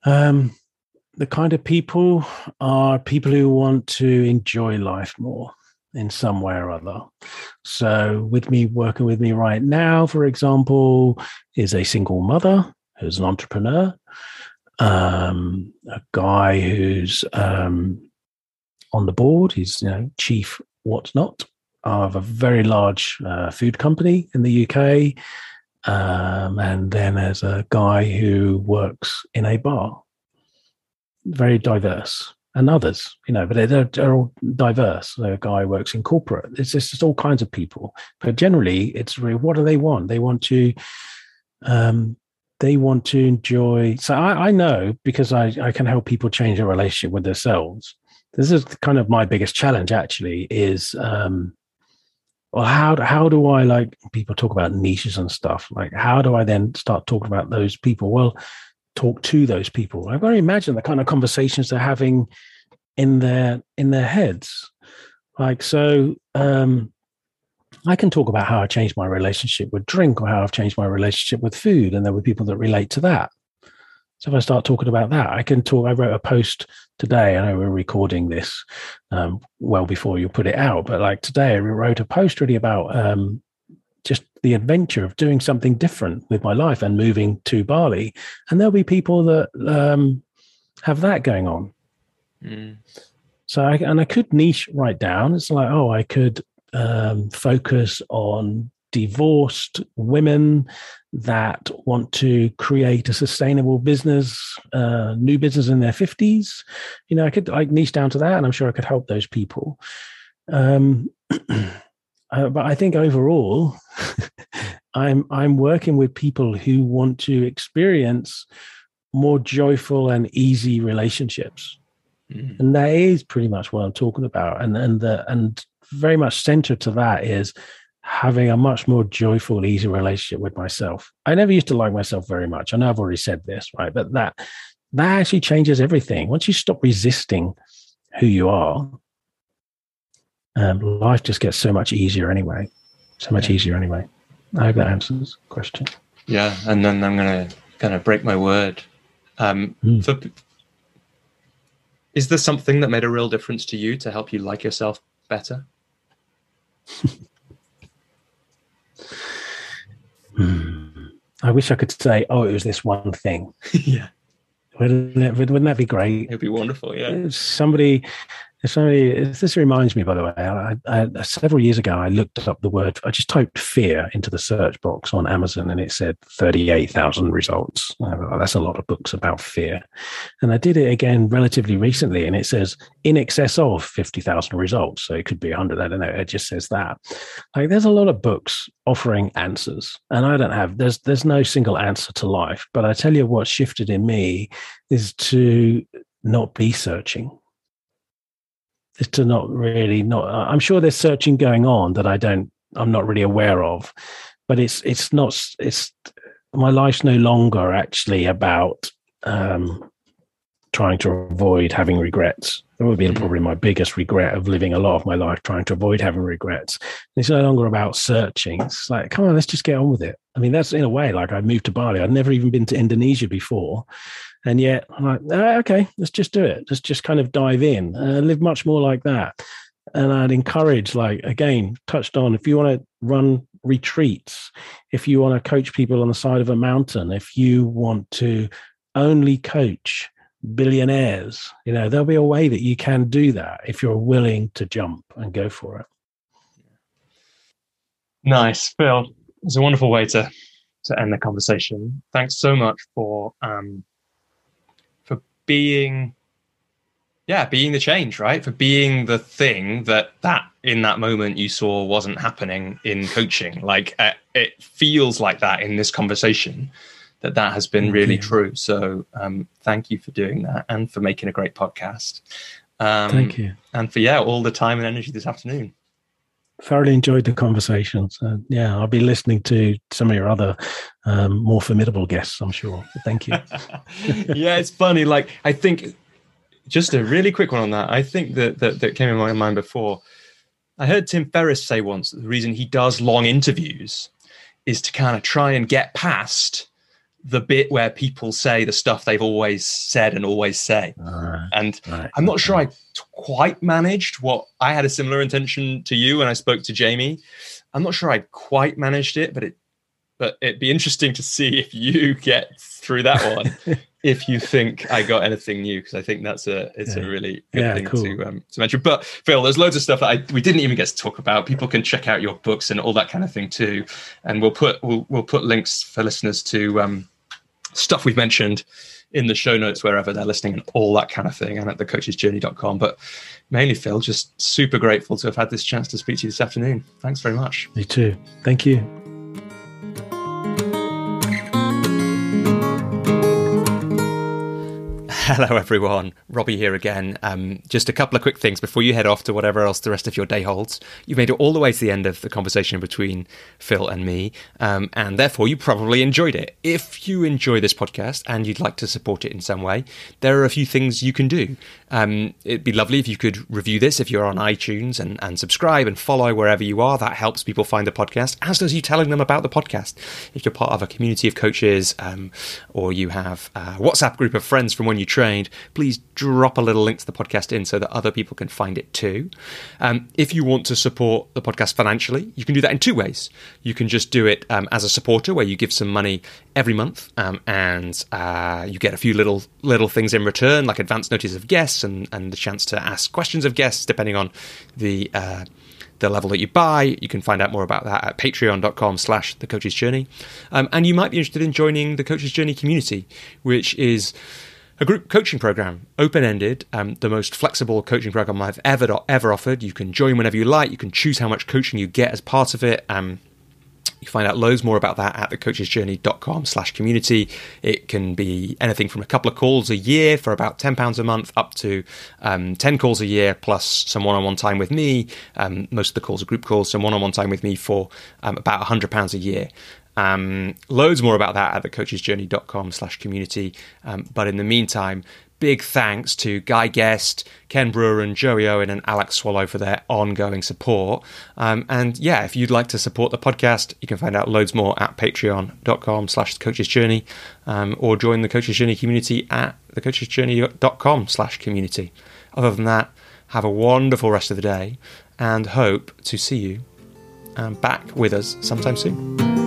Um, the kind of people are people who want to enjoy life more in some way or other. So, with me working with me right now, for example, is a single mother who's an entrepreneur um, a guy who's um, on the board. He's you know chief whatnot of a very large uh, food company in the UK. Um, and then there's a guy who works in a bar. Very diverse, and others, you know, but they're, they're all diverse. A guy works in corporate. It's just, all kinds of people. But generally, it's really what do they want? They want to um, they want to enjoy. So I, I know because I, I can help people change their relationship with themselves. This is kind of my biggest challenge actually is, um, well, how, how do I like people talk about niches and stuff? Like, how do I then start talking about those people? Well, talk to those people. I've got to imagine the kind of conversations they're having in their, in their heads. Like, so, um, I can talk about how I changed my relationship with drink or how I've changed my relationship with food. And there were people that relate to that. So if I start talking about that, I can talk. I wrote a post today. I know we're recording this um, well before you put it out, but like today, I wrote a post really about um, just the adventure of doing something different with my life and moving to Bali. And there'll be people that um, have that going on. Mm. So I, and I could niche right down. It's like, oh, I could um, focus on divorced women that want to create a sustainable business, uh, new business in their 50s. You know, I could I niche down to that and I'm sure I could help those people. Um, uh, but I think overall, I'm I'm working with people who want to experience more joyful and easy relationships. Mm. And that is pretty much what I'm talking about. And and the and very much centered to that is having a much more joyful, easy relationship with myself. I never used to like myself very much. I know I've already said this, right? But that that actually changes everything. Once you stop resisting who you are, um, life just gets so much easier anyway. So much easier anyway. I hope that answers the question. Yeah, and then I'm gonna kind of break my word. Um, mm. For is there something that made a real difference to you to help you like yourself better? hmm. I wish I could say, oh, it was this one thing. yeah. Wouldn't that, wouldn't that be great? It'd be wonderful. Yeah. Somebody somebody, this reminds me, by the way, I, I, several years ago, I looked up the word, I just typed fear into the search box on Amazon and it said 38,000 results. Uh, that's a lot of books about fear. And I did it again relatively recently and it says in excess of 50,000 results. So it could be 100, I don't know. It just says that. Like there's a lot of books offering answers and I don't have, there's, there's no single answer to life. But I tell you what shifted in me is to not be searching to not really not i'm sure there's searching going on that i don't i'm not really aware of but it's it's not it's my life's no longer actually about um trying to avoid having regrets. That would be mm-hmm. probably my biggest regret of living a lot of my life trying to avoid having regrets. It's no longer about searching. It's like come on let's just get on with it. I mean that's in a way like i moved to bali. I'd never even been to indonesia before and yet, I'm like, ah, okay, let's just do it. Let's just kind of dive in and live much more like that. And I'd encourage, like, again, touched on if you want to run retreats, if you want to coach people on the side of a mountain, if you want to only coach billionaires, you know, there'll be a way that you can do that if you're willing to jump and go for it. Nice, Phil. It's a wonderful way to to end the conversation. Thanks so much for um, being yeah being the change right? For being the thing that that in that moment you saw wasn't happening in coaching. Like uh, it feels like that in this conversation that that has been really true. So um, thank you for doing that and for making a great podcast. Um, thank you. and for yeah all the time and energy this afternoon thoroughly enjoyed the conversations. Uh, yeah, I'll be listening to some of your other um, more formidable guests, I'm sure. Thank you. yeah, it's funny. Like, I think just a really quick one on that. I think that, that that came in my mind before. I heard Tim Ferriss say once that the reason he does long interviews is to kind of try and get past the bit where people say the stuff they've always said and always say. Right, and right, I'm not sure I quite managed what I had a similar intention to you when I spoke to Jamie. I'm not sure I quite managed it, but it but it'd be interesting to see if you get through that one if you think I got anything new because I think that's a it's yeah. a really good yeah, thing cool. to um, to mention. But Phil, there's loads of stuff that I, we didn't even get to talk about. People can check out your books and all that kind of thing too, and we'll put we'll we'll put links for listeners to um, stuff we've mentioned in the show notes wherever they're listening and all that kind of thing and at thecoachesjourney.com but mainly phil just super grateful to have had this chance to speak to you this afternoon. Thanks very much. Me too. Thank you Hello, everyone. Robbie here again. Um, just a couple of quick things before you head off to whatever else the rest of your day holds. You've made it all the way to the end of the conversation between Phil and me, um, and therefore you probably enjoyed it. If you enjoy this podcast and you'd like to support it in some way, there are a few things you can do. Um, it'd be lovely if you could review this if you're on iTunes and, and subscribe and follow wherever you are. That helps people find the podcast, as does you telling them about the podcast. If you're part of a community of coaches um, or you have a WhatsApp group of friends from when you trained, please drop a little link to the podcast in so that other people can find it too. Um, if you want to support the podcast financially, you can do that in two ways. You can just do it um, as a supporter, where you give some money every month, um, and uh, you get a few little little things in return, like advance notice of guests and and the chance to ask questions of guests, depending on the. Uh, the level that you buy. You can find out more about that at patreon.com slash the coach's journey. Um, and you might be interested in joining the coach's journey community, which is a group coaching program, open ended, um, the most flexible coaching program I've ever ever offered. You can join whenever you like. You can choose how much coaching you get as part of it. Um, you find out loads more about that at thecoachesjourney.com slash community. It can be anything from a couple of calls a year for about £10 a month up to um, 10 calls a year plus some one-on-one time with me. Um, most of the calls are group calls, some one-on-one time with me for um, about £100 a year. Um, loads more about that at thecoachesjourney.com slash community. Um, but in the meantime, big thanks to Guy Guest, Ken Brewer, and Joey Owen and Alex Swallow for their ongoing support. Um, and yeah, if you'd like to support the podcast, you can find out loads more at patreon.com slash the coach's journey um, or join the coach's journey community at thecoachesjourney.com slash community. Other than that, have a wonderful rest of the day and hope to see you um, back with us sometime soon.